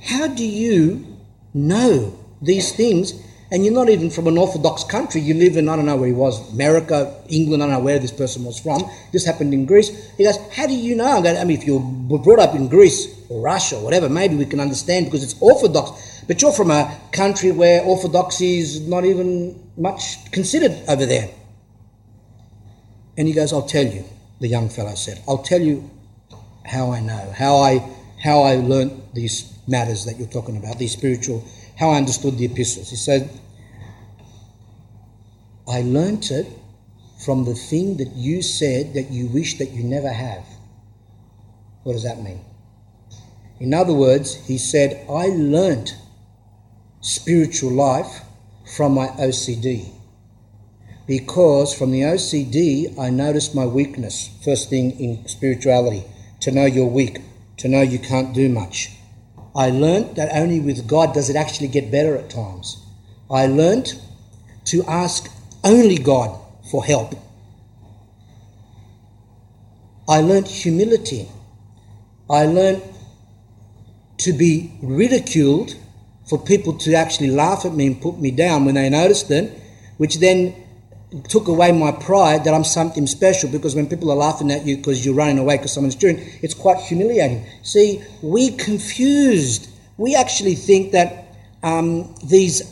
S1: how do you know these things and you're not even from an Orthodox country. You live in, I don't know where he was, America, England, I don't know where this person was from. This happened in Greece. He goes, How do you know? I mean, if you were brought up in Greece or Russia or whatever, maybe we can understand because it's Orthodox. But you're from a country where Orthodoxy is not even much considered over there. And he goes, I'll tell you, the young fellow said, I'll tell you how I know, how I, how I learnt these matters that you're talking about, these spiritual how I understood the epistles. He said, I learnt it from the thing that you said that you wish that you never have. What does that mean? In other words, he said, I learnt spiritual life from my OCD. Because from the OCD, I noticed my weakness. First thing in spirituality to know you're weak, to know you can't do much, I learnt that only with God does it actually get better at times. I learnt to ask only God for help. I learnt humility. I learnt to be ridiculed for people to actually laugh at me and put me down when they noticed it, which then took away my pride that I'm something special because when people are laughing at you because you're running away because someone's doing, it's quite humiliating. See, we confused. We actually think that um, these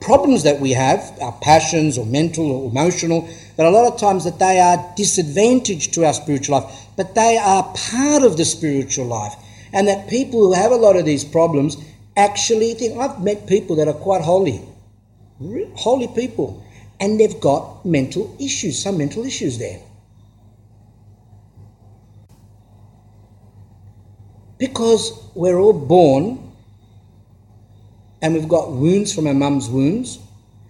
S1: problems that we have, our passions or mental or emotional, that a lot of times that they are disadvantage to our spiritual life, but they are part of the spiritual life. And that people who have a lot of these problems actually think, I've met people that are quite holy, holy people and they've got mental issues, some mental issues there. Because we're all born and we've got wounds from our mum's wounds,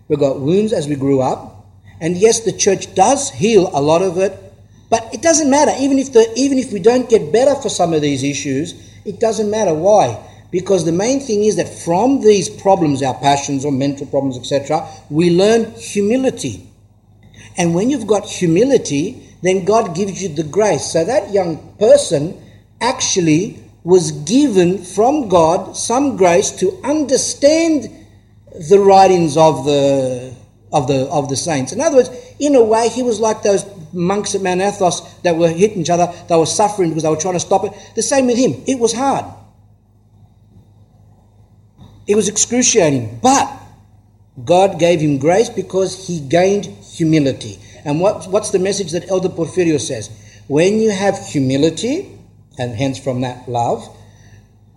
S1: we've got wounds as we grew up, and yes, the church does heal a lot of it, but it doesn't matter. Even if, the, even if we don't get better for some of these issues, it doesn't matter. Why? Because the main thing is that from these problems, our passions or mental problems, etc., we learn humility. And when you've got humility, then God gives you the grace. So that young person actually was given from God some grace to understand the writings of the of the of the saints. In other words, in a way, he was like those monks at Mount Athos that were hitting each other. They were suffering because they were trying to stop it. The same with him. It was hard. It was excruciating. But God gave him grace because he gained humility. And what, what's the message that Elder Porphyrio says? When you have humility, and hence from that love,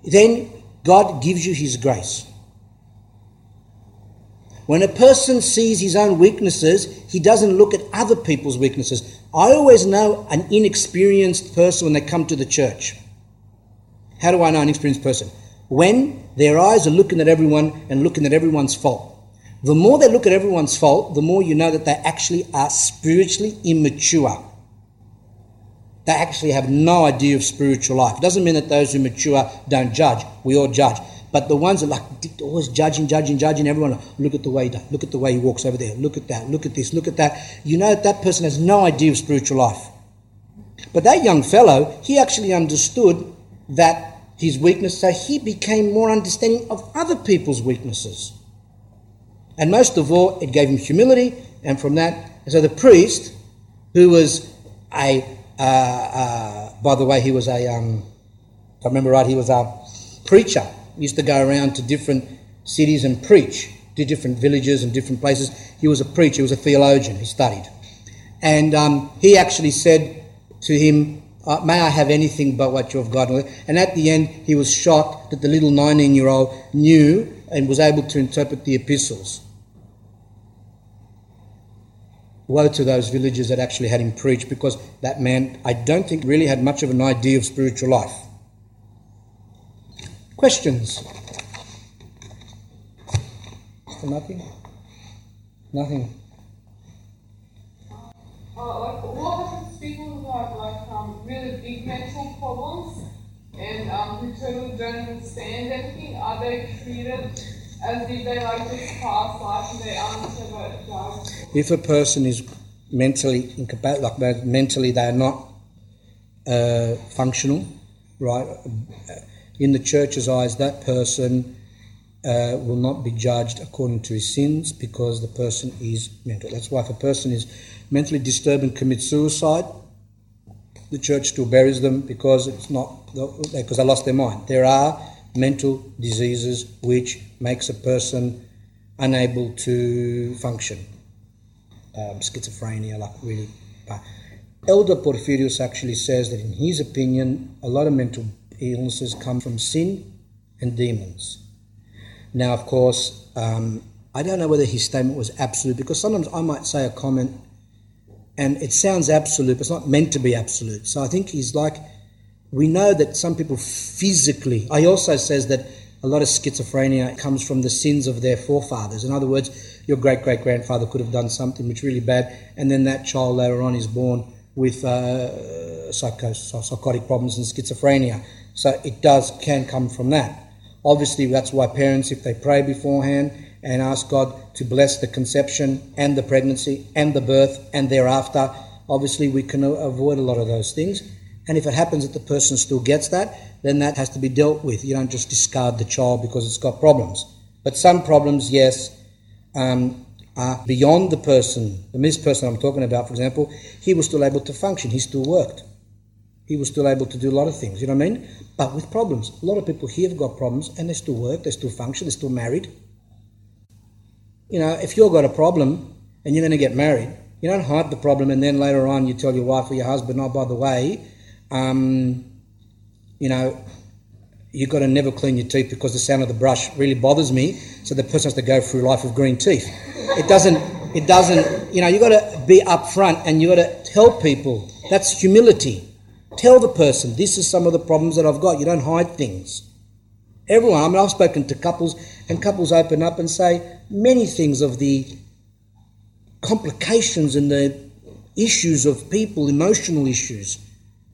S1: then God gives you His grace. When a person sees his own weaknesses, he doesn't look at other people's weaknesses. I always know an inexperienced person when they come to the church. How do I know an inexperienced person? When their eyes are looking at everyone and looking at everyone's fault. The more they look at everyone's fault, the more you know that they actually are spiritually immature. They actually have no idea of spiritual life. It doesn't mean that those who mature don't judge. We all judge. But the ones that like always judging, judging, judging everyone, look at the way he does, look at the way he walks over there, look at that, look at this, look at that. You know that that person has no idea of spiritual life. But that young fellow, he actually understood that his weakness, so he became more understanding of other people's weaknesses. And most of all, it gave him humility, and from that, so the priest, who was a, uh, uh, by the way, he was a, um, if I remember right, he was a preacher used to go around to different cities and preach to different villages and different places. He was a preacher, he was a theologian, he studied. And um, he actually said to him, uh, May I have anything but what you have got? And at the end, he was shocked that the little 19 year old knew and was able to interpret the epistles. Woe to those villages that actually had him preach because that man, I don't think, really had much of an idea of spiritual life. Questions? Nothing? Nothing.
S2: Uh, like, what happens to people who have like um, really big mental problems and um, who totally don't understand anything? Are they treated as if they like just pass life and they aren't ever judged?
S1: If a person is mentally incapacitated, like mentally they are not uh, functional, right? in the church's eyes, that person uh, will not be judged according to his sins because the person is mental. That's why if a person is mentally disturbed and commit suicide, the church still buries them because it's not because they lost their mind. There are mental diseases which makes a person unable to function. Um, schizophrenia, like really. Elder Porphyrios actually says that in his opinion, a lot of mental illnesses come from sin and demons. Now, of course, um, I don't know whether his statement was absolute because sometimes I might say a comment and it sounds absolute, but it's not meant to be absolute. So I think he's like, we know that some people physically, he also says that a lot of schizophrenia comes from the sins of their forefathers. In other words, your great great grandfather could have done something which really bad, and then that child later on is born with uh, psychotic problems and schizophrenia. So it does can come from that. Obviously, that's why parents, if they pray beforehand and ask God to bless the conception and the pregnancy and the birth and thereafter, obviously we can avoid a lot of those things. And if it happens that the person still gets that, then that has to be dealt with. You don't just discard the child because it's got problems. But some problems, yes, um, are beyond the person. The person I'm talking about, for example, he was still able to function. He still worked he was still able to do a lot of things, you know what I mean? But with problems. A lot of people here have got problems and they still work, they still function, they're still married. You know, if you've got a problem and you're going to get married, you don't hide the problem and then later on you tell your wife or your husband, oh, by the way, um, you know, you've got to never clean your teeth because the sound of the brush really bothers me. So the person has to go through life with green teeth. It doesn't, it doesn't, you know, you've got to be upfront and you've got to tell people. That's humility. Tell the person, this is some of the problems that I've got. You don't hide things. Everyone, I mean, I've spoken to couples, and couples open up and say many things of the complications and the issues of people, emotional issues.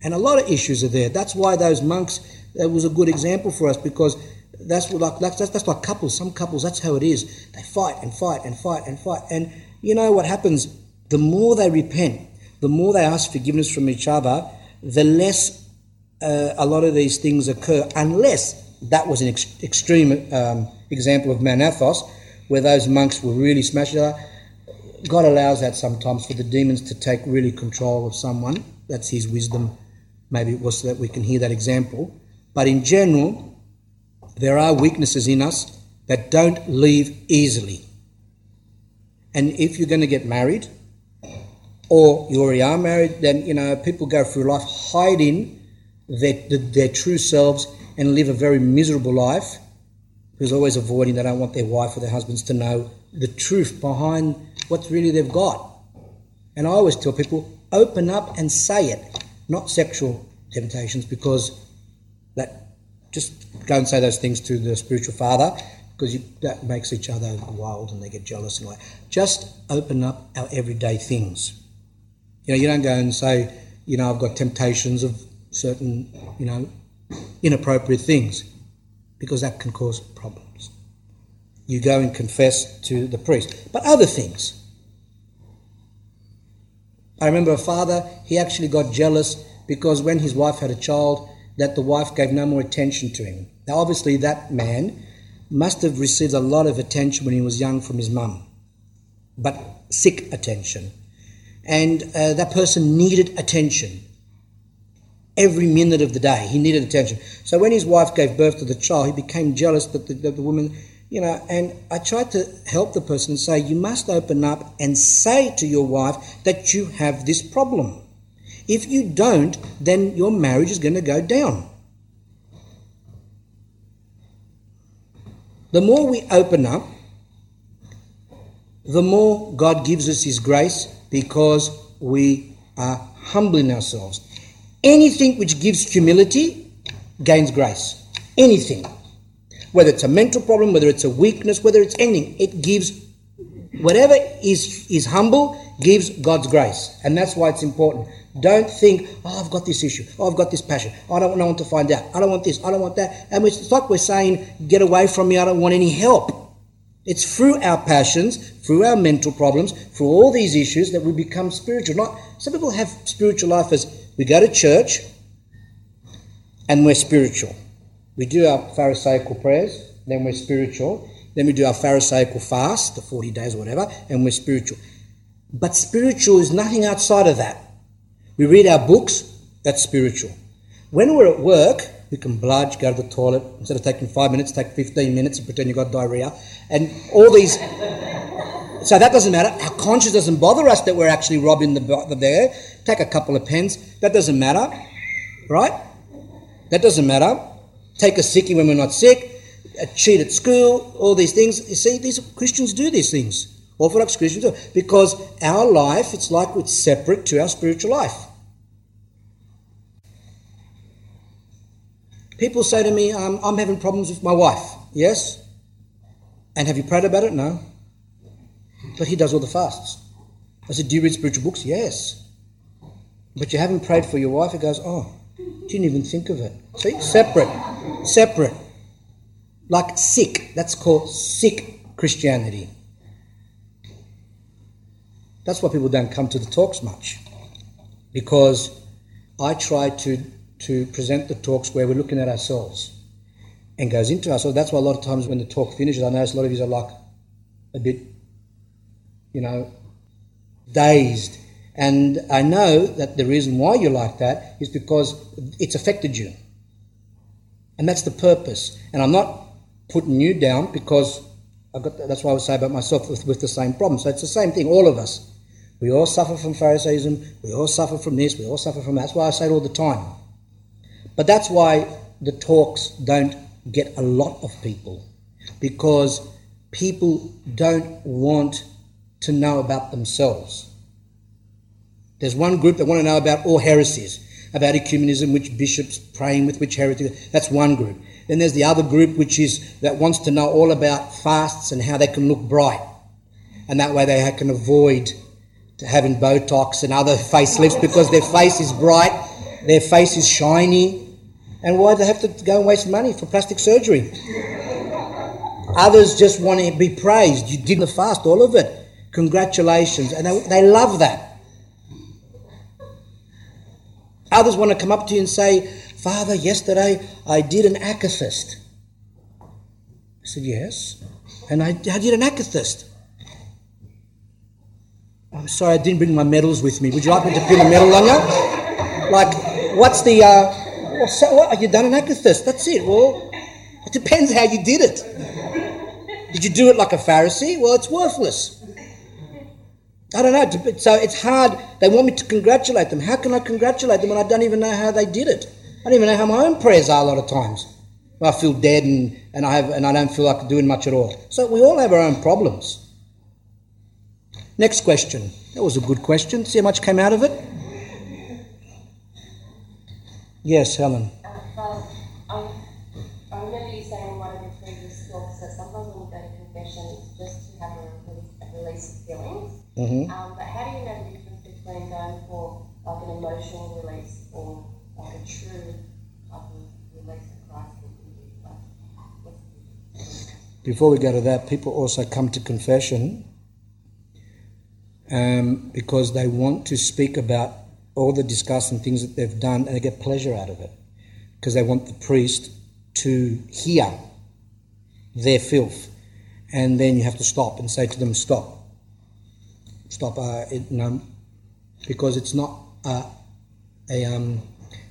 S1: And a lot of issues are there. That's why those monks, that was a good example for us because that's what like that's, that's like couples. Some couples, that's how it is. They fight and fight and fight and fight. And you know what happens? The more they repent, the more they ask forgiveness from each other, the less uh, a lot of these things occur, unless that was an ex- extreme um, example of Mount Athos, where those monks were really smashed. God allows that sometimes for the demons to take really control of someone. That's His wisdom. Maybe it was so that we can hear that example. But in general, there are weaknesses in us that don't leave easily. And if you're going to get married, or you already are married, then you know people go through life hiding their, their true selves and live a very miserable life because always avoiding they don't want their wife or their husbands to know the truth behind what really they've got. And I always tell people, open up and say it, not sexual temptations, because that just go and say those things to the spiritual father because you, that makes each other wild and they get jealous and like. Just open up our everyday things. You know, you don't go and say, you know, I've got temptations of certain, you know, inappropriate things because that can cause problems. You go and confess to the priest. But other things. I remember a father, he actually got jealous because when his wife had a child, that the wife gave no more attention to him. Now, obviously, that man must have received a lot of attention when he was young from his mum, but sick attention. And uh, that person needed attention every minute of the day. He needed attention. So when his wife gave birth to the child, he became jealous that the, that the woman, you know, and I tried to help the person and say, you must open up and say to your wife that you have this problem. If you don't, then your marriage is going to go down. The more we open up, the more God gives us His grace because we are humbling ourselves. Anything which gives humility gains grace. Anything. Whether it's a mental problem, whether it's a weakness, whether it's anything, it gives whatever is, is humble gives God's grace. And that's why it's important. Don't think, oh, I've got this issue. Oh, I've got this passion. Oh, I don't, want to find out. I don't want this. I don't want that. And it's like we're saying, get away from me. I don't want any help. It's through our passions, through our mental problems, through all these issues that we become spiritual. Not some people have spiritual life as we go to church and we're spiritual. We do our Pharisaical prayers, then we're spiritual. Then we do our Pharisaical fast, the 40 days or whatever, and we're spiritual. But spiritual is nothing outside of that. We read our books, that's spiritual. When we're at work, we can bludge, go to the toilet, instead of taking five minutes, take 15 minutes and pretend you've got diarrhea. And all these. So that doesn't matter. Our conscience doesn't bother us that we're actually robbing the, there. Take a couple of pens. That doesn't matter. Right? That doesn't matter. Take a sickie when we're not sick. cheat at school. All these things. You see, these Christians do these things. Orthodox Christians do. Because our life, it's like it's separate to our spiritual life. People say to me, um, I'm having problems with my wife. Yes? And have you prayed about it? No. But he does all the fasts. I said, Do you read spiritual books? Yes. But you haven't prayed for your wife? it goes, Oh, didn't even think of it. See? Separate. Separate. Like sick. That's called sick Christianity. That's why people don't come to the talks much. Because I try to to present the talks where we're looking at ourselves and goes into. So that's why a lot of times when the talk finishes, I notice a lot of you are like a bit, you know, dazed. And I know that the reason why you're like that is because it's affected you. And that's the purpose. And I'm not putting you down because I've got, that's why I would say about myself with, with the same problem. So it's the same thing, all of us. We all suffer from Pharisaism. We all suffer from this. We all suffer from that. That's why I say it all the time. But that's why the talks don't get a lot of people because people don't want to know about themselves. There's one group that want to know about all heresies, about ecumenism, which bishops praying with which heretics. That's one group. Then there's the other group which is that wants to know all about fasts and how they can look bright, and that way they can avoid having Botox and other facelifts because their face is bright, their face is shiny, and why they have to go and waste money for plastic surgery? Others just want to be praised. You did the fast, all of it. Congratulations. And they, they love that. Others want to come up to you and say, Father, yesterday I did an akathist. I said, Yes. And I, I did an akathist. I'm sorry I didn't bring my medals with me. Would you like me to pin a medal on you? Like, what's the. Uh, well, so what? You done an akathist. That's it. Well, it depends how you did it. Did you do it like a Pharisee? Well, it's worthless. I don't know. So it's hard. They want me to congratulate them. How can I congratulate them when I don't even know how they did it? I don't even know how my own prayers are a lot of times. I feel dead and, and I have and I don't feel like doing much at all. So we all have our own problems. Next question. That was a good question. See how much came out of it? Yes, Helen.
S3: Uh, Um, um, I remember you saying in one of your previous talks that sometimes when you go to confession, it's just to have a release, a release of feelings.
S1: Mm-hmm.
S3: Um, but how do you know the difference between going for like an emotional release or like a true type of release of Christ that you do? Like, what's the difference?
S1: Before we go to that, people also come to confession um, because they want to speak about all the disgusting things that they've done and they get pleasure out of it because they want the priest to hear their filth. And then you have to stop and say to them, stop. Stop, uh, it, because it's not a, a um,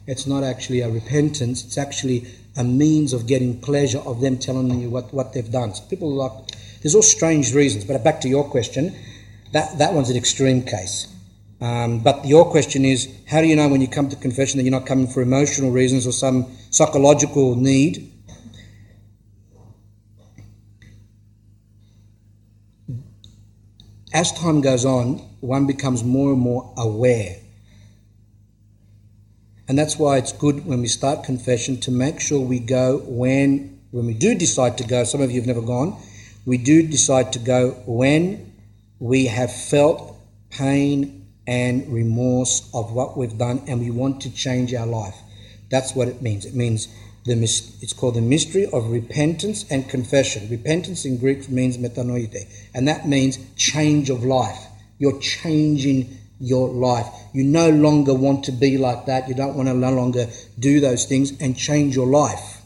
S1: it's not actually a repentance, it's actually a means of getting pleasure of them telling you what, what they've done. So people like, there's all strange reasons, but back to your question, that, that one's an extreme case. Um, but your question is, how do you know when you come to confession that you're not coming for emotional reasons or some psychological need? As time goes on, one becomes more and more aware. And that's why it's good when we start confession to make sure we go when, when we do decide to go, some of you have never gone, we do decide to go when we have felt pain and remorse of what we've done and we want to change our life. That's what it means. It means the it's called the mystery of repentance and confession. Repentance in Greek means metanoite, and that means change of life. You're changing your life. You no longer want to be like that. You don't want to no longer do those things and change your life.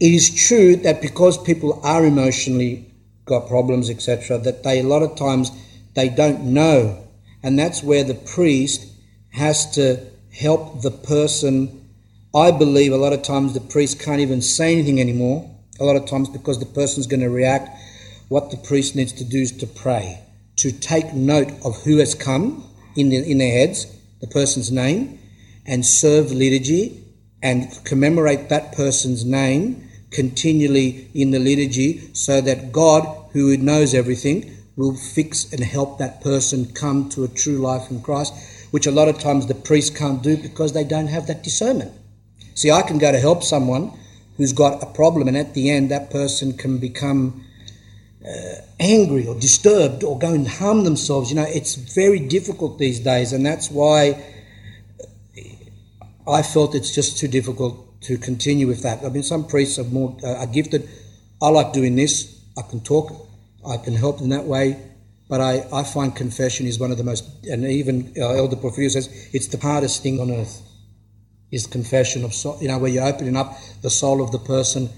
S1: It is true that because people are emotionally got problems, etc., that they a lot of times they don't know. And that's where the priest has to help the person. I believe a lot of times the priest can't even say anything anymore, a lot of times because the person's going to react. What the priest needs to do is to pray, to take note of who has come in, the, in their heads, the person's name, and serve liturgy and commemorate that person's name continually in the liturgy so that God, who knows everything, will fix and help that person come to a true life in Christ, which a lot of times the priest can't do because they don't have that discernment. See, I can go to help someone who's got a problem, and at the end, that person can become uh, angry or disturbed or go and harm themselves. You know, it's very difficult these days, and that's why I felt it's just too difficult to continue with that. I mean, some priests are more uh, are gifted. I like doing this. I can talk I can help in that way. But I, I find confession is one of the most, and even uh, Elder Porphyrio says, it's the hardest thing on earth, is confession of soul, you know, where you're opening up the soul of the person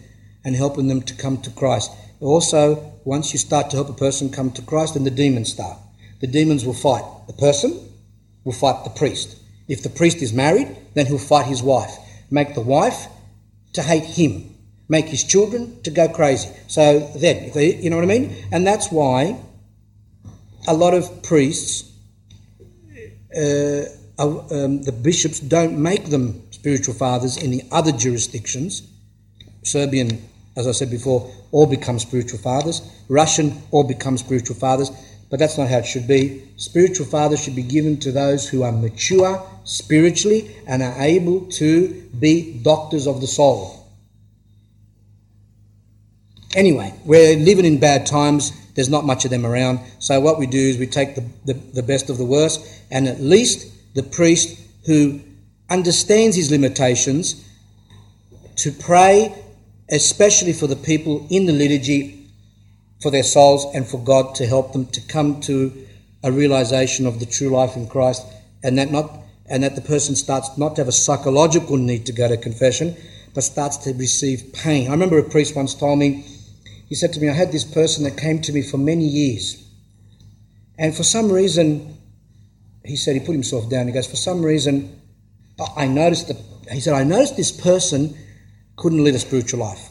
S1: and helping them to come to Christ. Also, once you start to help a person come to Christ, then the demons start. The demons will fight the person, will fight the priest. If the priest is married, then he'll fight his wife, make the wife to hate him make his children to go crazy. So then, you know what I mean? And that's why a lot of priests, uh, um, the bishops don't make them spiritual fathers in the other jurisdictions. Serbian, as I said before, all become spiritual fathers. Russian, all become spiritual fathers. But that's not how it should be. Spiritual fathers should be given to those who are mature spiritually and are able to be doctors of the soul. Anyway, we're living in bad times. There's not much of them around. So what we do is we take the, the, the best of the worst, and at least the priest who understands his limitations to pray, especially for the people in the liturgy, for their souls and for God to help them to come to a realization of the true life in Christ, and that not and that the person starts not to have a psychological need to go to confession, but starts to receive pain. I remember a priest once told me he said to me, I had this person that came to me for many years. And for some reason, he said, he put himself down. He goes, for some reason, I noticed that, he said, I noticed this person couldn't lead a spiritual life.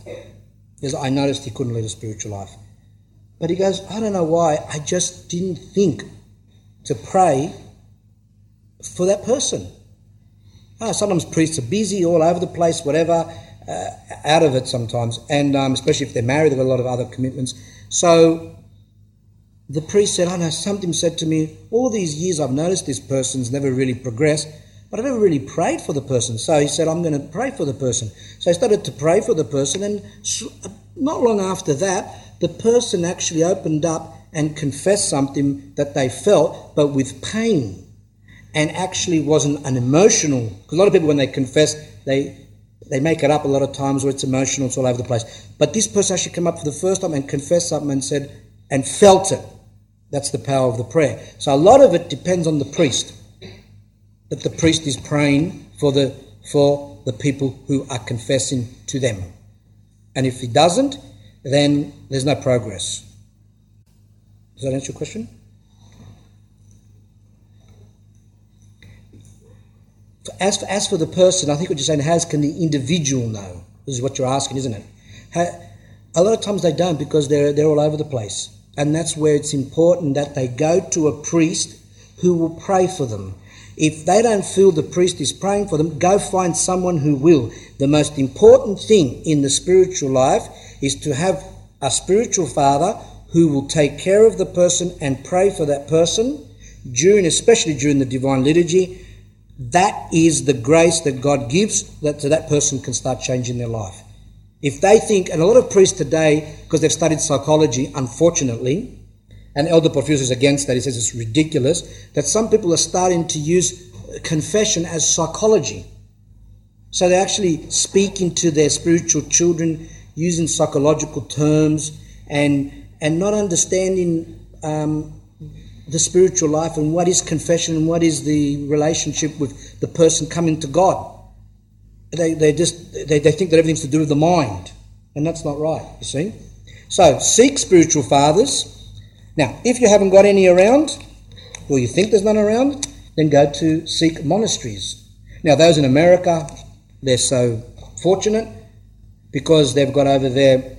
S1: He said, I noticed he couldn't lead a spiritual life. But he goes, I don't know why, I just didn't think to pray for that person. Oh, sometimes priests are busy all over the place, whatever, uh, out of it sometimes, and um, especially if they're married, they've got a lot of other commitments. So the priest said, I know something said to me, all these years I've noticed this person's never really progressed, but I've never really prayed for the person. So he said, I'm going to pray for the person. So I started to pray for the person, and uh, not long after that, the person actually opened up and confessed something that they felt, but with pain and actually wasn't an emotional. Because a lot of people, when they confess, they they make it up a lot of times where it's emotional, it's all over the place. But this person actually came up for the first time and confessed something and said, and felt it. That's the power of the prayer. So a lot of it depends on the priest. That the priest is praying for the for the people who are confessing to them. And if he doesn't, then there's no progress. Does that answer your question? As for, as for the person, I think what you're saying, how can the individual know? This is what you're asking, isn't it? How, a lot of times they don't because they're, they're all over the place. And that's where it's important that they go to a priest who will pray for them. If they don't feel the priest is praying for them, go find someone who will. The most important thing in the spiritual life is to have a spiritual father who will take care of the person and pray for that person during, especially during the divine liturgy that is the grace that God gives that so that person can start changing their life. If they think, and a lot of priests today, because they've studied psychology, unfortunately, and Elder Porphyrios is against that, he says it's ridiculous, that some people are starting to use confession as psychology. So they're actually speaking to their spiritual children using psychological terms and, and not understanding um, the spiritual life and what is confession and what is the relationship with the person coming to God. They, they just they, they think that everything's to do with the mind, and that's not right, you see. So seek spiritual fathers. Now, if you haven't got any around, or you think there's none around, then go to seek monasteries. Now, those in America, they're so fortunate because they've got over there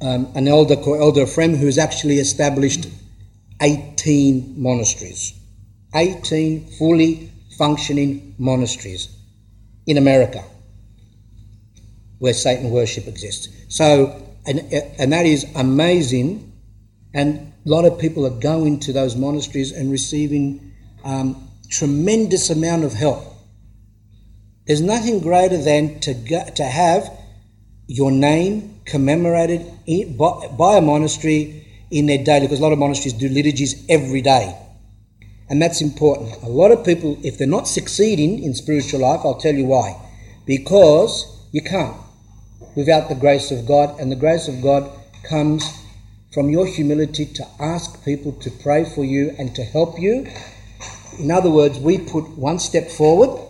S1: um, an elder called Elder Ephraim who's actually established 18 monasteries. 18 fully functioning monasteries in America where Satan worship exists. So, and, and that is amazing. And a lot of people are going to those monasteries and receiving um, tremendous amount of help. There's nothing greater than to, go, to have your name commemorated in, by, by a monastery in their daily, because a lot of monasteries do liturgies every day. And that's important. A lot of people, if they're not succeeding in spiritual life, I'll tell you why. Because you can't without the grace of God, and the grace of God comes from your humility to ask people to pray for you and to help you. In other words, we put one step forward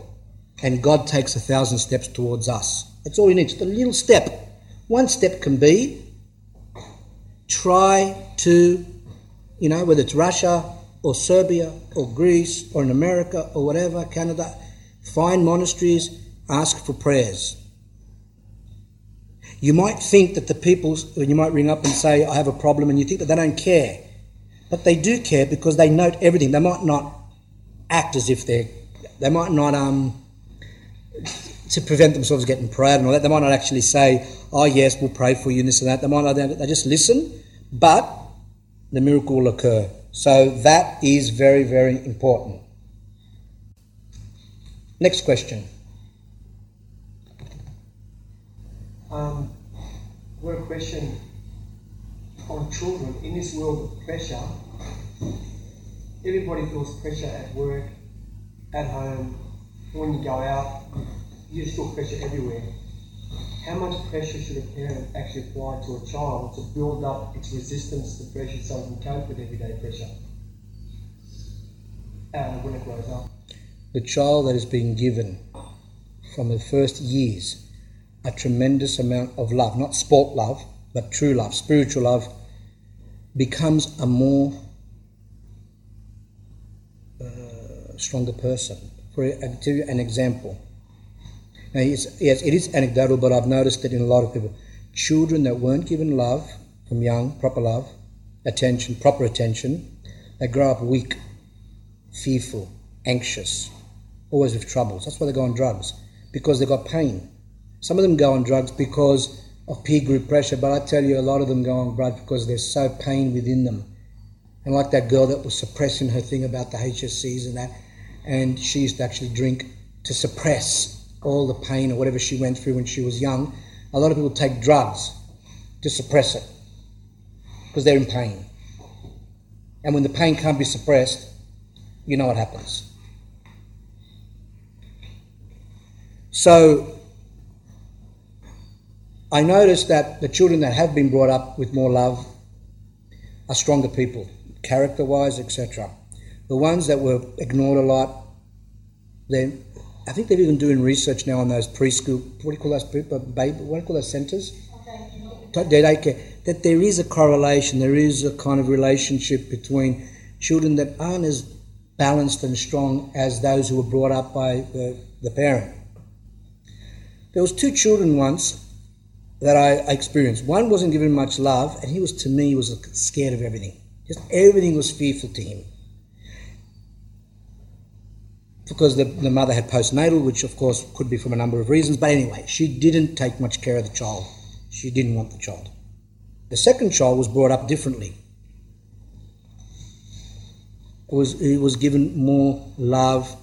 S1: and God takes a thousand steps towards us. That's all you need, just a little step. One step can be try to, you know, whether it's Russia or Serbia or Greece or in America or whatever, Canada, find monasteries, ask for prayers. You might think that the people, you might ring up and say, I have a problem, and you think that they don't care. But they do care because they note everything. They might not act as if they're, they might not, um, to prevent themselves getting proud and all that, they might not actually say, oh yes, we'll pray for you and this and that. They might not, they just listen but the miracle will occur. So that is very, very important. Next question.
S4: Um, got a question on children. In this world of pressure, everybody feels pressure at work, at home, when you go out, you just feel pressure everywhere how much pressure should a parent actually apply to a child to build up its resistance to pressure so it can cope with everyday pressure uh, when it grows up?
S1: The child that is being given from the first years a tremendous amount of love, not sport love, but true love, spiritual love, becomes a more uh, stronger person. For you an example. Now, yes, yes, it is anecdotal, but I've noticed that in a lot of people, children that weren't given love from young, proper love, attention, proper attention, they grow up weak, fearful, anxious, always with troubles. That's why they go on drugs, because they've got pain. Some of them go on drugs because of peer group pressure, but I tell you, a lot of them go on drugs because there's so pain within them. And like that girl that was suppressing her thing about the HSCs and that, and she used to actually drink to suppress all the pain or whatever she went through when she was young. A lot of people take drugs to suppress it because they're in pain. And when the pain can't be suppressed, you know what happens. So I noticed that the children that have been brought up with more love are stronger people, character wise, etc. The ones that were ignored a lot, they, I think they're even doing research now on those preschool, what do you call those, baby, what do you call those centres? Daycare. That there is a correlation, there is a kind of relationship between children that aren't as balanced and strong as those who were brought up by the, the parent. There was two children once that I experienced. One wasn't given much love, and he was to me was scared of everything. Just everything was fearful to him. Because the, the mother had postnatal, which of course could be from a number of reasons, but anyway, she didn't take much care of the child. She didn't want the child. The second child was brought up differently. It was, he was given more love,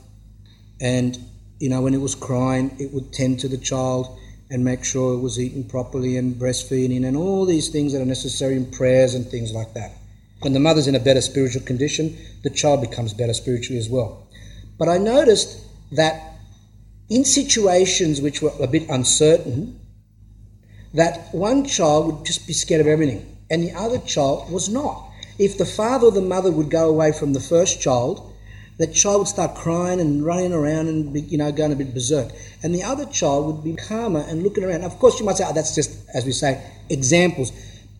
S1: and you know, when it was crying, it would tend to the child and make sure it was eaten properly and breastfeeding and all these things that are necessary in prayers and things like that. When the mother's in a better spiritual condition, the child becomes better spiritually as well. But I noticed that in situations which were a bit uncertain, that one child would just be scared of everything and the other child was not. If the father or the mother would go away from the first child, the child would start crying and running around and be, you know going a bit berserk, and the other child would be calmer and looking around. Of course, you might say, "Oh, that's just as we say examples,"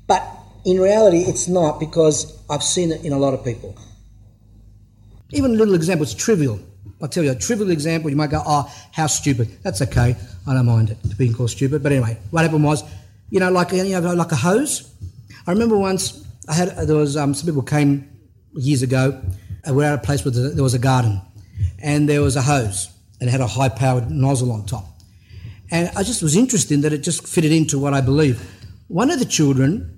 S1: but in reality, it's not because I've seen it in a lot of people. Even little examples, trivial. I'll tell you a trivial example. You might go, "Oh, how stupid." That's okay. I don't mind it being called stupid. But anyway, what happened was, you know, like you know, like a hose. I remember once I had there was um, some people came years ago we're at a place where there was a garden and there was a hose and it had a high powered nozzle on top. And I just was interested in that it just fitted into what I believe. One of the children,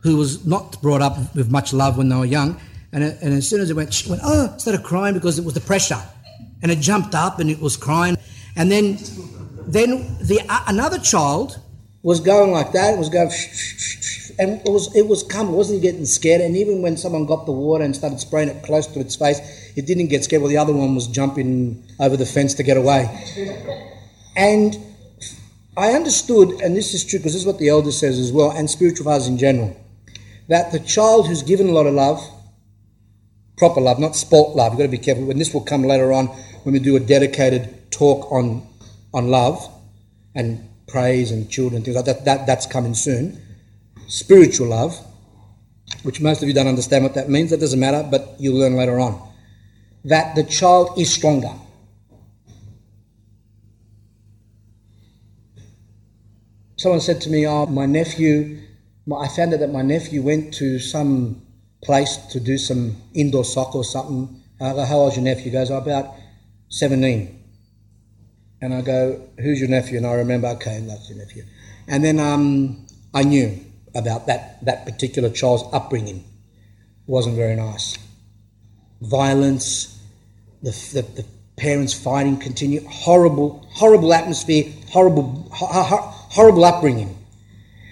S1: who was not brought up with much love when they were young, and, and as soon as it went, she went, oh, started crying because it was the pressure. And it jumped up and it was crying. And then, then the, uh, another child was going like that, it was going, and it was it was calm. It wasn't getting scared. And even when someone got the water and started spraying it close to its face, it didn't get scared. Well, the other one was jumping over the fence to get away. And I understood, and this is true because this is what the elder says as well, and spiritual fathers in general, that the child who's given a lot of love, proper love, not sport love, you've got to be careful. And this will come later on when we do a dedicated talk on on love and praise and children things like that. that that's coming soon spiritual love, which most of you don't understand what that means, that doesn't matter, but you'll learn later on, that the child is stronger. Someone said to me, Oh, my nephew, I found out that my nephew went to some place to do some indoor soccer or something. I go, How old's your nephew? He goes, oh, About 17. And I go, Who's your nephew? And I remember, okay, that's your nephew. And then um, I knew about that, that particular child's upbringing wasn't very nice. Violence, the, the, the parents fighting continue, horrible, horrible atmosphere, horrible, horrible upbringing.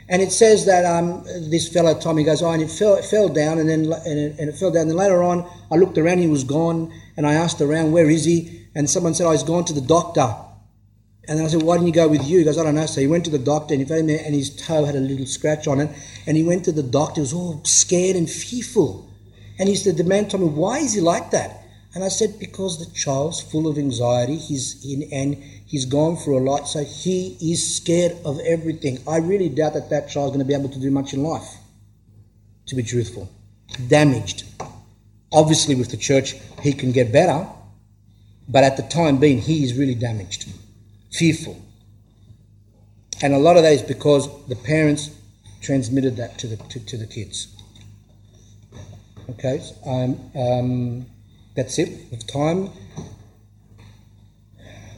S1: And it says that um, this fellow Tommy goes, oh, and it fell, it fell down, and then and it, and it fell down. And then later on, I looked around, he was gone, and I asked around, where is he? And someone said, oh, he's gone to the doctor. And I said, why didn't you go with you? He goes, I don't know. So he went to the doctor and he found there and his toe had a little scratch on it. And he went to the doctor, he was all scared and fearful. And he said, the man told me, why is he like that? And I said, because the child's full of anxiety, he's in, and he's gone through a lot, so he is scared of everything. I really doubt that that child's going to be able to do much in life, to be truthful. Damaged. Obviously, with the church, he can get better, but at the time being, he is really damaged fearful. And a lot of that is because the parents transmitted that to the to, to the kids. Okay, so, um, um, that's it. With time,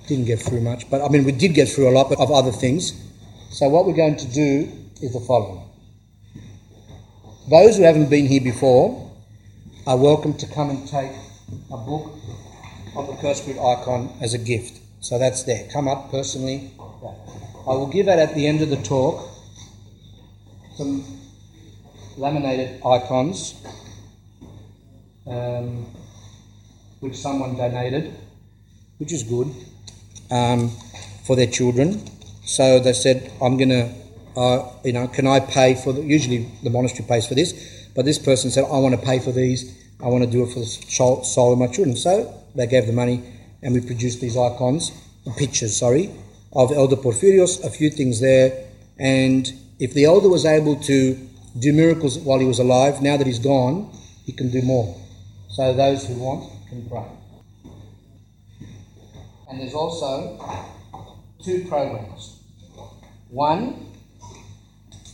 S1: didn't get through much, but I mean we did get through a lot of other things. So what we're going to do is the following. Those who haven't been here before are welcome to come and take a book of the Curse Spirit icon as a gift. So that's there. Come up personally. I will give at the end of the talk. Some laminated icons, um, which someone donated, which is good, um, for their children. So they said, I'm going to, uh, you know, can I pay for the, usually the monastery pays for this, but this person said, I want to pay for these, I want to do it for the soul of my children. So they gave the money and we produced these icons, pictures, sorry, of Elder Porphyrios, a few things there. And if the elder was able to do miracles while he was alive, now that he's gone, he can do more. So those who want can pray. And there's also two programs. One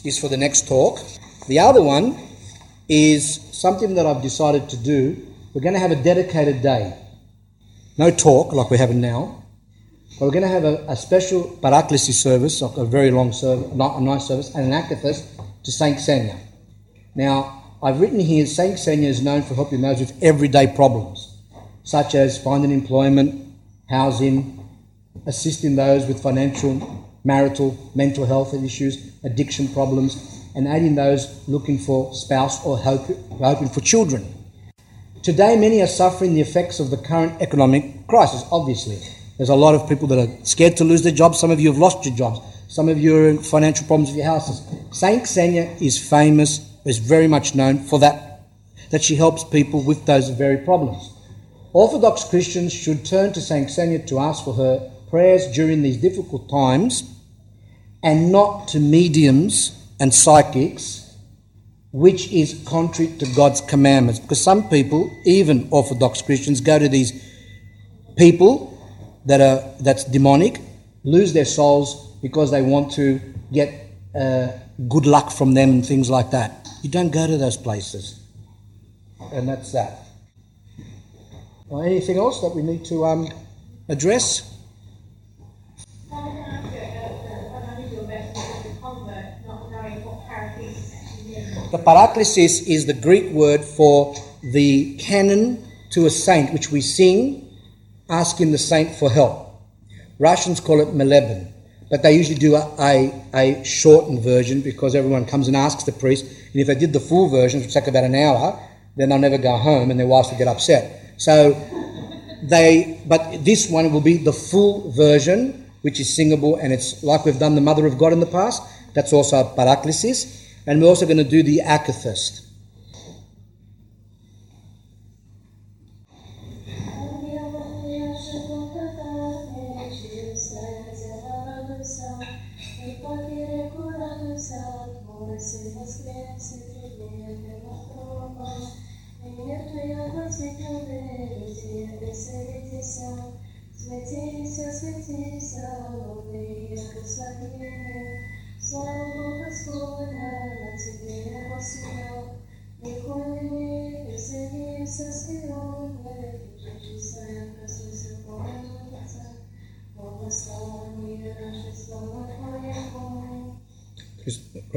S1: is for the next talk. The other one is something that I've decided to do. We're going to have a dedicated day. No talk like we're having now. But we're going to have a, a special Paraklesis service, like a very long service, not a nice service, and an akathist to Saint Xenia. Now, I've written here Saint Xenia is known for helping those with everyday problems, such as finding employment, housing, assisting those with financial, marital, mental health issues, addiction problems, and aiding those looking for spouse or hope, hoping for children. Today, many are suffering the effects of the current economic crisis, obviously. There's a lot of people that are scared to lose their jobs. Some of you have lost your jobs. Some of you are in financial problems with your houses. Saint Xenia is famous, is very much known for that, that she helps people with those very problems. Orthodox Christians should turn to Saint Xenia to ask for her prayers during these difficult times and not to mediums and psychics, which is contrary to God's commandments. Because some people, even Orthodox Christians, go to these people that are that's demonic, lose their souls because they want to get uh, good luck from them and things like that. You don't go to those places, and that's that. Well, anything else that we need to um, address? The paraklesis is the Greek word for the canon to a saint, which we sing asking the saint for help. Russians call it moleben, but they usually do a, a, a, shortened version because everyone comes and asks the priest. And if they did the full version, which take about an hour, then they'll never go home and their wives will get upset. So they, but this one will be the full version, which is singable, and it's like we've done the Mother of God in the past. That's also a paraklesis. And we're also going to do the akathist.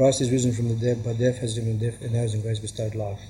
S1: Christ is risen from the dead, by death has given death, and now is in grace bestowed life.